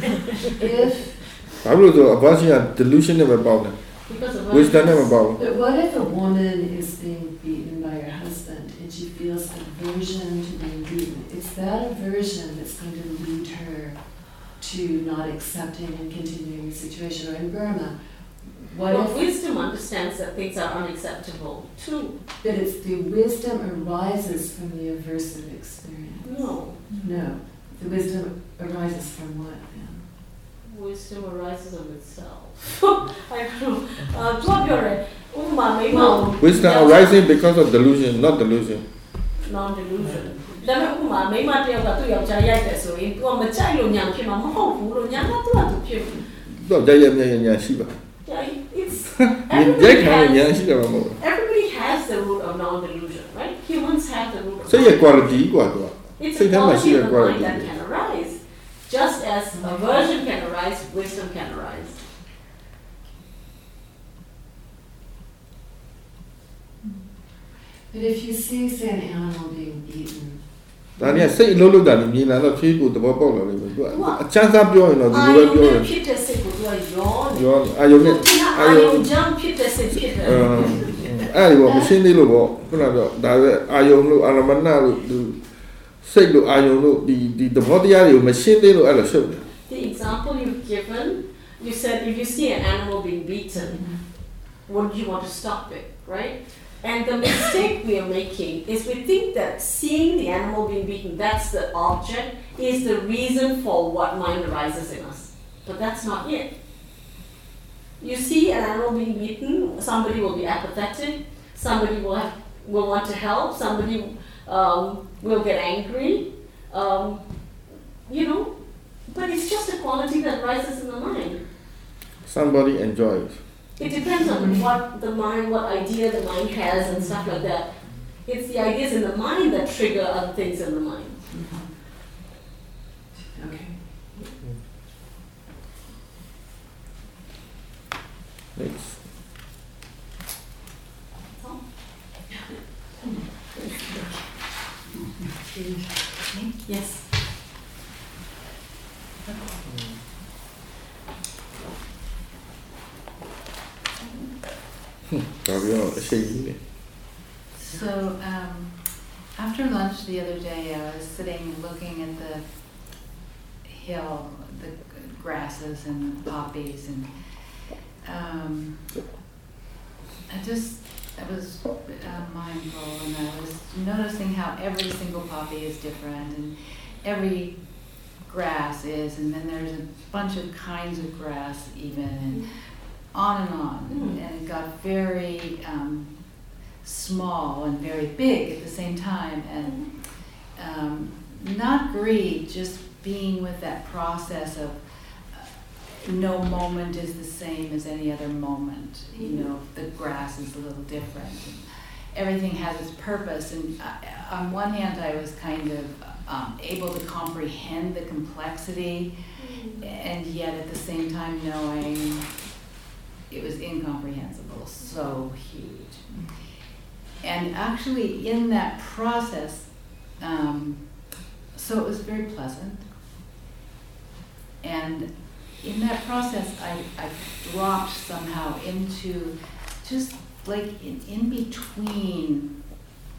Speaker 9: then if.
Speaker 4: I will do aversion delusion never problem. Which about?
Speaker 9: But what if a woman is being beaten by her husband and she feels aversion to being beaten? It's that aversion that's going to lead her to not accepting and continuing the situation. Or in Burma, what
Speaker 3: well,
Speaker 9: if
Speaker 3: wisdom understands that things are unacceptable too?
Speaker 9: But it's the wisdom arises from the aversive experience.
Speaker 3: No.
Speaker 9: No. The wisdom arises from what then?
Speaker 3: Wisdom arises of itself. I don't know. Uh, 做表人，我嘛眉毛。
Speaker 4: Wisdom uh, arising because of delusion, not delusion.
Speaker 3: Non delusion. ဒါပေမဲ့ဥမာမိမတယောက်ကသူ့ယောက်ျားရိုက်တယ်ဆိုရင် तू မကြိုက်လို့ညာဖြစ်မှာမဟုတ်ဘူးလို့ညာကသူ့ဟာသူဖြစ်ဘူး။
Speaker 4: တော့ကြိုက်ရမြညာရှိပါ။
Speaker 3: It's everybody has, everybody has the root of non-delusion, right? Humans have the root. Of
Speaker 4: so your quality, quality.
Speaker 3: It's a quality of the mind that can arise. Just as aversion can arise, wisdom can arise.
Speaker 9: But if you see, say, an animal being beaten,
Speaker 4: ဒါเนี่ยစိတ်အလုံးလုံးတာနေမြင်လာတော့ဖြေးကိုသဘောပေါက်လာလိမ့်မယ်သူကအချမ်းသာပြောရင်တော့ဒီလိုပဲပြောတယ်
Speaker 3: ဖြစ်တဲ့စိတ်ကိုသူကယောနေ
Speaker 4: ပြောအာယုံနဲ့
Speaker 3: ဒီက
Speaker 4: အာ
Speaker 3: အာ
Speaker 4: ယုံ
Speaker 3: ယုံကြောင့်ဖြစ်တဲ့စိတ်ဖြစ်တယ်
Speaker 4: အဲအဲ့ဒီဘောမရှင်းသေးလို့ပေါ့ခုနကပြောဒါပဲအာယုံလို့အာရမဏလို့ဒီစိတ်လို့အာယုံလို့ဒီဒီသဘောတရားတွေကိုမရှင်းသေးလို့အဲ့လိုရှုပ်တယ်
Speaker 3: The example you've given, you said if you see an animal being beaten, would you want to stop it, right? And the mistake we are making is we think that seeing the animal being beaten, that's the object, is the reason for what mind arises in us. But that's not it. You see an animal being beaten, somebody will be apathetic, somebody will have, will want to help, somebody um, will get angry, um, you know. But it's just a quality that rises in the mind.
Speaker 4: somebody enjoys
Speaker 3: It depends on what the mind, what idea the mind has, and stuff like that. It's the ideas in the mind that trigger other things in the mind.
Speaker 9: okay.
Speaker 4: next
Speaker 3: Yes.
Speaker 10: So um, after lunch the other day, I was sitting looking at the hill, the grasses and the poppies, and um, I just
Speaker 2: I was uh, mindful, and I was noticing how every single poppy is different, and every grass is, and then there's a bunch of kinds of grass even. And, on and on.
Speaker 3: Mm.
Speaker 2: And it got very um, small and very big at the same time, and um, not greed, just being with that process of uh, no moment is the same as any other moment. You know, the grass is a little different. And everything has its purpose. And uh, on one hand, I was kind of um, able to comprehend the complexity, and yet at the same time knowing it was incomprehensible, so huge. And actually, in that process, um, so it was very pleasant. And in that process, I, I dropped somehow into just like in, in between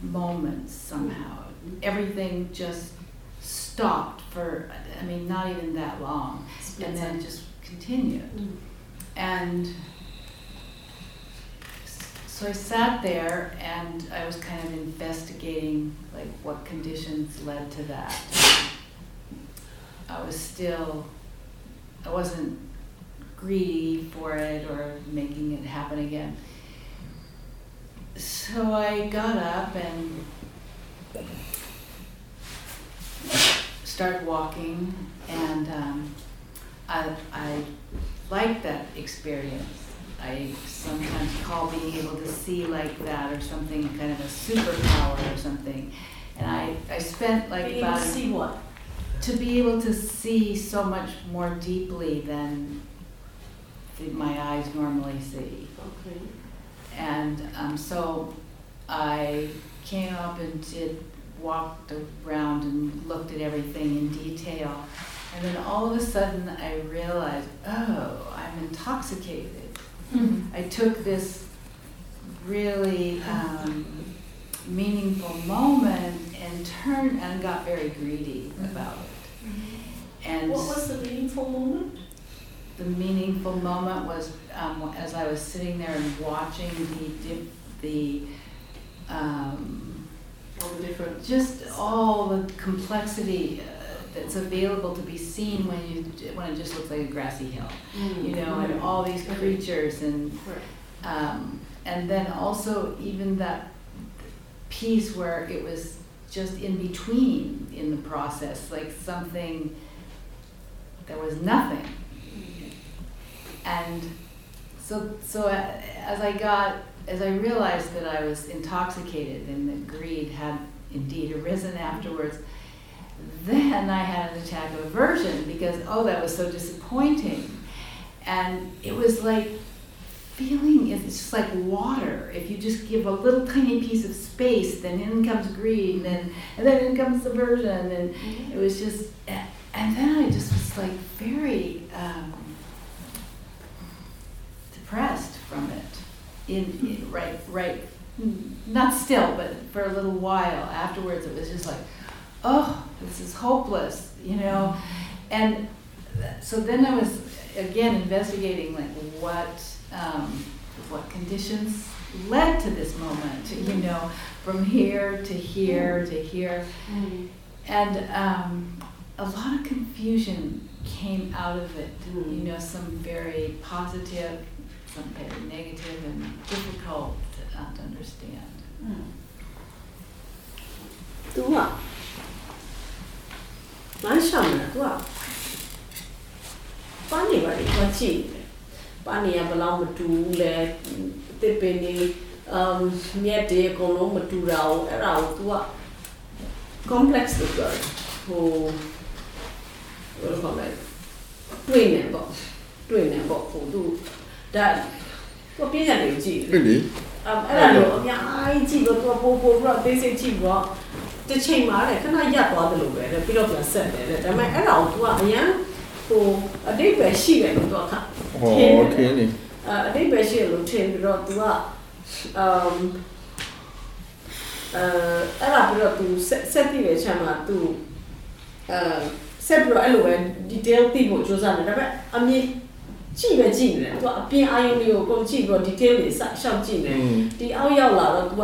Speaker 2: moments somehow. Everything just stopped for, I mean, not even that long. And then just continued.
Speaker 3: Mm.
Speaker 2: And so I sat there and I was kind of investigating like what conditions led to that. I was still, I wasn't greedy for it or making it happen again. So I got up and started walking and um, I, I liked that experience. I sometimes call being able to see like that or something kind of a superpower or something. And I, I spent like
Speaker 3: Being
Speaker 2: about
Speaker 3: to see what?
Speaker 2: to be able to see so much more deeply than the, my eyes normally see.
Speaker 3: Okay.
Speaker 2: And um, so I came up and did walked around and looked at everything in detail. And then all of a sudden I realized, oh, I'm intoxicated. I took this really um, meaningful moment and turned and got very greedy about it. And
Speaker 3: What was the meaningful moment?
Speaker 2: the meaningful moment was um, as I was sitting there and watching the di- the um,
Speaker 3: All the different.
Speaker 2: just all the complexity that's available to be seen when you when it just looks like a grassy hill, you know, and all these creatures and um, and then also even that piece where it was just in between in the process, like something there was nothing. And so so as I got as I realized that I was intoxicated and that greed had indeed arisen afterwards, then I had an attack of aversion because oh that was so disappointing. And it was like feeling it's just like water. If you just give a little tiny piece of space, then in comes greed, and then and then in comes aversion, and it was just. And then I just was like very um, depressed from it. In, in right, right, not still, but for a little while afterwards, it was just like, oh, this is hopeless, you know. And so then I was again investigating like what um, what conditions led to this moment, you know, from here to here to here, and um, a lot of confusion came out of it. You know, some very positive, some very negative, and difficult to, uh, to understand.
Speaker 3: သူက မန်းရှောင်းတာသူကပန်းနေပါလေသူကကြည့်တယ်ပန်းနေရဘယ်လောက်မတူဘူးလဲတစ်ပင်နေအမ်မြက်တွေအကုန်လုံးမတူတာကိုအဲ့ဒါကိုသူက complex လို့ပြောတယ်ဟိုဘယ်လိုခေါ်လဲတွေ့နေပေါ့တွေ့နေပေါ့ဟိုသူဒါသူကပြည့်ရတယ်ကြည့်တယ်
Speaker 4: ဖြစ်လေ
Speaker 3: အဲ့အဲ့ဒါလို့အများကြီးကြည့်တော့သူကပို့ပို့ပြီးတော့အသေးစိတ်ကြည့်ပြီးတော့ တစ်ချိန်မှာလေခဏရပ်သွားတယ်လို့ပဲတဲ့ပြီးတော့ပြန်ဆက်တယ်တဲ့ဒါပေမဲ့အဲ့ဒါကို तू ကအရန်ဟိုအတိတ်ပဲရှိတယ်လို့ तू ကခ
Speaker 4: ဟောထင်းနေ
Speaker 3: အအတိတ်ပဲရှိတယ်လို့ထင်ပြီးတော့ तू ကအမ်အဲအဲ့ဒါပြီးတော့ तू ဆက်ဆက်ပြီးတဲ့ချက်မှာ तू အဲဆက်ပြီးတော့အဲ့လိုပဲ detail သိဖို့ကြိုးစားတယ်ဒါပေမဲ့အမြင် ကြည့်ပဲကြည့်နေတယ်သူကအပြင်အာယုံတွေကိုကုန်ကြည့်ပြီးတော့ detail တွေစရှောက်ကြည့်နေ
Speaker 4: อืม
Speaker 3: ဒီအောက်ရောက်လာတော့ तू က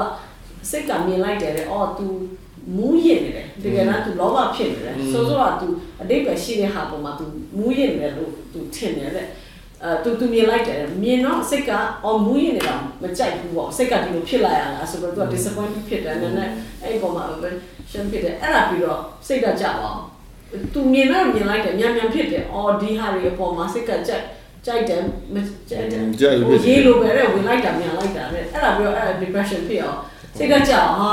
Speaker 3: စိတ်ကမြင်လိုက်တယ်လေအော် तू မူးယစ်နေတယ်တကယ်တော့ तू လောဘဖြစ်နေတယ်ဆိုတော့ तू အတိတ်ပဲရှိတဲ့ဟာပေါ်မှာ तू မူးယစ်နေတယ်လို့ तू ထင်တယ်လေအဲ तू तू မြင်လိုက်တယ်မြင်တော့စိတ်ကအော်မူးယစ်နေတာမကြိုက်ဘူးပေါ့စိတ်ကဒီလိုဖြစ်လာရလားဆိုတော့ तू disappoint ဖြစ်တယ်နည်းနည်းအဲ့ပေါ်မှာပဲရှင်းဖြစ်တယ်အဲ့ဒါပြီးတော့စိတ်ကကြောက်အောင် तू မြင်တော့မြင်လိုက်တယ်မြန်မြန်ဖြစ်တယ်အော်ဒီဟာတွေအပေါ်မှာစိတ်ကကြိုက်ကြိုက်တယ်မကြိုက်တယ်
Speaker 4: ကြိုက်ပြီ
Speaker 3: ဟိုရေးလိုပဲတဲ့ဝင်လိုက်တာမြန်လိုက်တာတဲ့အဲ့ဒါပြီးတော့အဲ့ဒါ depression ဖြစ်အောင်စိတ်ကကြောက်ဟာ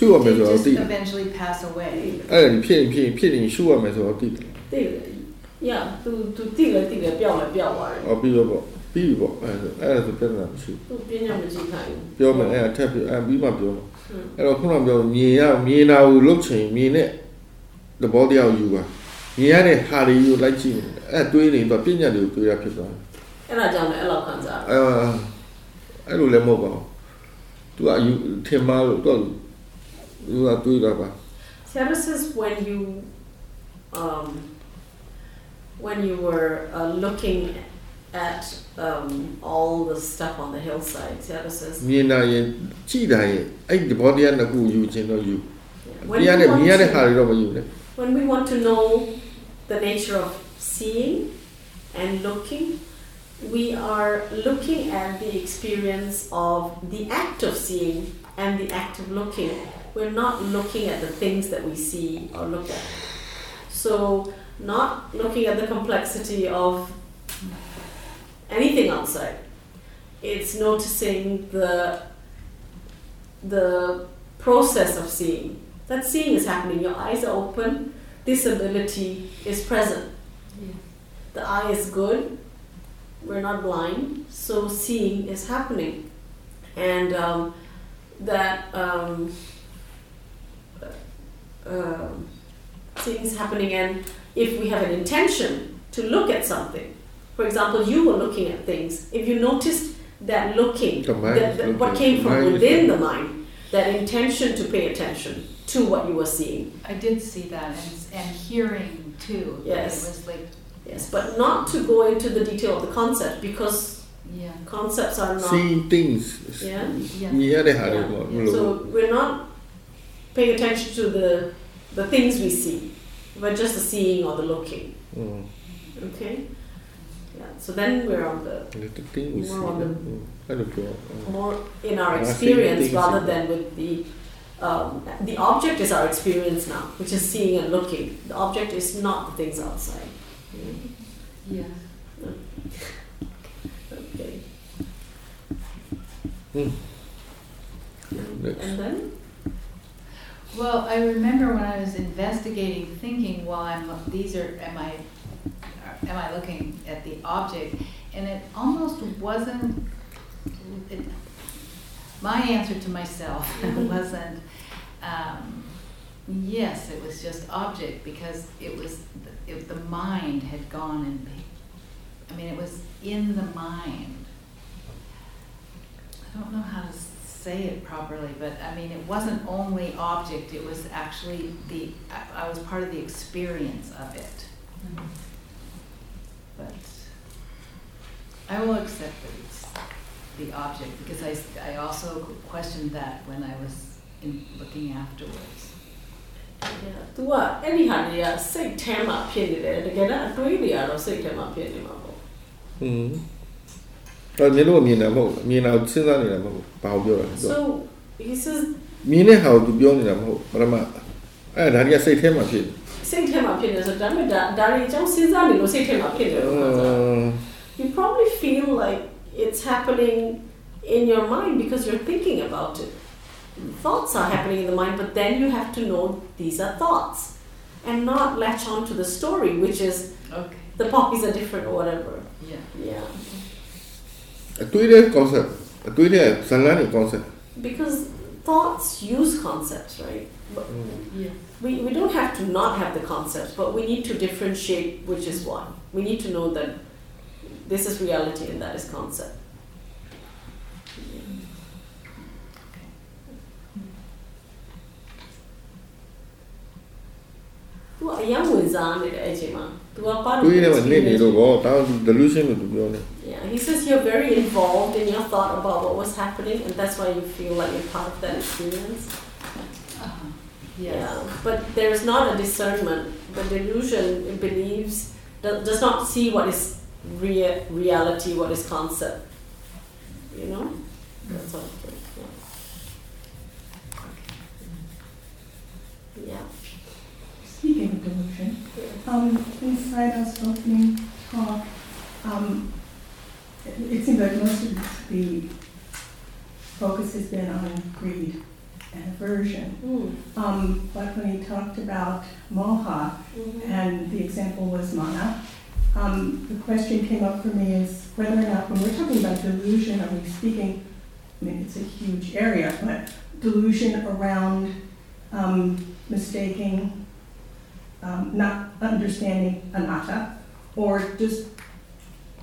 Speaker 4: ရှုရမယ်
Speaker 2: they
Speaker 4: ဆိုတော့
Speaker 2: just
Speaker 4: သိတယ်
Speaker 2: eventually pass away.
Speaker 4: အဲ့ဒါဖြစ်ရင်ဖြစ်ရင်ဖြစ်ရင်ရှုရမယ်ဆိုတော့သိတယ်
Speaker 3: သိတယ် yeah तू तू သိတယ်သိတယ်ပျောက်လည်းပျောက်သွားတယ်
Speaker 4: အော်ပြီးတော့ပေါ့ပြီးပြီပေါ့အဲ့ဒါဆိုအဲ့ဒါဆိုပြဿနာမရှိ
Speaker 3: သူပညာမကြည့်ခိုင်းဘူး
Speaker 4: ပြောမယ်အဲ့ဒါထပ်ပြီးအဲ့ပြီးမှပြောမှာ
Speaker 3: อืม
Speaker 4: အဲ့တော့ခုနကပြောမြင်ရမြင်တာကိုလုတ်ချင်မြင်တဲ့သဘောတရားကိုယူပါမြင်ရတဲ့ဟာတွေကိုလိုက်ကြည့်နေအဲ့တွေးနေတော့ပညာတွေကိုတွေးရဖြစ်သွားတယ်
Speaker 3: အဲ့ဒါကြောင့်လည်းအဲ့လောက်ခံစားရ
Speaker 4: အဲအဲ့လိုလည်းမဟုတ်ပါဘူးသူကယူထင်မှားလို့တော့ သူကတွေးတာပါ
Speaker 3: Sarah says when you um when you were uh, looking at um all the stuff on the hillside Sarah says
Speaker 4: မြင်တာရင်ကြည့်တာရင်အဲ့ဒီသဘောတရားနှစ်ခုယူခြင်းတော့ယူ
Speaker 3: when
Speaker 4: မြင်ရ
Speaker 3: we
Speaker 4: တဲ့
Speaker 3: want
Speaker 4: မြင်ရတဲ့ဟာ
Speaker 3: to,
Speaker 4: တွေတော့မယူနဲ့
Speaker 3: when we want to know the nature of seeing and looking we are looking at the experience of the act of seeing and the act of looking we're not looking at the things that we see or look at. So not looking at the complexity of anything outside. It's noticing the the process of seeing. That seeing is happening. Your eyes are open. This ability is present. The eye is good. We're not blind. So seeing is happening. And um, that um, um, things happening and if we have an intention to look at something. For example you were looking at things. If you noticed that looking,
Speaker 4: the
Speaker 3: that, that what came from within the mind that intention to pay attention to what you were seeing.
Speaker 2: I did see that and, and hearing too
Speaker 3: yes
Speaker 2: it was like
Speaker 3: yes but not to go into the detail of the concept because
Speaker 2: yeah.
Speaker 3: concepts are not
Speaker 4: seeing things.
Speaker 3: Yeah,
Speaker 4: yeah. yeah.
Speaker 3: so we're not paying attention to the the things we see, but just the seeing or the looking.
Speaker 4: Mm.
Speaker 3: Okay. Yeah. So then we're on the
Speaker 4: little thing we see. On the, mm.
Speaker 3: more in our experience rather than with the. Um, the object is our experience now, which is seeing and looking. The object is not the things outside.
Speaker 2: Yeah.
Speaker 3: okay.
Speaker 4: Mm.
Speaker 3: And, and then?
Speaker 2: Well, I remember when I was investigating, thinking, well, I'm, these are, am I, am I looking at the object? And it almost wasn't, it, my answer to myself wasn't, um, yes, it was just object because it was, it, the mind had gone and, I mean, it was in the mind. I don't know how to say it properly, but I mean, it wasn't only object, it was actually the, I, I was part of the experience of it. Mm-hmm. But I will accept that it's the object because I, I also questioned that when I was in, looking afterwards.
Speaker 3: သူကအဲ့ဒီဟာတွေကစိတ်ထဲမှာဖြစ်နေတယ်တကယ်တော့အတွေးတွေကတော့စိတ်ထဲမှာဖြစ်နေမှာပေါ့
Speaker 4: ဟွန်း တော့မြင်လို့မြင်တာမဟုတ်ဘူးမြင်တာကိုစဉ်းစားနေတာမဟုတ်ဘူးဘာကိုပြောတာလဲသူက
Speaker 3: so he says
Speaker 4: မြင်တဲ့ဟာကိုသူပြောနေတာမဟုတ်ဘူးပရမအဲ့ဒါတွေကစိတ်ထဲမှာဖြစ်တယ်
Speaker 3: စိတ်ထဲမှာဖြစ်နေဆိုဒါပေမဲ့ဒါဒါတွေအကြောင်းစဉ်းစားနေလို့စိတ်ထဲမှာဖြစ်နေလို့ခံစား you probably feel like it's happening in your mind because you're thinking about it thoughts are happening in the mind but then you have to know these are thoughts and not latch on to the story which is
Speaker 2: Okay.
Speaker 3: the poppies are different or whatever
Speaker 2: Yeah.
Speaker 3: yeah
Speaker 4: A two concept. A two concept.
Speaker 3: Because thoughts use concepts, right? Mm.
Speaker 9: Yeah.
Speaker 3: We, we don't have to not have the concepts, but we need to differentiate which is what. We need to know that this is reality and that is concept. Well, yeah, we two year வந்து இருக்கும்:vanthu that
Speaker 4: was
Speaker 3: the
Speaker 4: illusion
Speaker 3: yeah he says you're very involved in your thought about what was happening and that's why you feel like you're part of that experience.
Speaker 10: Uh-huh.
Speaker 3: Yeah but there is not a discernment. The delusion believes does not see what is real reality what is concept. You know? That's what yeah, yeah.
Speaker 11: Speaking of delusion, um, inside our opening talk, um, it, it seems like most of the focus has been on greed and aversion.
Speaker 3: Mm.
Speaker 11: Um, but when he talked about moha,
Speaker 3: Mhm.
Speaker 11: and the example was mana, um, the question came up for me is whether or not, when we're talking about delusion, are we speaking, I mean, it's a huge area, but delusion around um, mistaking, um, not understanding anatta, or just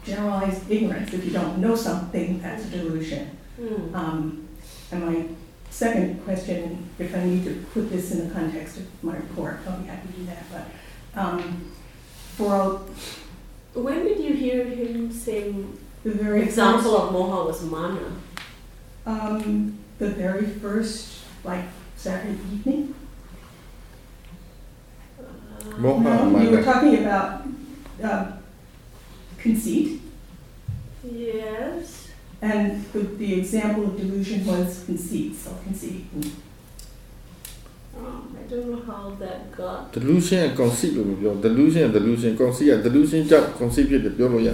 Speaker 11: generalized ignorance. If you don't know something, that's a delusion.
Speaker 3: Mm.
Speaker 11: Um, and my second question, if I need to put this in the context of my report, I'll be happy to do that. But um, for all,
Speaker 3: When did you hear him say
Speaker 11: the very
Speaker 3: example
Speaker 11: first,
Speaker 3: of moha was mana?
Speaker 11: um, the very first, like Saturday evening.
Speaker 4: Moha
Speaker 11: No, you were
Speaker 4: mana.
Speaker 11: talking about uh, conceit,
Speaker 3: Yes.
Speaker 11: and the, the example of delusion was conceit, self-conceit.
Speaker 3: Um, I don't know how that got.
Speaker 4: delusion က conceit လို့ပြော delusion က delusion conceit က delusion ကြောင့် conceit ဖြစ်တယ်ပြောလို့ရ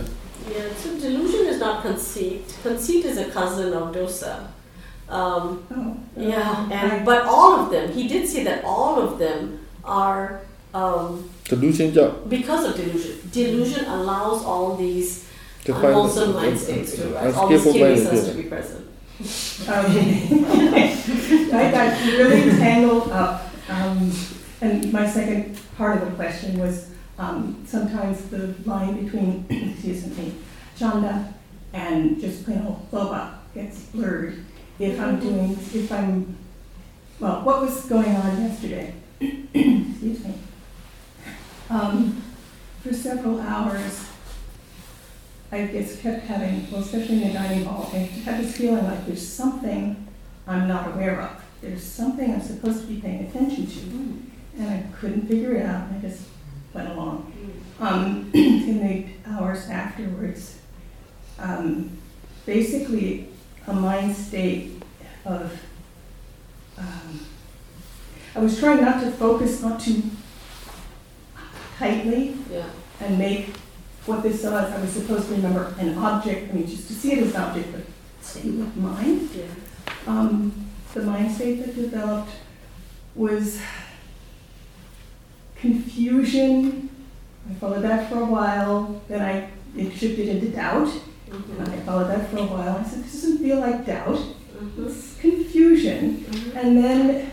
Speaker 3: Yeah, so delusion is not conceit. Conceit is a cousin of dosa. Um,
Speaker 11: Oh,
Speaker 3: yeah, and but all of them, he did say that all of them are um,
Speaker 4: delusion ကြောင့်
Speaker 3: because of delusion. Delusion allows all these
Speaker 4: to
Speaker 3: unwholesome mind states to arise. All these
Speaker 4: unescapable mind
Speaker 3: kilesas to be present.
Speaker 11: Okay. I got really tangled up. Um, and my second part of the question was um, sometimes the line between, excuse me, chanda and just plain old lobha gets blurred. If I'm doing, if I'm, well, what was going on yesterday? excuse me. Um, for several hours, I just kept having, well, especially in the dining hall, I had this feeling like there's something I'm not aware of. There's something I'm supposed to be paying attention to, and I couldn't figure it out. I just went along. Um, in the hours afterwards, um, basically a mind state of. Um, I was trying not to focus not too tightly
Speaker 3: Yeah.
Speaker 11: and make what this was. I was supposed to remember an object, I mean, just to see it as an object, but stay with mind.
Speaker 3: Yeah.
Speaker 11: Um, the mind state that developed was confusion. I followed that for a while, then I it shifted into doubt, and
Speaker 3: Mhm.
Speaker 11: I followed that for a while. I said, this doesn't feel like doubt,
Speaker 3: Mhm.
Speaker 11: it's confusion.
Speaker 3: Mhm.
Speaker 11: And then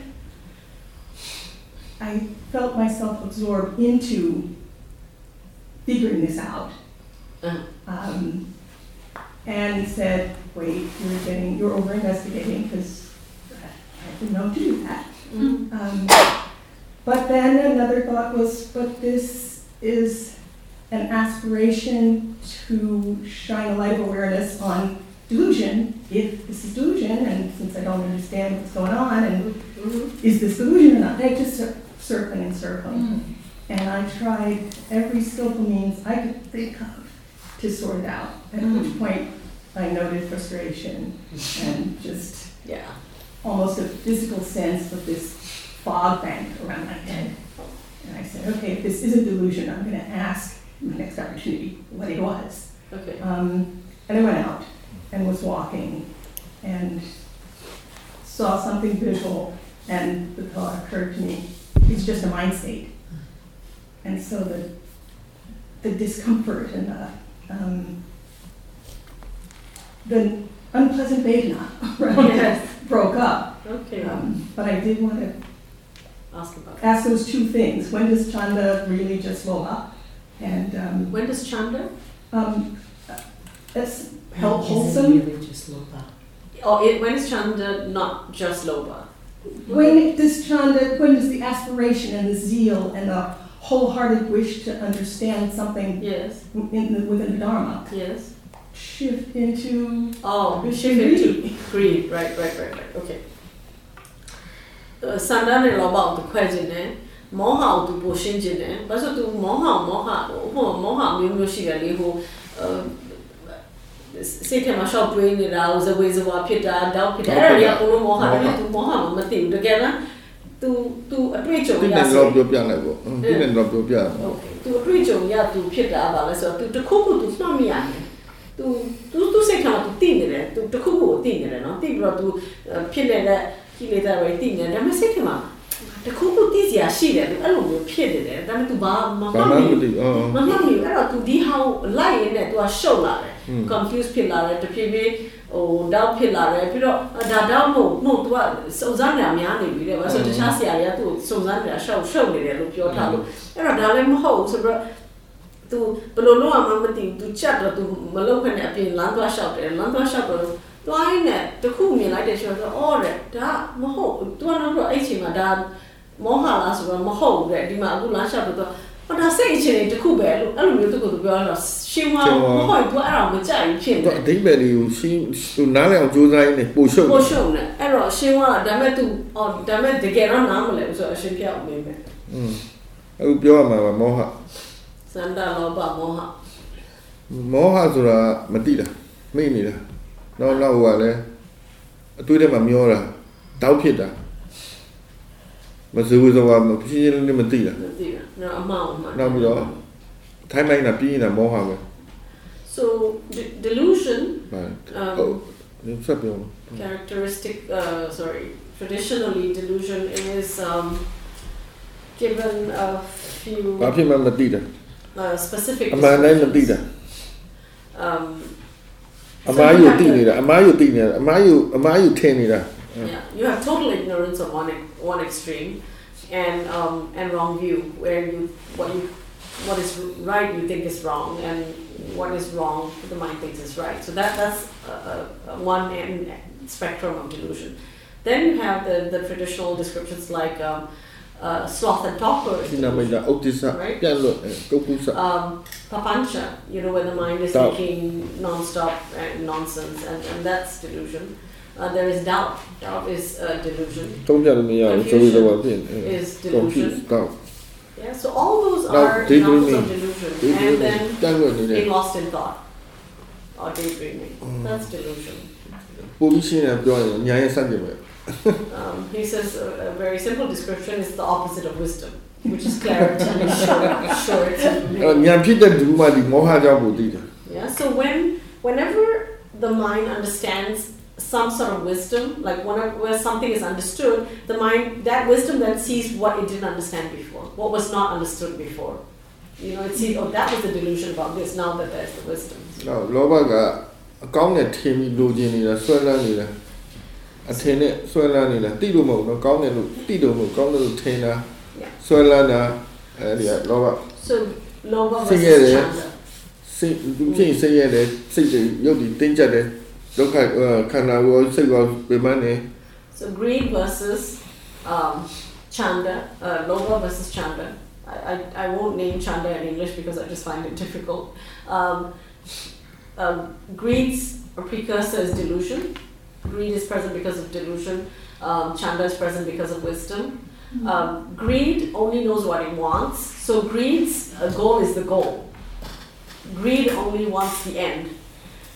Speaker 11: I felt myself absorbed into figuring this out.
Speaker 3: Uh.
Speaker 11: Um, and said, wait, you're getting, you're over investigating because I didn't know to do that.
Speaker 3: Mhm.
Speaker 11: Um, but then another thought was, but this is an aspiration to shine a light of awareness on delusion, if this is delusion, and since I don't understand what's going on, and
Speaker 3: Mhm.
Speaker 11: is this delusion or not? I just circling and circling. And I tried every skillful means I could think of to sort it out. At which point, I noted frustration and just
Speaker 3: Yeah.
Speaker 11: almost a physical sense of this fog bank around my head. And I said, okay, if this isn't delusion, I'm going to ask the next opportunity what it was.
Speaker 3: Okay.
Speaker 11: Um, and I went out and was walking and saw something visual, and the thought occurred to me, it's just a mind state. And so the, the discomfort and the, um, the unpleasant Vedana around it
Speaker 3: Yes.
Speaker 11: broke up.
Speaker 3: Okay.
Speaker 11: Um, but I did want to
Speaker 3: Ask about it.
Speaker 11: ask those two things. When does Chanda really just blow up? And um,
Speaker 3: When does Chanda?
Speaker 11: um, it's help wholesome. Really just lobha.
Speaker 3: Or it, when is Chanda not just Lobha?
Speaker 11: When does Chanda, when does the aspiration and the zeal and the wholehearted wish to understand something
Speaker 3: Yes.
Speaker 11: in the, within the Dharma
Speaker 3: Yes.
Speaker 11: shift into
Speaker 3: Oh,
Speaker 11: It's
Speaker 3: shift
Speaker 11: greed.
Speaker 3: into greed. Right, right, right, right. Okay. စန္ဒနဲ့လောဘကိုသူခွဲခြင်းနဲ့မောဟကိုသူပိုရှင်းခြင်းနဲ့ဘာလို့သူမောဟမောဟဟိုမောဟမျိုးမျိုးရှိတယ်လေဟိုအဲ စိတ်ထဲမှာ shock တွေးနေတာဟိုဇဝေဇဝါဖြစ်တာတောက်ဖြစ်တာအဲ့ဒါတွေကဘုလိုမောဟတယ်သူမောဟမမသိဘူးတကယ်လား तू तू အတွေ့အကြုံရဆို
Speaker 4: တော့ပြောပြလိုက်ပေါ့ဒီနေ့တော့ပြောပြ
Speaker 3: ရအောင် तू အတွေ့အကြုံရ तू ဖြစ်တာပါလဲဆိုတော့ तू တခုခု तू နှောက်မိရတယ် तू तू तू စိတ်ထဲမှာ तू သိနေတယ် तू တခုခုကိုသိနေတယ်နော်သိပြီးတော့ तू ဖြစ်နေတဲ့ကိလေသာတွေသိနေတယ်ဒါပေမဲ့စိတ်ထဲမှာ တစ်ခုခုသိစရာရှိတယ်သူအဲ့လိုမျိုးဖြစ်နေတယ်ဒါပေမဲ့သူဘာမှမ
Speaker 4: ဘာ
Speaker 3: မှ
Speaker 4: မှ
Speaker 3: တ်
Speaker 4: မ
Speaker 3: မိ
Speaker 4: သိအော်
Speaker 3: မမှတ်မိအဲ့တော့သူဒီဟောင်းလိုက်ရင်းနဲ့သူကရှုပ်လာတယ် confuse ဖြစ်လာတယ်တဖြည်းဖြည်းဟိုတောက်ဖြစ်လာတယ်ပြီးတော့ဒါတော့မဟုတ်မဟုတ် तू ကစုံစမ်းနေတာများနေပြီတဲ့ဘာလို့ဆိုတခြားဆရာတွေကသူ့စုံစမ်းနေတာရှောက်ရှုပ်နေတယ်လို့ပြောထားလို့အဲ့တော့ဒါလည်းမဟုတ်ဆိုတော့ तू ဘယ်လိုလုပ်အောင်မသိဘူး तू ချက်တော့ तू မလုပ်ခွင့်နဲ့အပြင်လမ်းသွားလျှောက်တယ်လမ်းသွားလျှောက်တော့တွိုင်းနဲ့တခုမြင်လိုက်တဲ့ချိန်တော့အော်တဲ့ဒါမဟုတ် तू ကတော့အဲ့ချိန်မှာဒါ မောဟလားဆိုတော့မဟုတ်ဘူးတဲ့ဒီမှာအခုလမ်းလျှောက်တော့ဟောဒါစိတ်အခြေအနေတစ်ခုပဲလို့အဲ့လိုမျိုးသူကသူပြောတော့ရှင်းသွားမဟုတ် तू အဲ့ဒါမကြိုက်ဘူးဖြစ်နေ
Speaker 4: တော့အဓိပ္ပာယ်လေးကိုရှင်းသူနားလည်အောင်ကြိုးစားရင်းနဲ့ပို့ရှုပ်
Speaker 3: ပိုရှုံနေအဲ့တော့ရှင်းသွားတာဒါပေမဲ့ तू အော်ဒါပေမဲ့တကယ်တော့နားမလဲဘူးဆိုတော့အရှင်းပြအောင်မင်းပဲ
Speaker 4: อืมအခုပြောရမှာကမောဟ
Speaker 3: စန္ဒလောဘမောဟ
Speaker 4: မောဟဆိုတာမတိတာမိနေတာနောက်နောက်ဟိုကလည်းအတွေးထဲမှာမျောတာတောက်ဖြစ်တာ မစဘူးဆိုတော့မဖြစ်ရင်လည်းမတိတာ
Speaker 3: မသိဘူးနော်အမောင်အမှန်
Speaker 4: နောက်ပြီးတော့ထိုင်းလိုက်တာပြီးရင်မောဟပဲ
Speaker 3: so de- delusion
Speaker 4: ဗါ
Speaker 3: um,
Speaker 4: ဟုတ်ဒီဆက်ပြော
Speaker 3: characteristic uh, sorry traditionally delusion is um, given a few
Speaker 4: ဘာဖြစ်မှမတိတာ
Speaker 3: uh, specific
Speaker 4: အမှန်တိုင်းမတိတာ
Speaker 3: um,
Speaker 4: အမားယူတိနေတာအမားယူတိနေတာအမားယူအမားယူထင်နေတာ
Speaker 3: Yeah. You have total ignorance of one one extreme, and um, and wrong view where you what you what is right you think is wrong and what is wrong the mind thinks is right. So that that's a, a one end spectrum of delusion. Then you have the, the traditional descriptions like um, uh, sloth and torpor.
Speaker 4: Right?
Speaker 3: Um, papancha, you know, where the mind is thinking non-stop and nonsense, and, and that's delusion uh, there is doubt. Doubt is uh, delusion.
Speaker 4: Confusion
Speaker 3: is delusion. Yeah, so all those are examples of delusion. And then being lost in thought or daydreaming. That's delusion. Um, he says a, a very simple description is the opposite of wisdom. which is clarity Short. sure, yeah, so when whenever the mind understands some sort of wisdom, like whenever where something is understood, the mind that wisdom then sees what it didn't understand before, what was not understood before. You know, it sees oh that was the delusion about this. Now that there's the wisdom.
Speaker 4: နောက်လောဘကအကောင်းနဲ့ထင်ပြီးလိုချင်နေတာဆွဲလန်းနေတာအထင်နဲ့ဆွဲလန်းနေတာတိလို့မဟုတ်တော့ကောင်းတယ်လို့တိလို့မဟုတ်ကောင်းတယ်လို့ထင်တာ
Speaker 3: Yeah.
Speaker 4: ဆွဲလန်းတာအဲဒီကလောဘ
Speaker 3: So loba
Speaker 4: Sing
Speaker 3: versus
Speaker 4: it, eh?
Speaker 3: chanda.
Speaker 4: စိတ်သူဖြစ်ရင်စိတ်ရတယ်စိတ်တွေရုပ်တည်တင်းကျပ်တယ် uh.
Speaker 3: So greed versus um, Chanda, uh, Lobha versus Chanda. I, I, I, won't name Chanda in English because I just find it difficult. Um, um, greed's precursor is delusion. Greed is present because of delusion. Um, Chanda is present because of wisdom. Hmm. Um, greed only knows what it wants. So greed's uh, goal is the goal. Greed only wants the end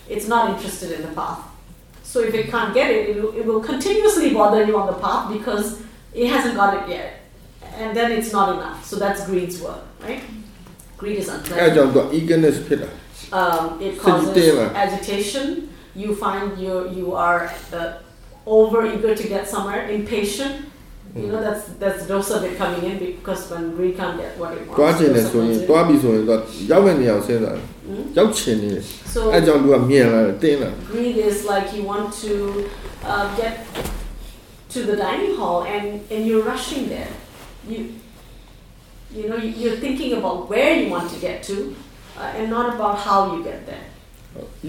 Speaker 3: It's not interested in the path. So if it can't get it, it will, it will continuously bother you on the path because it hasn't got it yet. And then it's not enough. So that's greed's work, right? Greed is
Speaker 4: အဲ
Speaker 3: unpleasant.
Speaker 4: ကြောင့်သူ eagerness ဖြစ်တာ
Speaker 3: Um, it
Speaker 4: So you
Speaker 3: causes
Speaker 4: tell her.
Speaker 3: agitation. You find you you are uh, over eager to get somewhere, impatient. You know, that's that's the dose of it coming in because when greed can't get what it wants.
Speaker 4: တွားကျင်တယ်ဆိုရင်
Speaker 3: dose
Speaker 4: တွားပြီဆိုရင်တော့ရောက်မဲ့နေရာကိုစဉ်းစားတယ်
Speaker 3: Mm?
Speaker 4: ရောက်ချင်နေတယ်
Speaker 3: So
Speaker 4: အဲကြောင့်လူကမြင်လာတယ်တင်းလာတယ်
Speaker 3: greed is like you want to uh, get to the dining hall and, and you're rushing there. You you know you- you're thinking about where you want to get to uh, and not about how you get there.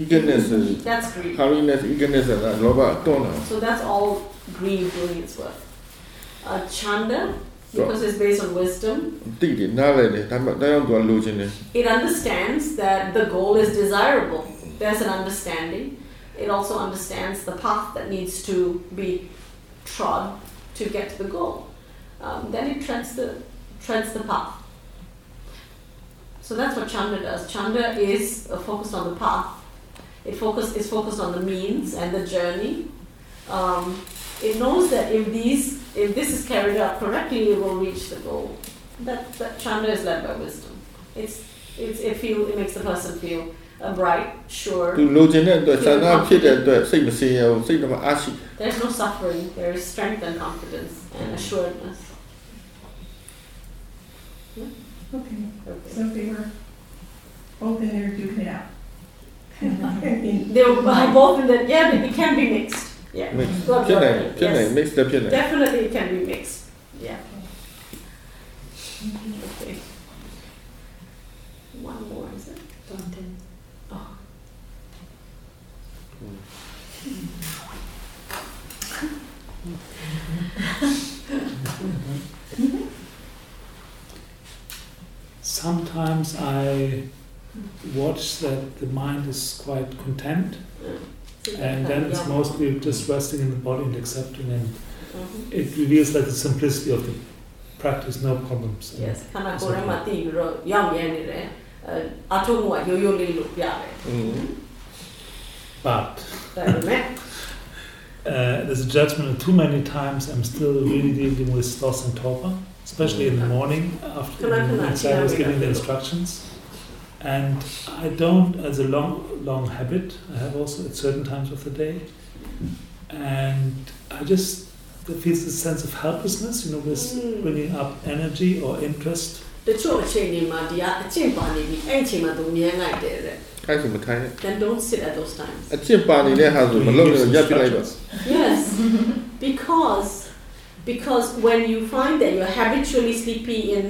Speaker 4: eagerness
Speaker 3: That's greed.
Speaker 4: hurriness eagerness ဆိုတာလောဘအတွန်းလာ
Speaker 3: So that's all greed doing its work. a Chanda because it's based on wisdom. It understands that the goal is desirable. There's an understanding. It also understands the path that needs to be trod to get to the goal. Um, then it treads the treads the path. So that's what Chanda does. Chanda is uh, focused on the path. It focus is focused on the means and the journey. Um, it knows that if these, if this is carried out correctly, it will reach the goal. That that Chanda is led by wisdom. It's it's it feel it makes the person feel a bright, sure. There's no suffering. There is strength and confidence and assuredness.
Speaker 11: Okay.
Speaker 3: okay.
Speaker 11: So they were both in there duking it out.
Speaker 3: they were both in there. Yeah, it can be mixed. Yeah.
Speaker 4: Mixed. Blood Penang, Penang,
Speaker 3: yes.
Speaker 4: Penang, mixed the Penang.
Speaker 3: Definitely can be mixed. Yeah. Okay. One more, is it?
Speaker 1: Plantain.
Speaker 3: Oh.
Speaker 12: Sometimes I watch that the mind is quite content. Mm and then it's
Speaker 3: Yeah.
Speaker 12: mostly just resting in the body and accepting, and
Speaker 3: Mhm.
Speaker 12: it reveals like the simplicity of the practice, no problems. And
Speaker 3: Yes, ခန္ဓာကိုယ်ထဲမှာတည်ပြီးတော့ရောက်ရဲနေတယ်အဲအထုံးကရိုးရိုးလေးလို့ပြတယ်
Speaker 4: Mm.
Speaker 12: But
Speaker 3: ဒါပေမဲ့
Speaker 12: uh, there's a judgment, and too many times I'm still really dealing with loss and torpor, especially in the morning after
Speaker 3: Come on, come on,
Speaker 12: when Sarah was
Speaker 3: yeah, we
Speaker 12: giving the
Speaker 3: got it.
Speaker 12: instructions. And I don't, as a long, long habit, I have also at certain times of the day, and I just it feels this sense of helplessness, you know, with
Speaker 3: Mm.
Speaker 12: bringing up energy or interest.
Speaker 3: တချို့အချိန်တွေမှာဒီကအကျင့်ပါနေပြီအဲ့အချိန်မှာသူမြဲလိုက်တယ်တဲ့
Speaker 4: အဲဆိုမထိုင်နဲ့
Speaker 3: then don't sit at those times
Speaker 4: အချစ်ပါနေတဲ့ဟာဆိုမလုံးနဲ့ရပ်ပြလိုက်ပါ
Speaker 3: yes because because when you find that you're habitually sleepy in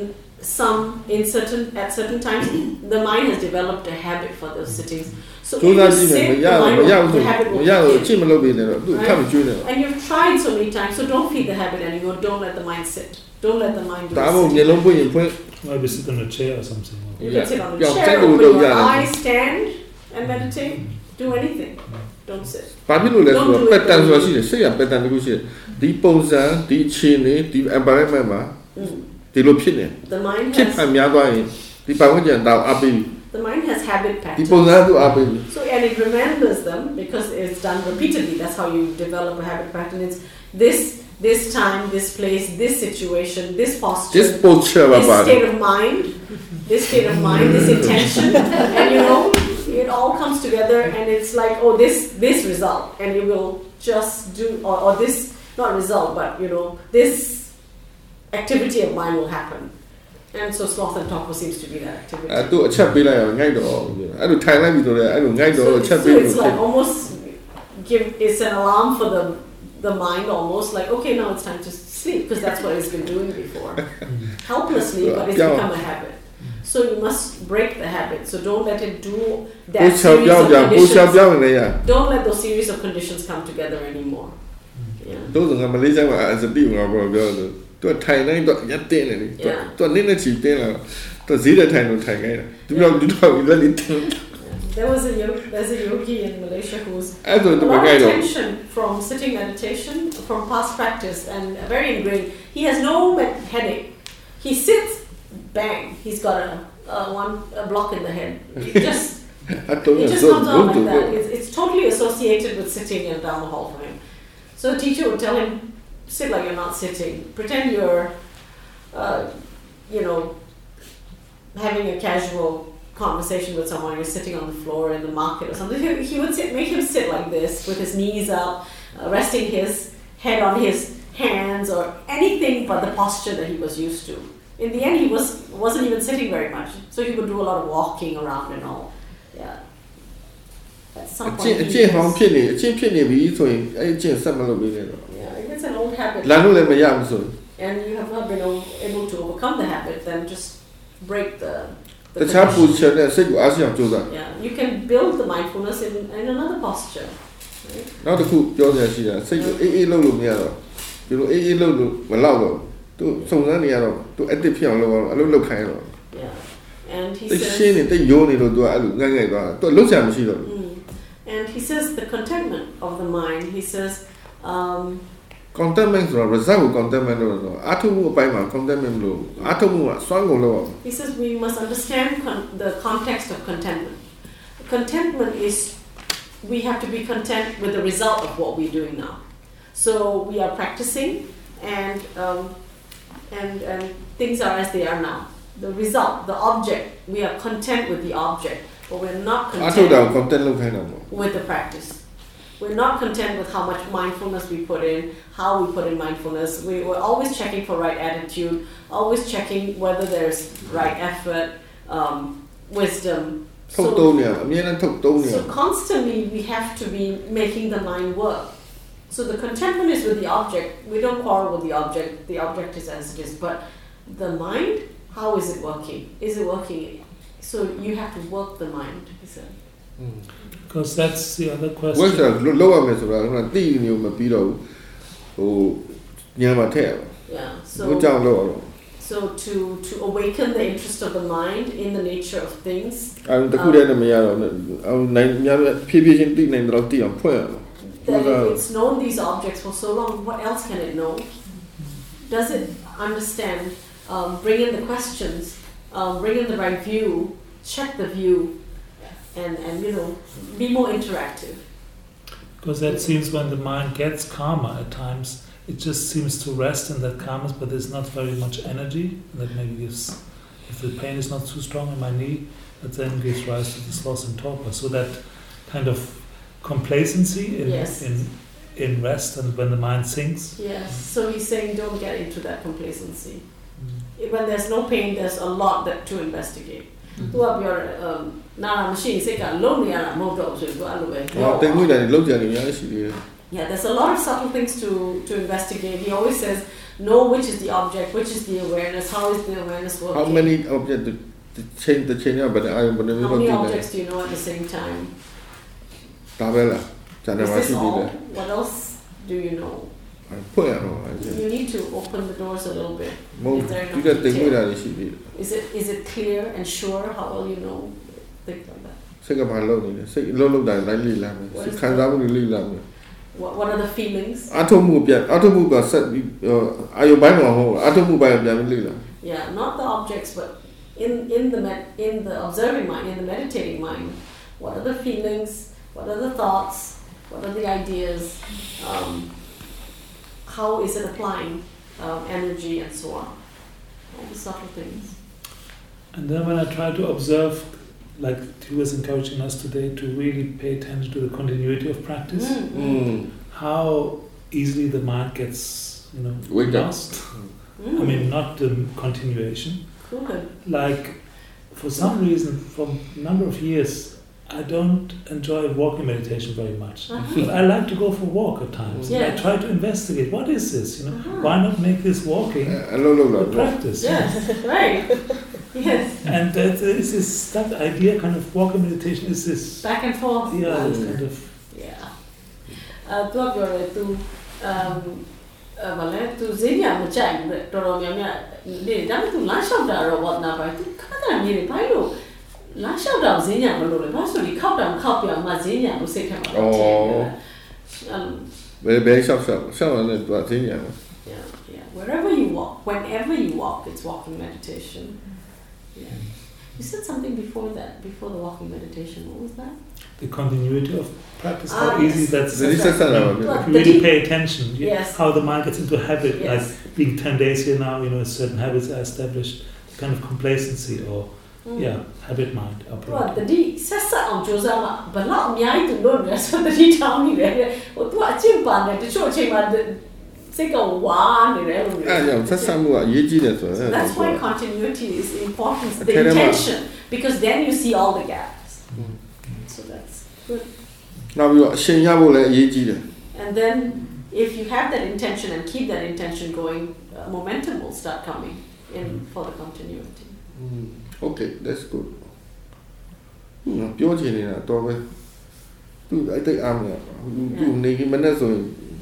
Speaker 3: some in certain at certain times the mind has developed a habit for those sittings so
Speaker 4: ကြိုး
Speaker 3: if
Speaker 4: စား
Speaker 3: you
Speaker 4: ကြည့်မယ်
Speaker 3: sit
Speaker 4: မရ
Speaker 3: the
Speaker 4: ဘူး
Speaker 3: mind
Speaker 4: မရ
Speaker 3: will,
Speaker 4: ဘူး
Speaker 3: the
Speaker 4: ဆို
Speaker 3: habit
Speaker 4: မ
Speaker 3: will
Speaker 4: ရဘူးအ
Speaker 3: kick
Speaker 4: ချစ်မလုပ်ပေးနဲ့တော့သူထပ်မကျွေးနဲ့တော့
Speaker 3: in. and you've tried so many times so don't feed the habit anymore don't let the mind sit don't let the mind do
Speaker 4: ဒါ
Speaker 3: the
Speaker 4: မှမဟုတ်
Speaker 3: sitting.
Speaker 4: မျက်လုံးပွင့်ရင်ဖွင့်
Speaker 12: Maybe sit on a chair or something. or-
Speaker 3: You can sit on the
Speaker 4: Yeah,
Speaker 3: chair,
Speaker 4: take a
Speaker 3: open
Speaker 4: look,
Speaker 3: your
Speaker 4: yeah.
Speaker 3: eyes, stand and meditate. Do anything. Don't sit.
Speaker 4: ဘာဖြစ်လို့လဲဆိုတော့
Speaker 3: Don't do it
Speaker 4: pattern ဆိုတာ
Speaker 3: very
Speaker 4: ရှိတယ်စိတ်က pattern တစ်ခုရှိတယ်ဒီပုံစံဒီအခြေအနေဒီ environment မှာ
Speaker 3: Mm.
Speaker 4: ဒီလိုဖြစ်နေ
Speaker 3: The mind
Speaker 4: ဖြစ်ခံ
Speaker 3: has
Speaker 4: များသွားရင်ဒီပတ်ဝန်းကျင်တော့အပ်ပြီး
Speaker 3: the mind has habit
Speaker 4: ဒီပုံ
Speaker 3: patterns.
Speaker 4: စံသူအပ်ပြီး
Speaker 3: So and it remembers them because it's done repeatedly. That's how you develop a habit pattern. It's this this time, this place, this situation, this posture,
Speaker 4: this posture ပါ
Speaker 3: this
Speaker 4: ပါတယ်
Speaker 3: state of mind, this state of mind, this intention, and you know, it all comes together, and it's like, oh, this this result, and you will just do, or, or this not result, but you know, this activity of mine will happen. And so sloth and torpor seems to be that activity.
Speaker 4: Uh, to accept be like ngai do. I do Thailand be do. I do ngai chat be.
Speaker 3: So it's like almost give it's an alarm for the the mind almost like okay now it's time to sleep because that's what it's been doing before helplessly but it's become a habit so you must break the habit so don't let it do that series of conditions. don't let those series of conditions come together anymore mm. yeah.
Speaker 4: တို့ကမလေးဆိုင်မှာအစတိမှာပြောပြောလို့သူထိုင်တိုင်းတော့ရက်တင်းနေတယ်သူနင်းနေချီတင်းလာသူဈေးတဲ့ထိုင်လို့ထိုင်ခိုင်းတာသူပြောသူတော့လက်လေးတင်း
Speaker 3: there was a yogi, there's a yogi in Malaysia who's
Speaker 4: အဲ့ဆို
Speaker 3: a
Speaker 4: သူမ
Speaker 3: lot
Speaker 4: ကြိုက်
Speaker 3: of
Speaker 4: တော့
Speaker 3: tension from sitting meditation, from past practice, and very ingrained. He has no med- headache. He sits, bang, he's got a, uh, one a block in the head. It just
Speaker 4: အတော့
Speaker 3: it just
Speaker 4: ဆို
Speaker 3: comes
Speaker 4: ဘု
Speaker 3: out
Speaker 4: သူ
Speaker 3: like that. It's, it's totally associated with sitting and down the hall for him. So the teacher would tell him, sit like you're not sitting. Pretend you're, uh, you know, having a casual conversation with someone. You're sitting on the floor in the market or something. He would sit, make him sit like this with his knees up, uh, resting his head on his hands or anything but the posture that he was used to. In the end, he was wasn't even sitting very much, so he would do a lot of walking around and all. Yeah.
Speaker 4: 进进行骗你，进骗你为一种，哎，进什么都没
Speaker 3: 那种。it's an old habit
Speaker 4: လမ်းလို့လည်းမရဘူးဆိုရင်
Speaker 3: and you have not been o- able to overcome the habit, then just break the.
Speaker 4: တခြား
Speaker 3: condition.
Speaker 4: position နဲ့စိတ်ကိုအားရှိအောင်ကြိုးစား
Speaker 3: Yeah, you can build the mindfulness in, in another posture. Right?
Speaker 4: နောက်တစ်ခုပြောစရာရှိတာစိတ်ကိုအေးအေးလုပ်လို့မရတော့ဒီလိုအေးအေးလုပ်လို့မလောက်တော့သူစုံစမ်းနေရတော့သူ active ဖြစ်အောင်လုပ်အောင်အလုပ်လုပ်ခိုင်းတော့
Speaker 3: Yeah, and he
Speaker 4: တိတ်ရှင်း
Speaker 3: says,
Speaker 4: နေတိတ်ရိုးနေလို့သူကအဲ့လိုငတ်ငတ်သွားတာသူလုံးချင်မရှိတော့ဘူး
Speaker 3: Mm. and he says the contentment of the mind. He says, um,
Speaker 4: contentment ဆိုတော့ result ကို contentment လို့ဆိုတော့အားထုတ်မှုအပိုင်းမှာ contentment မလို့အားထုတ်မှုကစွမ်းကုန်လို့အောင်
Speaker 3: he says we must understand con- the context of contentment. Contentment is we have to be content with the result of what we're doing now. So we are practicing, and um, and and things are as they are now. The result, the object, we are content with the object, but we're not
Speaker 4: အားထုတ်တာ
Speaker 3: content.
Speaker 4: ကို content လုပ်ခိုင်းတာပေါ့
Speaker 3: with the practice. We're not content with how much mindfulness we put in, how we put in mindfulness. We, are always checking for right attitude, always checking whether there's right effort, um, wisdom.
Speaker 4: So,
Speaker 3: so constantly we have to be making the mind work. So the contentment is with the object. We don't quarrel with the object. The object is as it is. But the mind, how is it working? Is it working? So you have to work the mind. Is it? Hmm.
Speaker 12: Because that's the other
Speaker 4: ဝက်
Speaker 12: question.
Speaker 4: ဆာလောက်ရမယ်ဆိုတာကတိနေမပြီးတော့ဘူးဟိုညံမှာထည့်ရ
Speaker 3: Yeah.
Speaker 4: ဘူး
Speaker 3: So
Speaker 4: ကြောင့်လောက်တော့
Speaker 3: So to to awaken the interest of the mind in the nature of things,
Speaker 4: အဲတခုတည်းနဲ့မရတော့အောင်နိုင်များဖြည်းဖြည်းချင်းသိနိုင်တော့သိအောင်ဖွင့်ရအောင်
Speaker 3: that if it's known these objects for so long, what else can it know? Does it understand? Um, bring in the questions, um, bring in the right view, check the view, and and you know be more interactive.
Speaker 12: Because that seems when the mind gets calmer at times, it just seems to rest in that calmness, but there's not very much energy. And that maybe gives, if the pain is not too strong in my knee, that then gives rise to this sloth and torpor. So that kind of complacency in,
Speaker 3: Yes.
Speaker 12: in, in rest and when the mind sinks.
Speaker 3: Yes. Mm. So he's saying don't get into that complacency. Mm. When there's no pain, there's a lot that to investigate. သူကပြောတယ်အမ်နာနာမရှိရင်စိတ်ကလုံးနေရတာမဟုတ်တော့ဘူးဆိုပြီးသူအဲ့လိုပဲ
Speaker 4: ဟောတင်ငွေတယ်လောက်ကြတယ်များရှိသေးတယ်
Speaker 3: Yeah, there's a lot of subtle things to, to investigate. He always says, know which is the object, which is the awareness, how is the awareness working.
Speaker 4: how many object the the chain the chain ကဘယ်နှအာရုံဘယ်နှမျိုး
Speaker 3: How
Speaker 4: လောက်
Speaker 3: many
Speaker 4: သိတယ်
Speaker 3: objects do you know at the same time?
Speaker 4: ဒါပဲလားဇာနေ
Speaker 3: Is
Speaker 4: မှာ
Speaker 3: this
Speaker 4: ရှိသေးတယ်
Speaker 3: all? What else do you know?
Speaker 4: ဖွင့်ရတော့အဲ့ဒါ
Speaker 3: You need to open the doors a little bit.
Speaker 4: မဟုတ်
Speaker 3: Is there
Speaker 4: ဒီ
Speaker 3: enough
Speaker 4: ကတင်ငွေ
Speaker 3: detail?
Speaker 4: တာရှိသေးတယ်
Speaker 3: Is it is it clear and sure? How will you know? Things like that.
Speaker 4: စိတ်ကဘာလုပ်နေလဲစိတ်လုံးလုံးတိုင်းတိုင်းလိလာမယ်စိတ်ခံစားမှုတွေလိလာမယ်
Speaker 3: What, what are the feelings?
Speaker 4: အထုံမှုပြန်အထုံမှုကဆက်ပြီးအာယုပိုင်းမှာဟောအထုံမှုပိုင်းပြန်ပြီးလိလာ
Speaker 3: Yeah, not the objects, but in in the med, in the observing mind, in the meditating mind. What are the feelings? What are the thoughts? What are the ideas? Um, how is it applying um, energy and so on? All the subtle things.
Speaker 12: And then when I try to observe, like he was encouraging us today to really pay attention to the continuity of practice,
Speaker 3: mm. mm.
Speaker 12: how easily the mind gets, you know, lost.
Speaker 3: Mm.
Speaker 12: I mean, not the continuation.
Speaker 3: Cool.
Speaker 12: Like, for some reason, for a number of years, I don't enjoy walking meditation very much.
Speaker 3: Uh-huh.
Speaker 12: I like to go for a walk at times. Yeah. I try to investigate what is this? You know,
Speaker 3: uh-huh.
Speaker 12: why not make this walking
Speaker 4: uh, no,
Speaker 12: no,
Speaker 4: no,
Speaker 12: practice?
Speaker 3: Yes, right. Yes.
Speaker 12: And that is this that idea, kind of walking meditation, is this
Speaker 3: back and forth.
Speaker 12: Yeah, kind of.
Speaker 3: Yeah.
Speaker 4: Uh, tu apore tu um, mo toro da robot na da mo so mo. Oh.
Speaker 3: Yeah, yeah. Wherever you walk, whenever you walk, it's walking meditation. Yeah. You said something before that, before the walking meditation. What was that?
Speaker 12: The continuity of practice.
Speaker 3: Ah,
Speaker 12: how
Speaker 3: yes.
Speaker 4: easy that's.
Speaker 12: If you really pay attention,
Speaker 3: yes.
Speaker 12: how the mind gets into habit,
Speaker 3: yes.
Speaker 12: like being ten days here now, you know, certain habits are established, kind of complacency or.
Speaker 3: Mm.
Speaker 12: Yeah, habit mind.
Speaker 3: Well, နေလဲဆိုတတိတောင်းနေတယ်ဟိုသူကအကျင့်ပါနေတချို့အချိန်မှာ စိတ်ကဝါနေတယ်လို့
Speaker 4: အဲ့ဒါကြောင့်ဆက်ဆက်မှုကအရေးကြီးတယ်ဆိုတော့
Speaker 3: That's why continuity is important the
Speaker 4: Okay, then what?
Speaker 3: intention because then you see all the gaps so that's good
Speaker 4: နောက်ပြီးတော့အရှင်ရဖို့လည်းအရေးကြီးတယ်
Speaker 3: and then if you have that intention and keep that intention going uh, momentum will start coming in for the continuity
Speaker 4: Okay that's good ဟိုပြောချင်နေတာတော့ပဲသူအဲ့တိတ်အားမရသူသူနေကြီးမနဲ့ဆိုရင်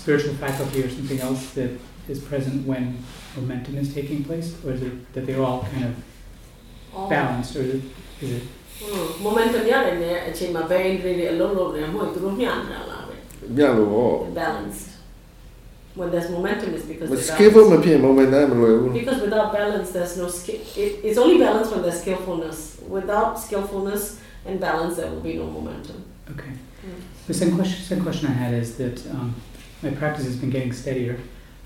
Speaker 13: spiritual faculty or something else that is present when momentum is taking place, or is it that they're all kind of
Speaker 3: All-
Speaker 13: balanced, or is it, is it
Speaker 3: ဟို momentum ရတယ်နဲ့အချိန်မှာ very really အလုံးလုံးနေမှသူတို့မျှနေတာလားပဲ
Speaker 4: မြတ်လို့ဟော
Speaker 3: balanced when there's momentum is because
Speaker 4: မ
Speaker 3: they're
Speaker 4: စကေဘ
Speaker 3: balanced.
Speaker 4: မဖြစ်မမန်မလွယ်ဘူး
Speaker 3: Because without balance, there's no skill. It, it's only balance when there's skillfulness. Without skillfulness and balance, there will be no momentum.
Speaker 13: okay?
Speaker 3: Mm.
Speaker 13: The second question, second question I had is that um, my practice has been getting steadier,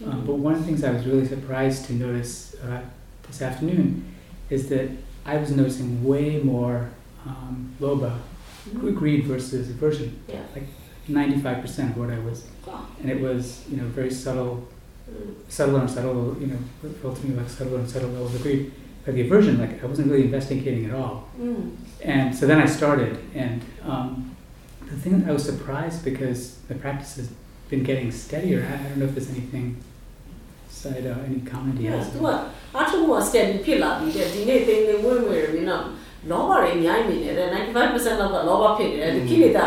Speaker 13: um, but one of the things I was really surprised to notice uh, this afternoon is that I was noticing way more um, lobha,
Speaker 3: Mhm.
Speaker 13: greed versus aversion.
Speaker 3: Yeah.
Speaker 13: Like 95% of what I was,
Speaker 3: Wow.
Speaker 13: and it was you know very subtle,
Speaker 3: Mm.
Speaker 13: subtle and subtle, you know, felt to me like subtle and subtle levels of greed. But the aversion, like I wasn't really investigating at all.
Speaker 3: Mm.
Speaker 13: And so then I started, and um, the thing that I was surprised because the practice has been getting steadier. I, I don't know if there's anything side, uh, any comment he
Speaker 3: Yeah,
Speaker 13: has.
Speaker 3: tu ah, achu mo steady ဖြစ်လာပြီတဲ့ဒီနေ့သိနေဝင်ဝင်ပြီနော်လောဘတွေအများကြီးနေတယ်95%လောက်ကလောဘဖြစ်နေတယ်ဒီခိလေသာ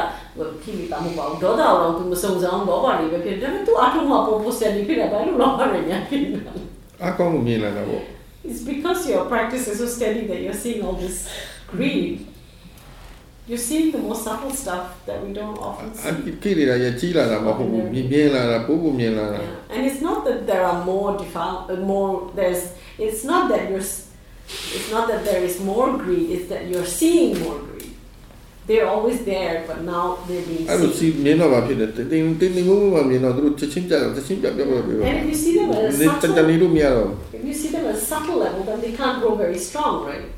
Speaker 3: ခိလေသာမဟုတ်ပါဘူးဒေါသအောင်သူမစုံစမ်းလောဘတွေပဲဖြစ်တယ်ဒါပေမဲ့သူအထုံးမှာပုံပုံ steady ဖြစ်တယ်ဘာလို့လောဘတွေအများကြီးနေတာလဲ
Speaker 4: အကောင်းကိုမြင်လာတာပေါ့
Speaker 3: It's because your practice is so steady that you're seeing all this greed. you're seeing the more subtle stuff that we don't often see. Yeah. And it's not that there are more defi- more there's it's not that you're it's not that there is more greed, it's that you're seeing more greed. They're always there, but now they're being seen. And if you see them at a subtle, if you see them at a subtle level, then they can't grow very strong, right?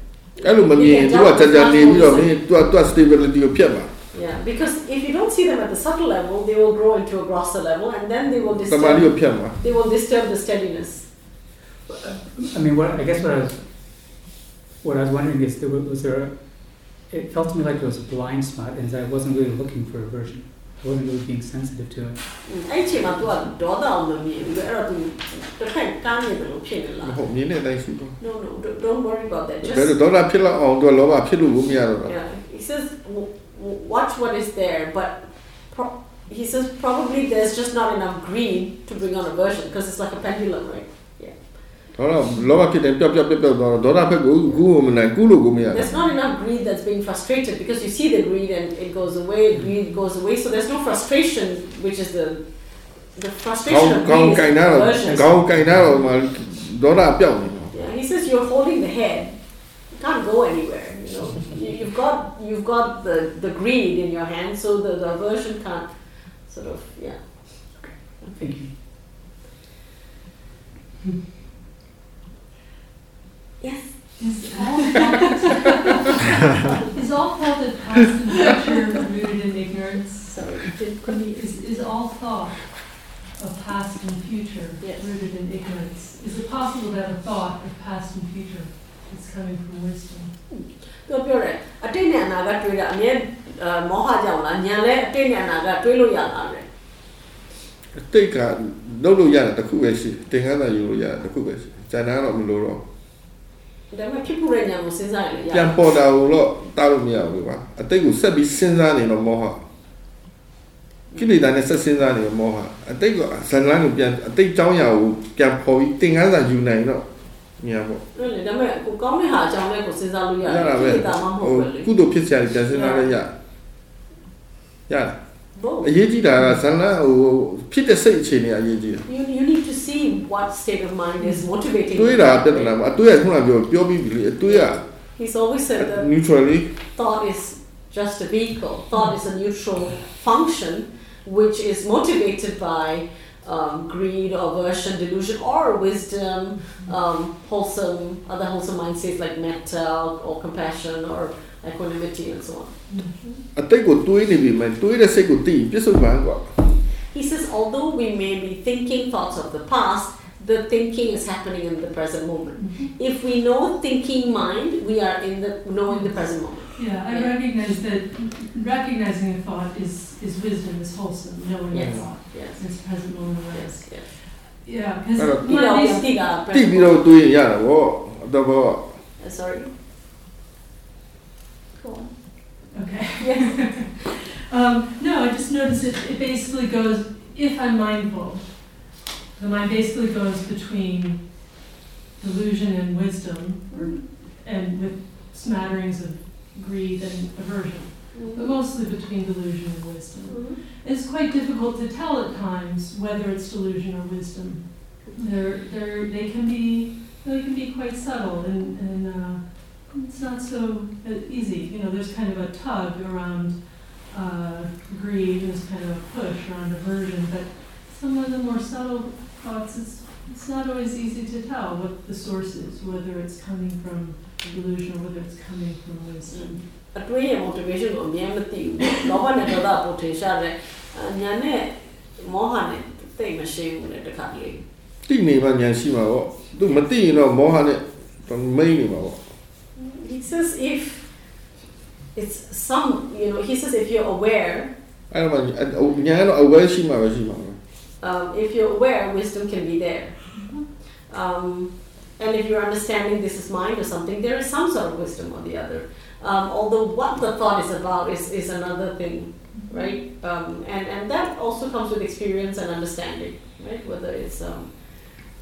Speaker 4: အဲ့လိုမမြင်သူကတန်တန်နေပြီးတော့မင်းသူကသူက stability ကိုဖြတ်ပါ
Speaker 3: Yeah, because if you don't see them at the subtle level, they will grow into a grosser level, and then they will
Speaker 4: တမာရီကို
Speaker 3: disturb.
Speaker 4: ဖြတ်ပါ
Speaker 3: They will disturb the steadiness.
Speaker 13: I mean, what I guess what I was, what I was wondering is, there was, was there, a, it felt to me like there was a blind spot, and that I wasn't really looking for aversion. I wasn't really being sensitive to it.
Speaker 3: အဲ့ချိန်မှာ तू ကဒေါသအောင်လို့မြင်ပြီးတော့အဲ့တော့ तू တစ်ခါကားနေတယ်လို့ဖြစ်နေလား
Speaker 4: ဟုတ်မြင်တဲ့အတိုင်းရှိတော့
Speaker 3: No no don't- don't worry about that just yeah he says "W- w- watch what is there but pro- he says probably there's just not enough green to bring on aversion because it's like a pendulum right?
Speaker 4: ဒေါသလောဘဖြစ်တယ်ပြပြပြပြတော့ဒေါသဖက်ကိုကူမနိုင်ကူလို့ကိုမရတာ
Speaker 3: there's not enough greed that's being frustrated because you see the greed and it goes away greed goes away so there's no frustration which is the the
Speaker 4: ကော
Speaker 3: frustration
Speaker 4: င်း
Speaker 3: of
Speaker 4: ကောင်း
Speaker 3: greed
Speaker 4: ကင်
Speaker 3: is
Speaker 4: နာတော့
Speaker 3: aversion
Speaker 4: ကောင်းကင်နာတော့မှဒေါသပြောက်နေတော့
Speaker 3: Yeah, he says you're holding the head. You can't go anywhere. You know, you, you've got you've got the, the greed in your hand, so the, the aversion can't sort of yeah.
Speaker 13: Thank you.
Speaker 3: Yes.
Speaker 14: Is all is all thought of past and future rooted in ignorance?
Speaker 3: Sorry.
Speaker 14: Is, is all thought of past and future
Speaker 3: Yes.
Speaker 14: rooted in ignorance? Is it possible to have a thought of past and future that's coming from wisdom?
Speaker 3: သူပြောတယ်အတိတ်နဲ့အနာဂတ်တွေးတာအမြဲအဲမောဟကြောင့်လားညာလဲအတိတ်နဲ့အနာဂတ်တွေးလို့ရလားတဲ့
Speaker 4: တိတ်ကလုံးလို့ရတယ်တစ်ခုပဲရှိတင်ခန်းသာယူလို့ရတယ်တစ်ခုပဲရှိကျန်တာတော့မလို့တော့
Speaker 3: ဒါပေမဲ့ဖြစ်ဖို့တဲ့ညာကိုစဉ်းစားရင်လည်းရ
Speaker 4: ပြန်ပေါ်တာကိုတော့တားလို့မရဘူးကွာအတိတ်ကိုဆက်ပြီးစဉ်းစားနေတော့မောဟကိလေသာနဲ့ဆက်စဉ်းစားနေတော့မောဟအတိတ်ကဇန်လန်းကိုပြန်အတိတ်ကြောင်းရာကိုပြန်ပေါ်ပြီးတင်ခန်းသာယူနိုင်တော့ညာပေါ့
Speaker 3: အဲ့လေဒါပေမဲ့ကိုကောင်းတဲ့ဟာအကြောင်းလည်းကိုစဉ်းစားလို့ရ
Speaker 4: ရ
Speaker 3: တယ်
Speaker 4: တာပဲ
Speaker 3: ကိလေသာမှမဟုတ်ဘူးလေ
Speaker 4: ကုသိုလ်ဖြစ်စရာတွေပြန်စဉ်းစားလည်းရရတယ်
Speaker 3: Both.
Speaker 4: အရေးကြီးတာကဇန်လန်းဟိုဖြစ်တဲ့စိတ်အခြေအနေအရေးကြီးတယ်
Speaker 3: what state of mind is
Speaker 4: hmm. motivating tu ira ada
Speaker 3: he's always said that
Speaker 4: neutrally.
Speaker 3: thought is just a vehicle. Thought is a neutral function which is motivated by um, greed, aversion, delusion, or wisdom, um, wholesome, other wholesome mind states like metta or compassion or equanimity and so on.
Speaker 4: I think what doing it, man, doing say good thing, just a man.
Speaker 3: He says, although we may be thinking thoughts of the past, the thinking is happening in the present moment. Mm-hmm. If we know thinking mind, we are in the knowing the present moment.
Speaker 14: Yeah, I
Speaker 3: yeah.
Speaker 14: recognize that recognizing a thought is, is wisdom, is wholesome, knowing
Speaker 3: yes.
Speaker 14: a thought.
Speaker 3: Yes.
Speaker 14: It's present moment.
Speaker 3: Yes, yes.
Speaker 14: Yeah, because
Speaker 4: yeah, uh,
Speaker 3: uh, sorry. Cool.
Speaker 14: Okay.
Speaker 3: Yes.
Speaker 14: Um, no, I just noticed it, it basically goes, if I'm mindful, the mind basically goes between delusion and wisdom, or, and with smatterings of greed and aversion, but mostly between delusion and wisdom. It's quite difficult to tell at times whether it's delusion or wisdom. They're, they're, they can be they can be quite subtle and, and uh, it's not so uh, easy. You know, there's kind of a tug around uh, greed, there's kind of a push around aversion, but some of the more subtle thoughts, it's, it's not always easy to tell what the source is, whether it's coming from delusion or whether it's coming from wisdom.
Speaker 3: အတွေးရဲ့ motivation ကိုအမြဲမသိဘူး။လောဘနဲ့ဒေါသပိုထင်ရှားတယ်။ညာနဲ့မောဟနဲ့သိပ်မရှိဘူးလေတခါလေ
Speaker 4: တိနေမှညာရှိမှာဗောသူမတိရင်တော့မောဟနဲ့မိန်နေမှာဗော ။
Speaker 3: He says if it's some, you know, he says if you're aware. Um, if you're aware, wisdom can be there. Um, and if you're understanding this is mind or something, there is some sort of wisdom or the other. Um, although what the thought is about is, is another thing, right? Um, and, and that also comes with experience and understanding, right? Whether it's, um,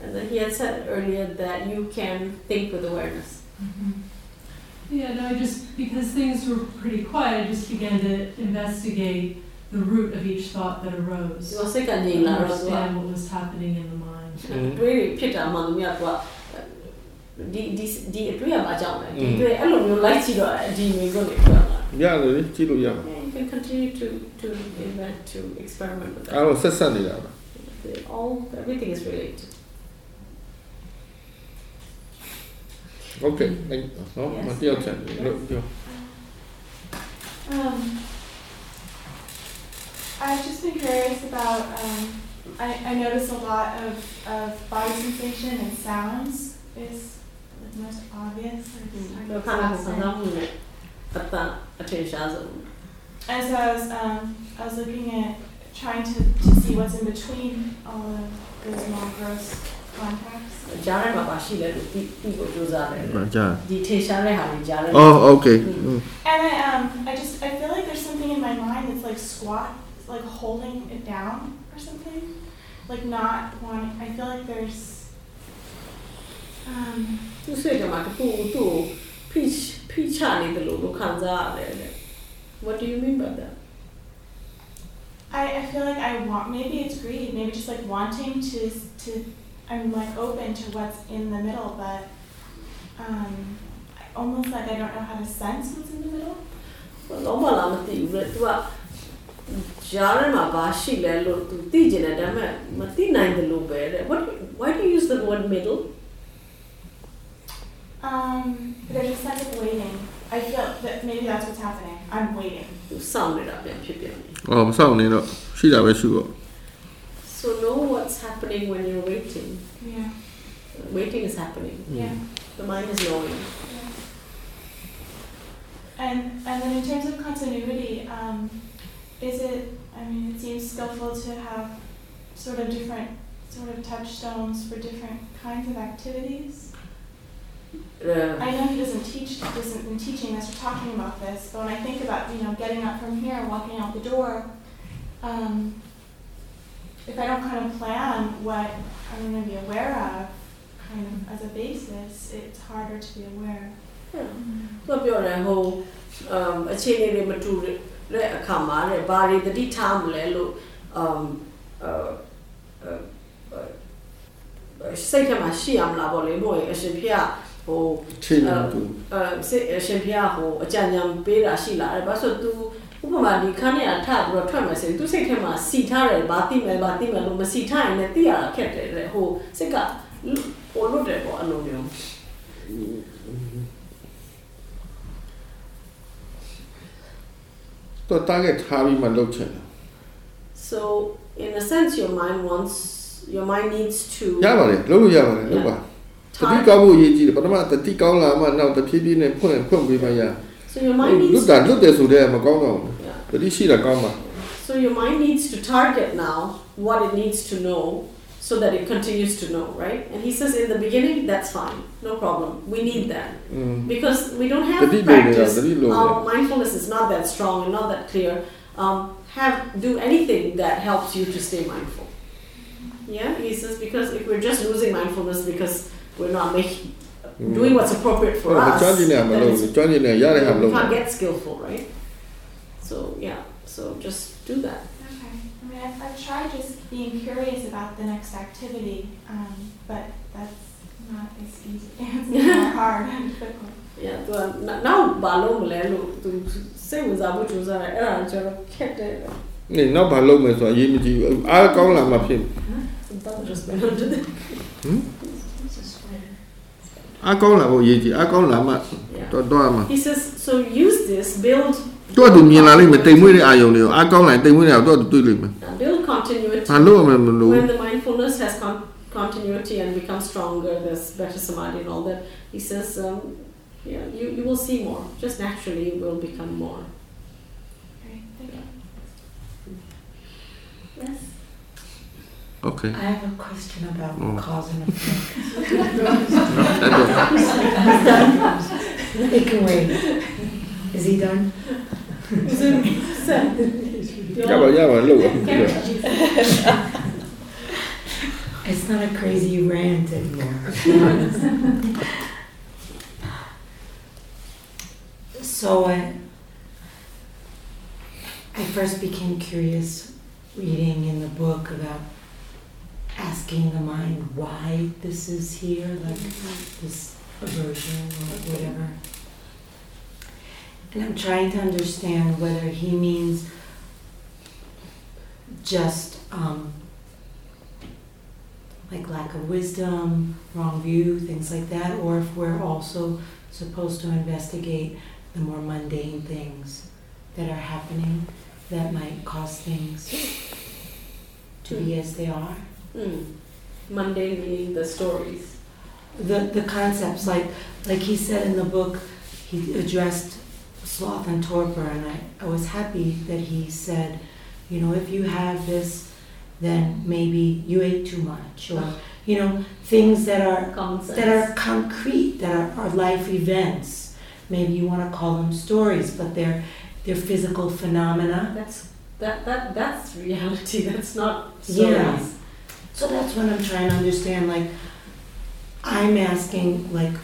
Speaker 3: and then he had said earlier that you can think with awareness. Mm-hmm.
Speaker 14: Yeah, no, I just, because things were pretty quiet, I just began to investigate the root of each thought that arose.
Speaker 3: He was like a
Speaker 14: to
Speaker 3: Nila or
Speaker 14: understand what was happening in the mind.
Speaker 3: တွေးဖြစ်တာမှန်လို့ကဒီဒီဒီအတွေ့အမှာကြောင့်လေဒီတွေ့အဲ့လိုမျိုးလိုက်ကြည့်တော့ဒီမျိုးကိုနေပြတာ
Speaker 4: ရတယ်လေကြည့်လို့ရမှာ
Speaker 3: You can continue to to invent to experiment with
Speaker 4: အဲ့
Speaker 3: that.
Speaker 4: တော့ဆက်ဆက်နေတာပဲ
Speaker 3: They all everything is related.
Speaker 4: Okay, thank you. No, yes. Eh,
Speaker 15: um, I've just been curious about, um, I, I notice a lot of, of body sensation and sounds is the most obvious. Like, I was, um, I was looking at trying to, to see what's in between all of those non gross contacts.
Speaker 3: ကြားထဲမှာပါရှိလဲလို့ပြီးပြီးကိုကြိုးစားတယ်
Speaker 4: ဟုတ်ကြား
Speaker 3: ဒီထင်ရှားတဲ့ဟာတွေကြားထဲ
Speaker 4: အော် okay อืม
Speaker 15: And I, um, I just, I feel like there's something in my mind that's like squat, like holding it down or something. Like not wanting, I feel like there's, um,
Speaker 3: သူစိတ်ထဲမှာတခုသူ့ကိုဖိဖိချနေတယ်လို့လို့ခံစားရတယ်တဲ့ What do you mean by that?
Speaker 15: I, I feel like I want, maybe it's greed, maybe just like wanting to, to, I'm like open to what's in the middle, but um, I almost like I don't know how to sense what's in the middle.
Speaker 3: လုံးဝလာမသိဘူးလေ။ तू ကကြားထဲမှာဘာရှိလဲလို့ तू သိကျင်တယ်ဒါပေမဲ့မသိနိုင်တယ်လို့ပဲတဲ့။ What why do you use the word middle?
Speaker 15: Um, there's a sense of waiting. I feel that maybe that's what's happening. I'm waiting.
Speaker 3: Sound it
Speaker 4: up, yeah, should be. Oh, sound it up. She's always sure.
Speaker 3: So know what's happening when you're waiting.
Speaker 15: Yeah.
Speaker 3: Waiting is happening.
Speaker 15: Yeah.
Speaker 3: The mind is knowing.
Speaker 15: And and then in terms of continuity, um, is it? I mean, it seems skillful to have sort of different sort of touchstones for different kinds of activities.
Speaker 3: Uh,
Speaker 15: I know he doesn't teach, doesn't been teaching this or talking about this, but when I think about you know getting up from here and walking out the door, um, if I don't kind of plan what I'm going to be aware of, kind of as a basis, it's harder to be aware.
Speaker 3: Yeah. သူပြောတယ်ဟိုအမ်အခြေအနေတွေမတူတဲ့အခါမှာတဲ့ဘာတွေတတိထားမလဲလို့အမ်အဲအဲစိတ်ထဲမှာရှိရမလားပေါ့လေမို့ရင်အရှင်ဖေကဟို
Speaker 4: ချိန်နေတူ
Speaker 3: အဲစိတ်အရှင်ဖေကဟိုအကြံဉာဏ်ပေးတာရှိလားအဲ့ဘာလို့ तू ဥပမာဒီခန်းနဲ့အထပြီးတော့ထွက်မယ်ဆိုရင်သူစိတ်ထဲမှာစီထားတယ်ဘာတိမယ်ဘာတိမယ်လို့မစီထားရင်လည်းသိရတာခက်တယ်တဲ့ဟိုစိတ်ကဟိုလို့တယ်ပေါ့အလိုမျိုး
Speaker 4: တော့ target ထားပြီးမှလုပ်ချင်တယ်
Speaker 3: so in a sense your mind wants your mind needs to
Speaker 4: ရပါတယ်လုပ်လို့ရပါတယ်လုပ်ပါတတိကောင်းဖို့အရေးကြီးတယ်ပထမတတိကောင်းလာမှနောက်တဖြည်းဖြည်းနဲ့ဖွင့်ဖွင့်ပေးမှရ
Speaker 3: so your mind
Speaker 4: လွ
Speaker 3: needs
Speaker 4: တ်တာလွတ်တယ်ဆိုတဲ့မကောင်းတော့ဘူးတတိရှိတာကောင်းပါ
Speaker 3: So your mind needs to target now what it needs to know so that it continues to know, right? And he says in the beginning, that's fine, no problem. We need that.
Speaker 4: Mm.
Speaker 3: Because we don't have
Speaker 4: Dadi lo le,
Speaker 3: practice,
Speaker 4: dadi lo le.
Speaker 3: our mindfulness is not that strong and not that clear. Um, have do anything that helps you to stay mindful. Yeah, he says because if we're just losing mindfulness because we're not making
Speaker 4: mm.
Speaker 3: doing what's appropriate for us. We can't get skillful, right? So yeah, so just do that.
Speaker 15: Okay. I mean, I've, I've tried just being curious about the next activity, um, but that's not as easy. it's not hard and difficult.
Speaker 3: Yeah, so um, now balong lelo to say was able to use an error and get it. นี่นอกบาลงเหมือ
Speaker 4: นสอนยิ้มจริงอ้าวกล้องหลังมาพิมพ์
Speaker 3: That was just go under the.
Speaker 4: Hmm?
Speaker 3: He says so use this build
Speaker 4: Tôi tụi nhìn là lên mình tìm mới đi ai dùng điều. A câu này tìm mới
Speaker 3: nào. Build continuity. When the mindfulness has con continuity and becomes stronger, there's better samadhi and all that. He says um, yeah, you, you will see more. Just naturally you will become more.
Speaker 15: Okay, thank you. Yes.
Speaker 4: Okay.
Speaker 16: I have a question about
Speaker 4: oh.
Speaker 16: cause and effect. no, They can wait. Is he done?
Speaker 4: yeah, but yeah, but look.
Speaker 16: It's not a crazy rant anymore. so I, I first became curious reading in the book about asking the mind why this is here, like this aversion or whatever. And I'm trying to understand whether he means just um, like lack of wisdom, wrong view, things like that, or if we're also supposed to investigate the more mundane things that are happening that might cause things to be as they are.
Speaker 3: Mm. mundane meaning the stories
Speaker 16: The the concepts, like like he said in the book, he addressed sloth and torpor, and I, I was happy that he said, you know, if you have this, then maybe you ate too much, or you know, things that are that are concrete, that are, are life events. Maybe you want to call them stories, but they're they're physical phenomena.
Speaker 3: that's that, that that's reality that's not stories
Speaker 16: Yeah. So that's what I'm trying to understand. Like, I'm asking, like,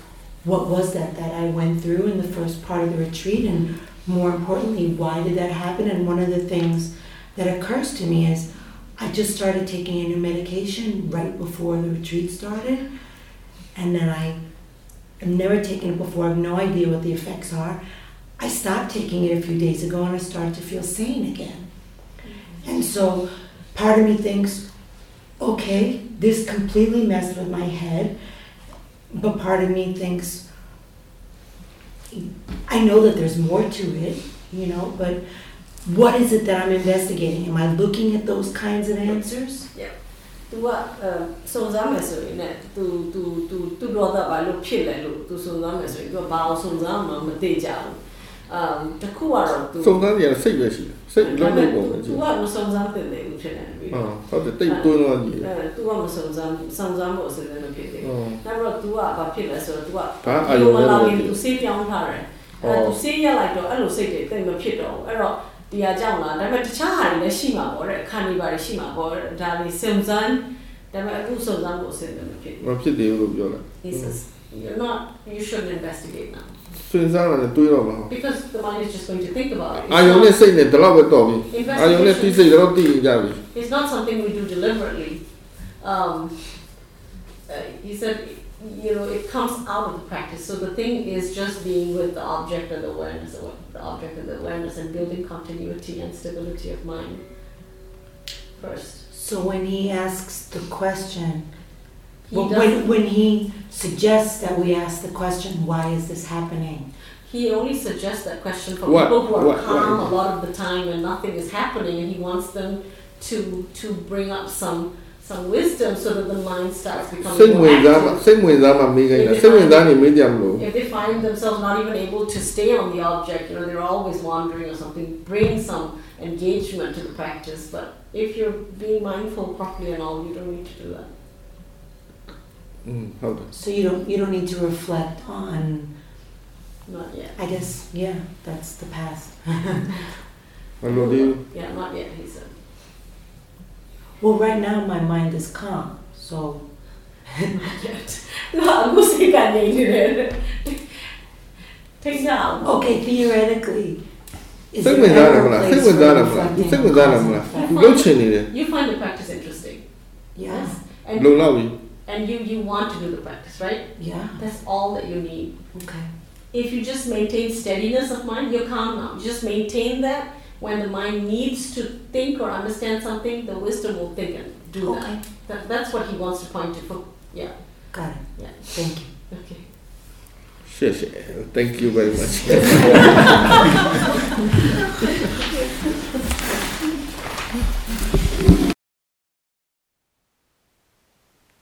Speaker 16: what was that that I went through in the first part of the retreat, and more importantly, why did that happen? And one of the things that occurs to me is, I just started taking a new medication right before the retreat started, and then I have never taken it before. I have no idea what the effects are. I stopped taking it a few days ago, and I started to feel sane again. And so, part of me thinks, okay, this completely messed with my head. But part of me thinks, I know that there's more to it, you know, but what is it that I'm investigating? Am I looking at those kinds of answers?
Speaker 3: तू ကအဲစုံစမ်းမယ်ဆိုရင်လည်း तू तू तू သူ့တော့တာဘာလို့ဖြစ်လဲလို့ तू စုံစမ်းမယ်ဆိုရင် तू ဘာအောင်စုံစမ်းမှမသိကြဘူး um တခုကတော့သူ
Speaker 4: စုံစမ်းနေရစိတ်ပဲရှိတယ်စိတ်လုံးလုံးပုံပဲရှိတယ်သူက
Speaker 3: မစုံစမ်းတင်တယ်ဦးဖြစ်နေပြီ
Speaker 4: ဟုတ်ဟုတ်တယ်တိတ်တွင်းသွားကြီး
Speaker 3: အဲသူကမစုံစမ်းစုံစမ်းဖို့အစလည်းမဖြစ်သေးဘူးနောက်တော့သူကဘာဖြစ်လဲဆိုတော့သူက
Speaker 4: ဘာအယုံ
Speaker 3: မလာရင်
Speaker 4: သူ
Speaker 3: စေးပြောင်းထားတယ်အဲသူစေးရလိုက်တော့အဲ့လိုစိတ်တွေတိတ်မဖြစ်တော့ဘူးအဲ့တော့တရားကြောင့်လားဒါပေမဲ့တခြားဟာတွေလည်းရှိမှာပေါ့တဲ့အခါနေပါတွေရှိမှာပေါ့ဒါတွေစုံစမ်းဒါပေမဲ့အခုစုံစမ်းဖို့အစလည်းမဖြစ်ဘူး
Speaker 4: မဖြစ်သေးဘူးလို့ပြော
Speaker 3: တာ It's not you should investigate now Because the mind is just going to think about it.
Speaker 4: Ajone
Speaker 3: It's not something we do deliberately. Um, uh, said, you know, it comes out of the practice. So the thing is just being with the object and the awareness, the object and the awareness, and building continuity and stability of mind first.
Speaker 16: So when he asks the question,
Speaker 3: he
Speaker 16: when, when he suggests that we ask the question, why is this happening?
Speaker 3: He only suggests that question for
Speaker 4: What-
Speaker 3: people who are
Speaker 4: what-
Speaker 3: calm
Speaker 4: what-
Speaker 3: a lot of the time and nothing is happening, and he wants them to to bring up some some wisdom so that the mind starts becoming more active.
Speaker 4: mudança, same mudança, amiga, ainda. sem mudança, medium.
Speaker 3: If they find themselves not even able to stay on the object, you know, they're always wandering or something. Bring some engagement to the practice, but if you're being mindful properly and all, you don't need to do that.
Speaker 4: Mm, hold on.
Speaker 16: So you don't you don't need to reflect on.
Speaker 3: Not yet.
Speaker 16: I guess yeah, that's the past.
Speaker 4: One more you.
Speaker 3: Yeah, not yet. He said.
Speaker 16: Well, right now my mind is calm, so.
Speaker 3: not yet.
Speaker 16: okay, theoretically. Think with
Speaker 4: that,
Speaker 16: Think
Speaker 4: with that, Amala. Think with that, it.
Speaker 3: You find the practice interesting.
Speaker 4: Yes. yes. And
Speaker 3: and you, you want to do the practice, right?
Speaker 16: yeah.
Speaker 3: That's all that you need.
Speaker 16: Okay.
Speaker 3: If you just maintain steadiness of mind, you're calm now. You just maintain that. When the mind needs to think or understand something, the wisdom will think and do
Speaker 16: Okay.
Speaker 3: that. that. That's what he wants to point to. For, yeah,
Speaker 16: Got it.
Speaker 3: yeah.
Speaker 16: Thank you.
Speaker 3: Okay.
Speaker 4: ရှေ့ရှေ့ thank you very much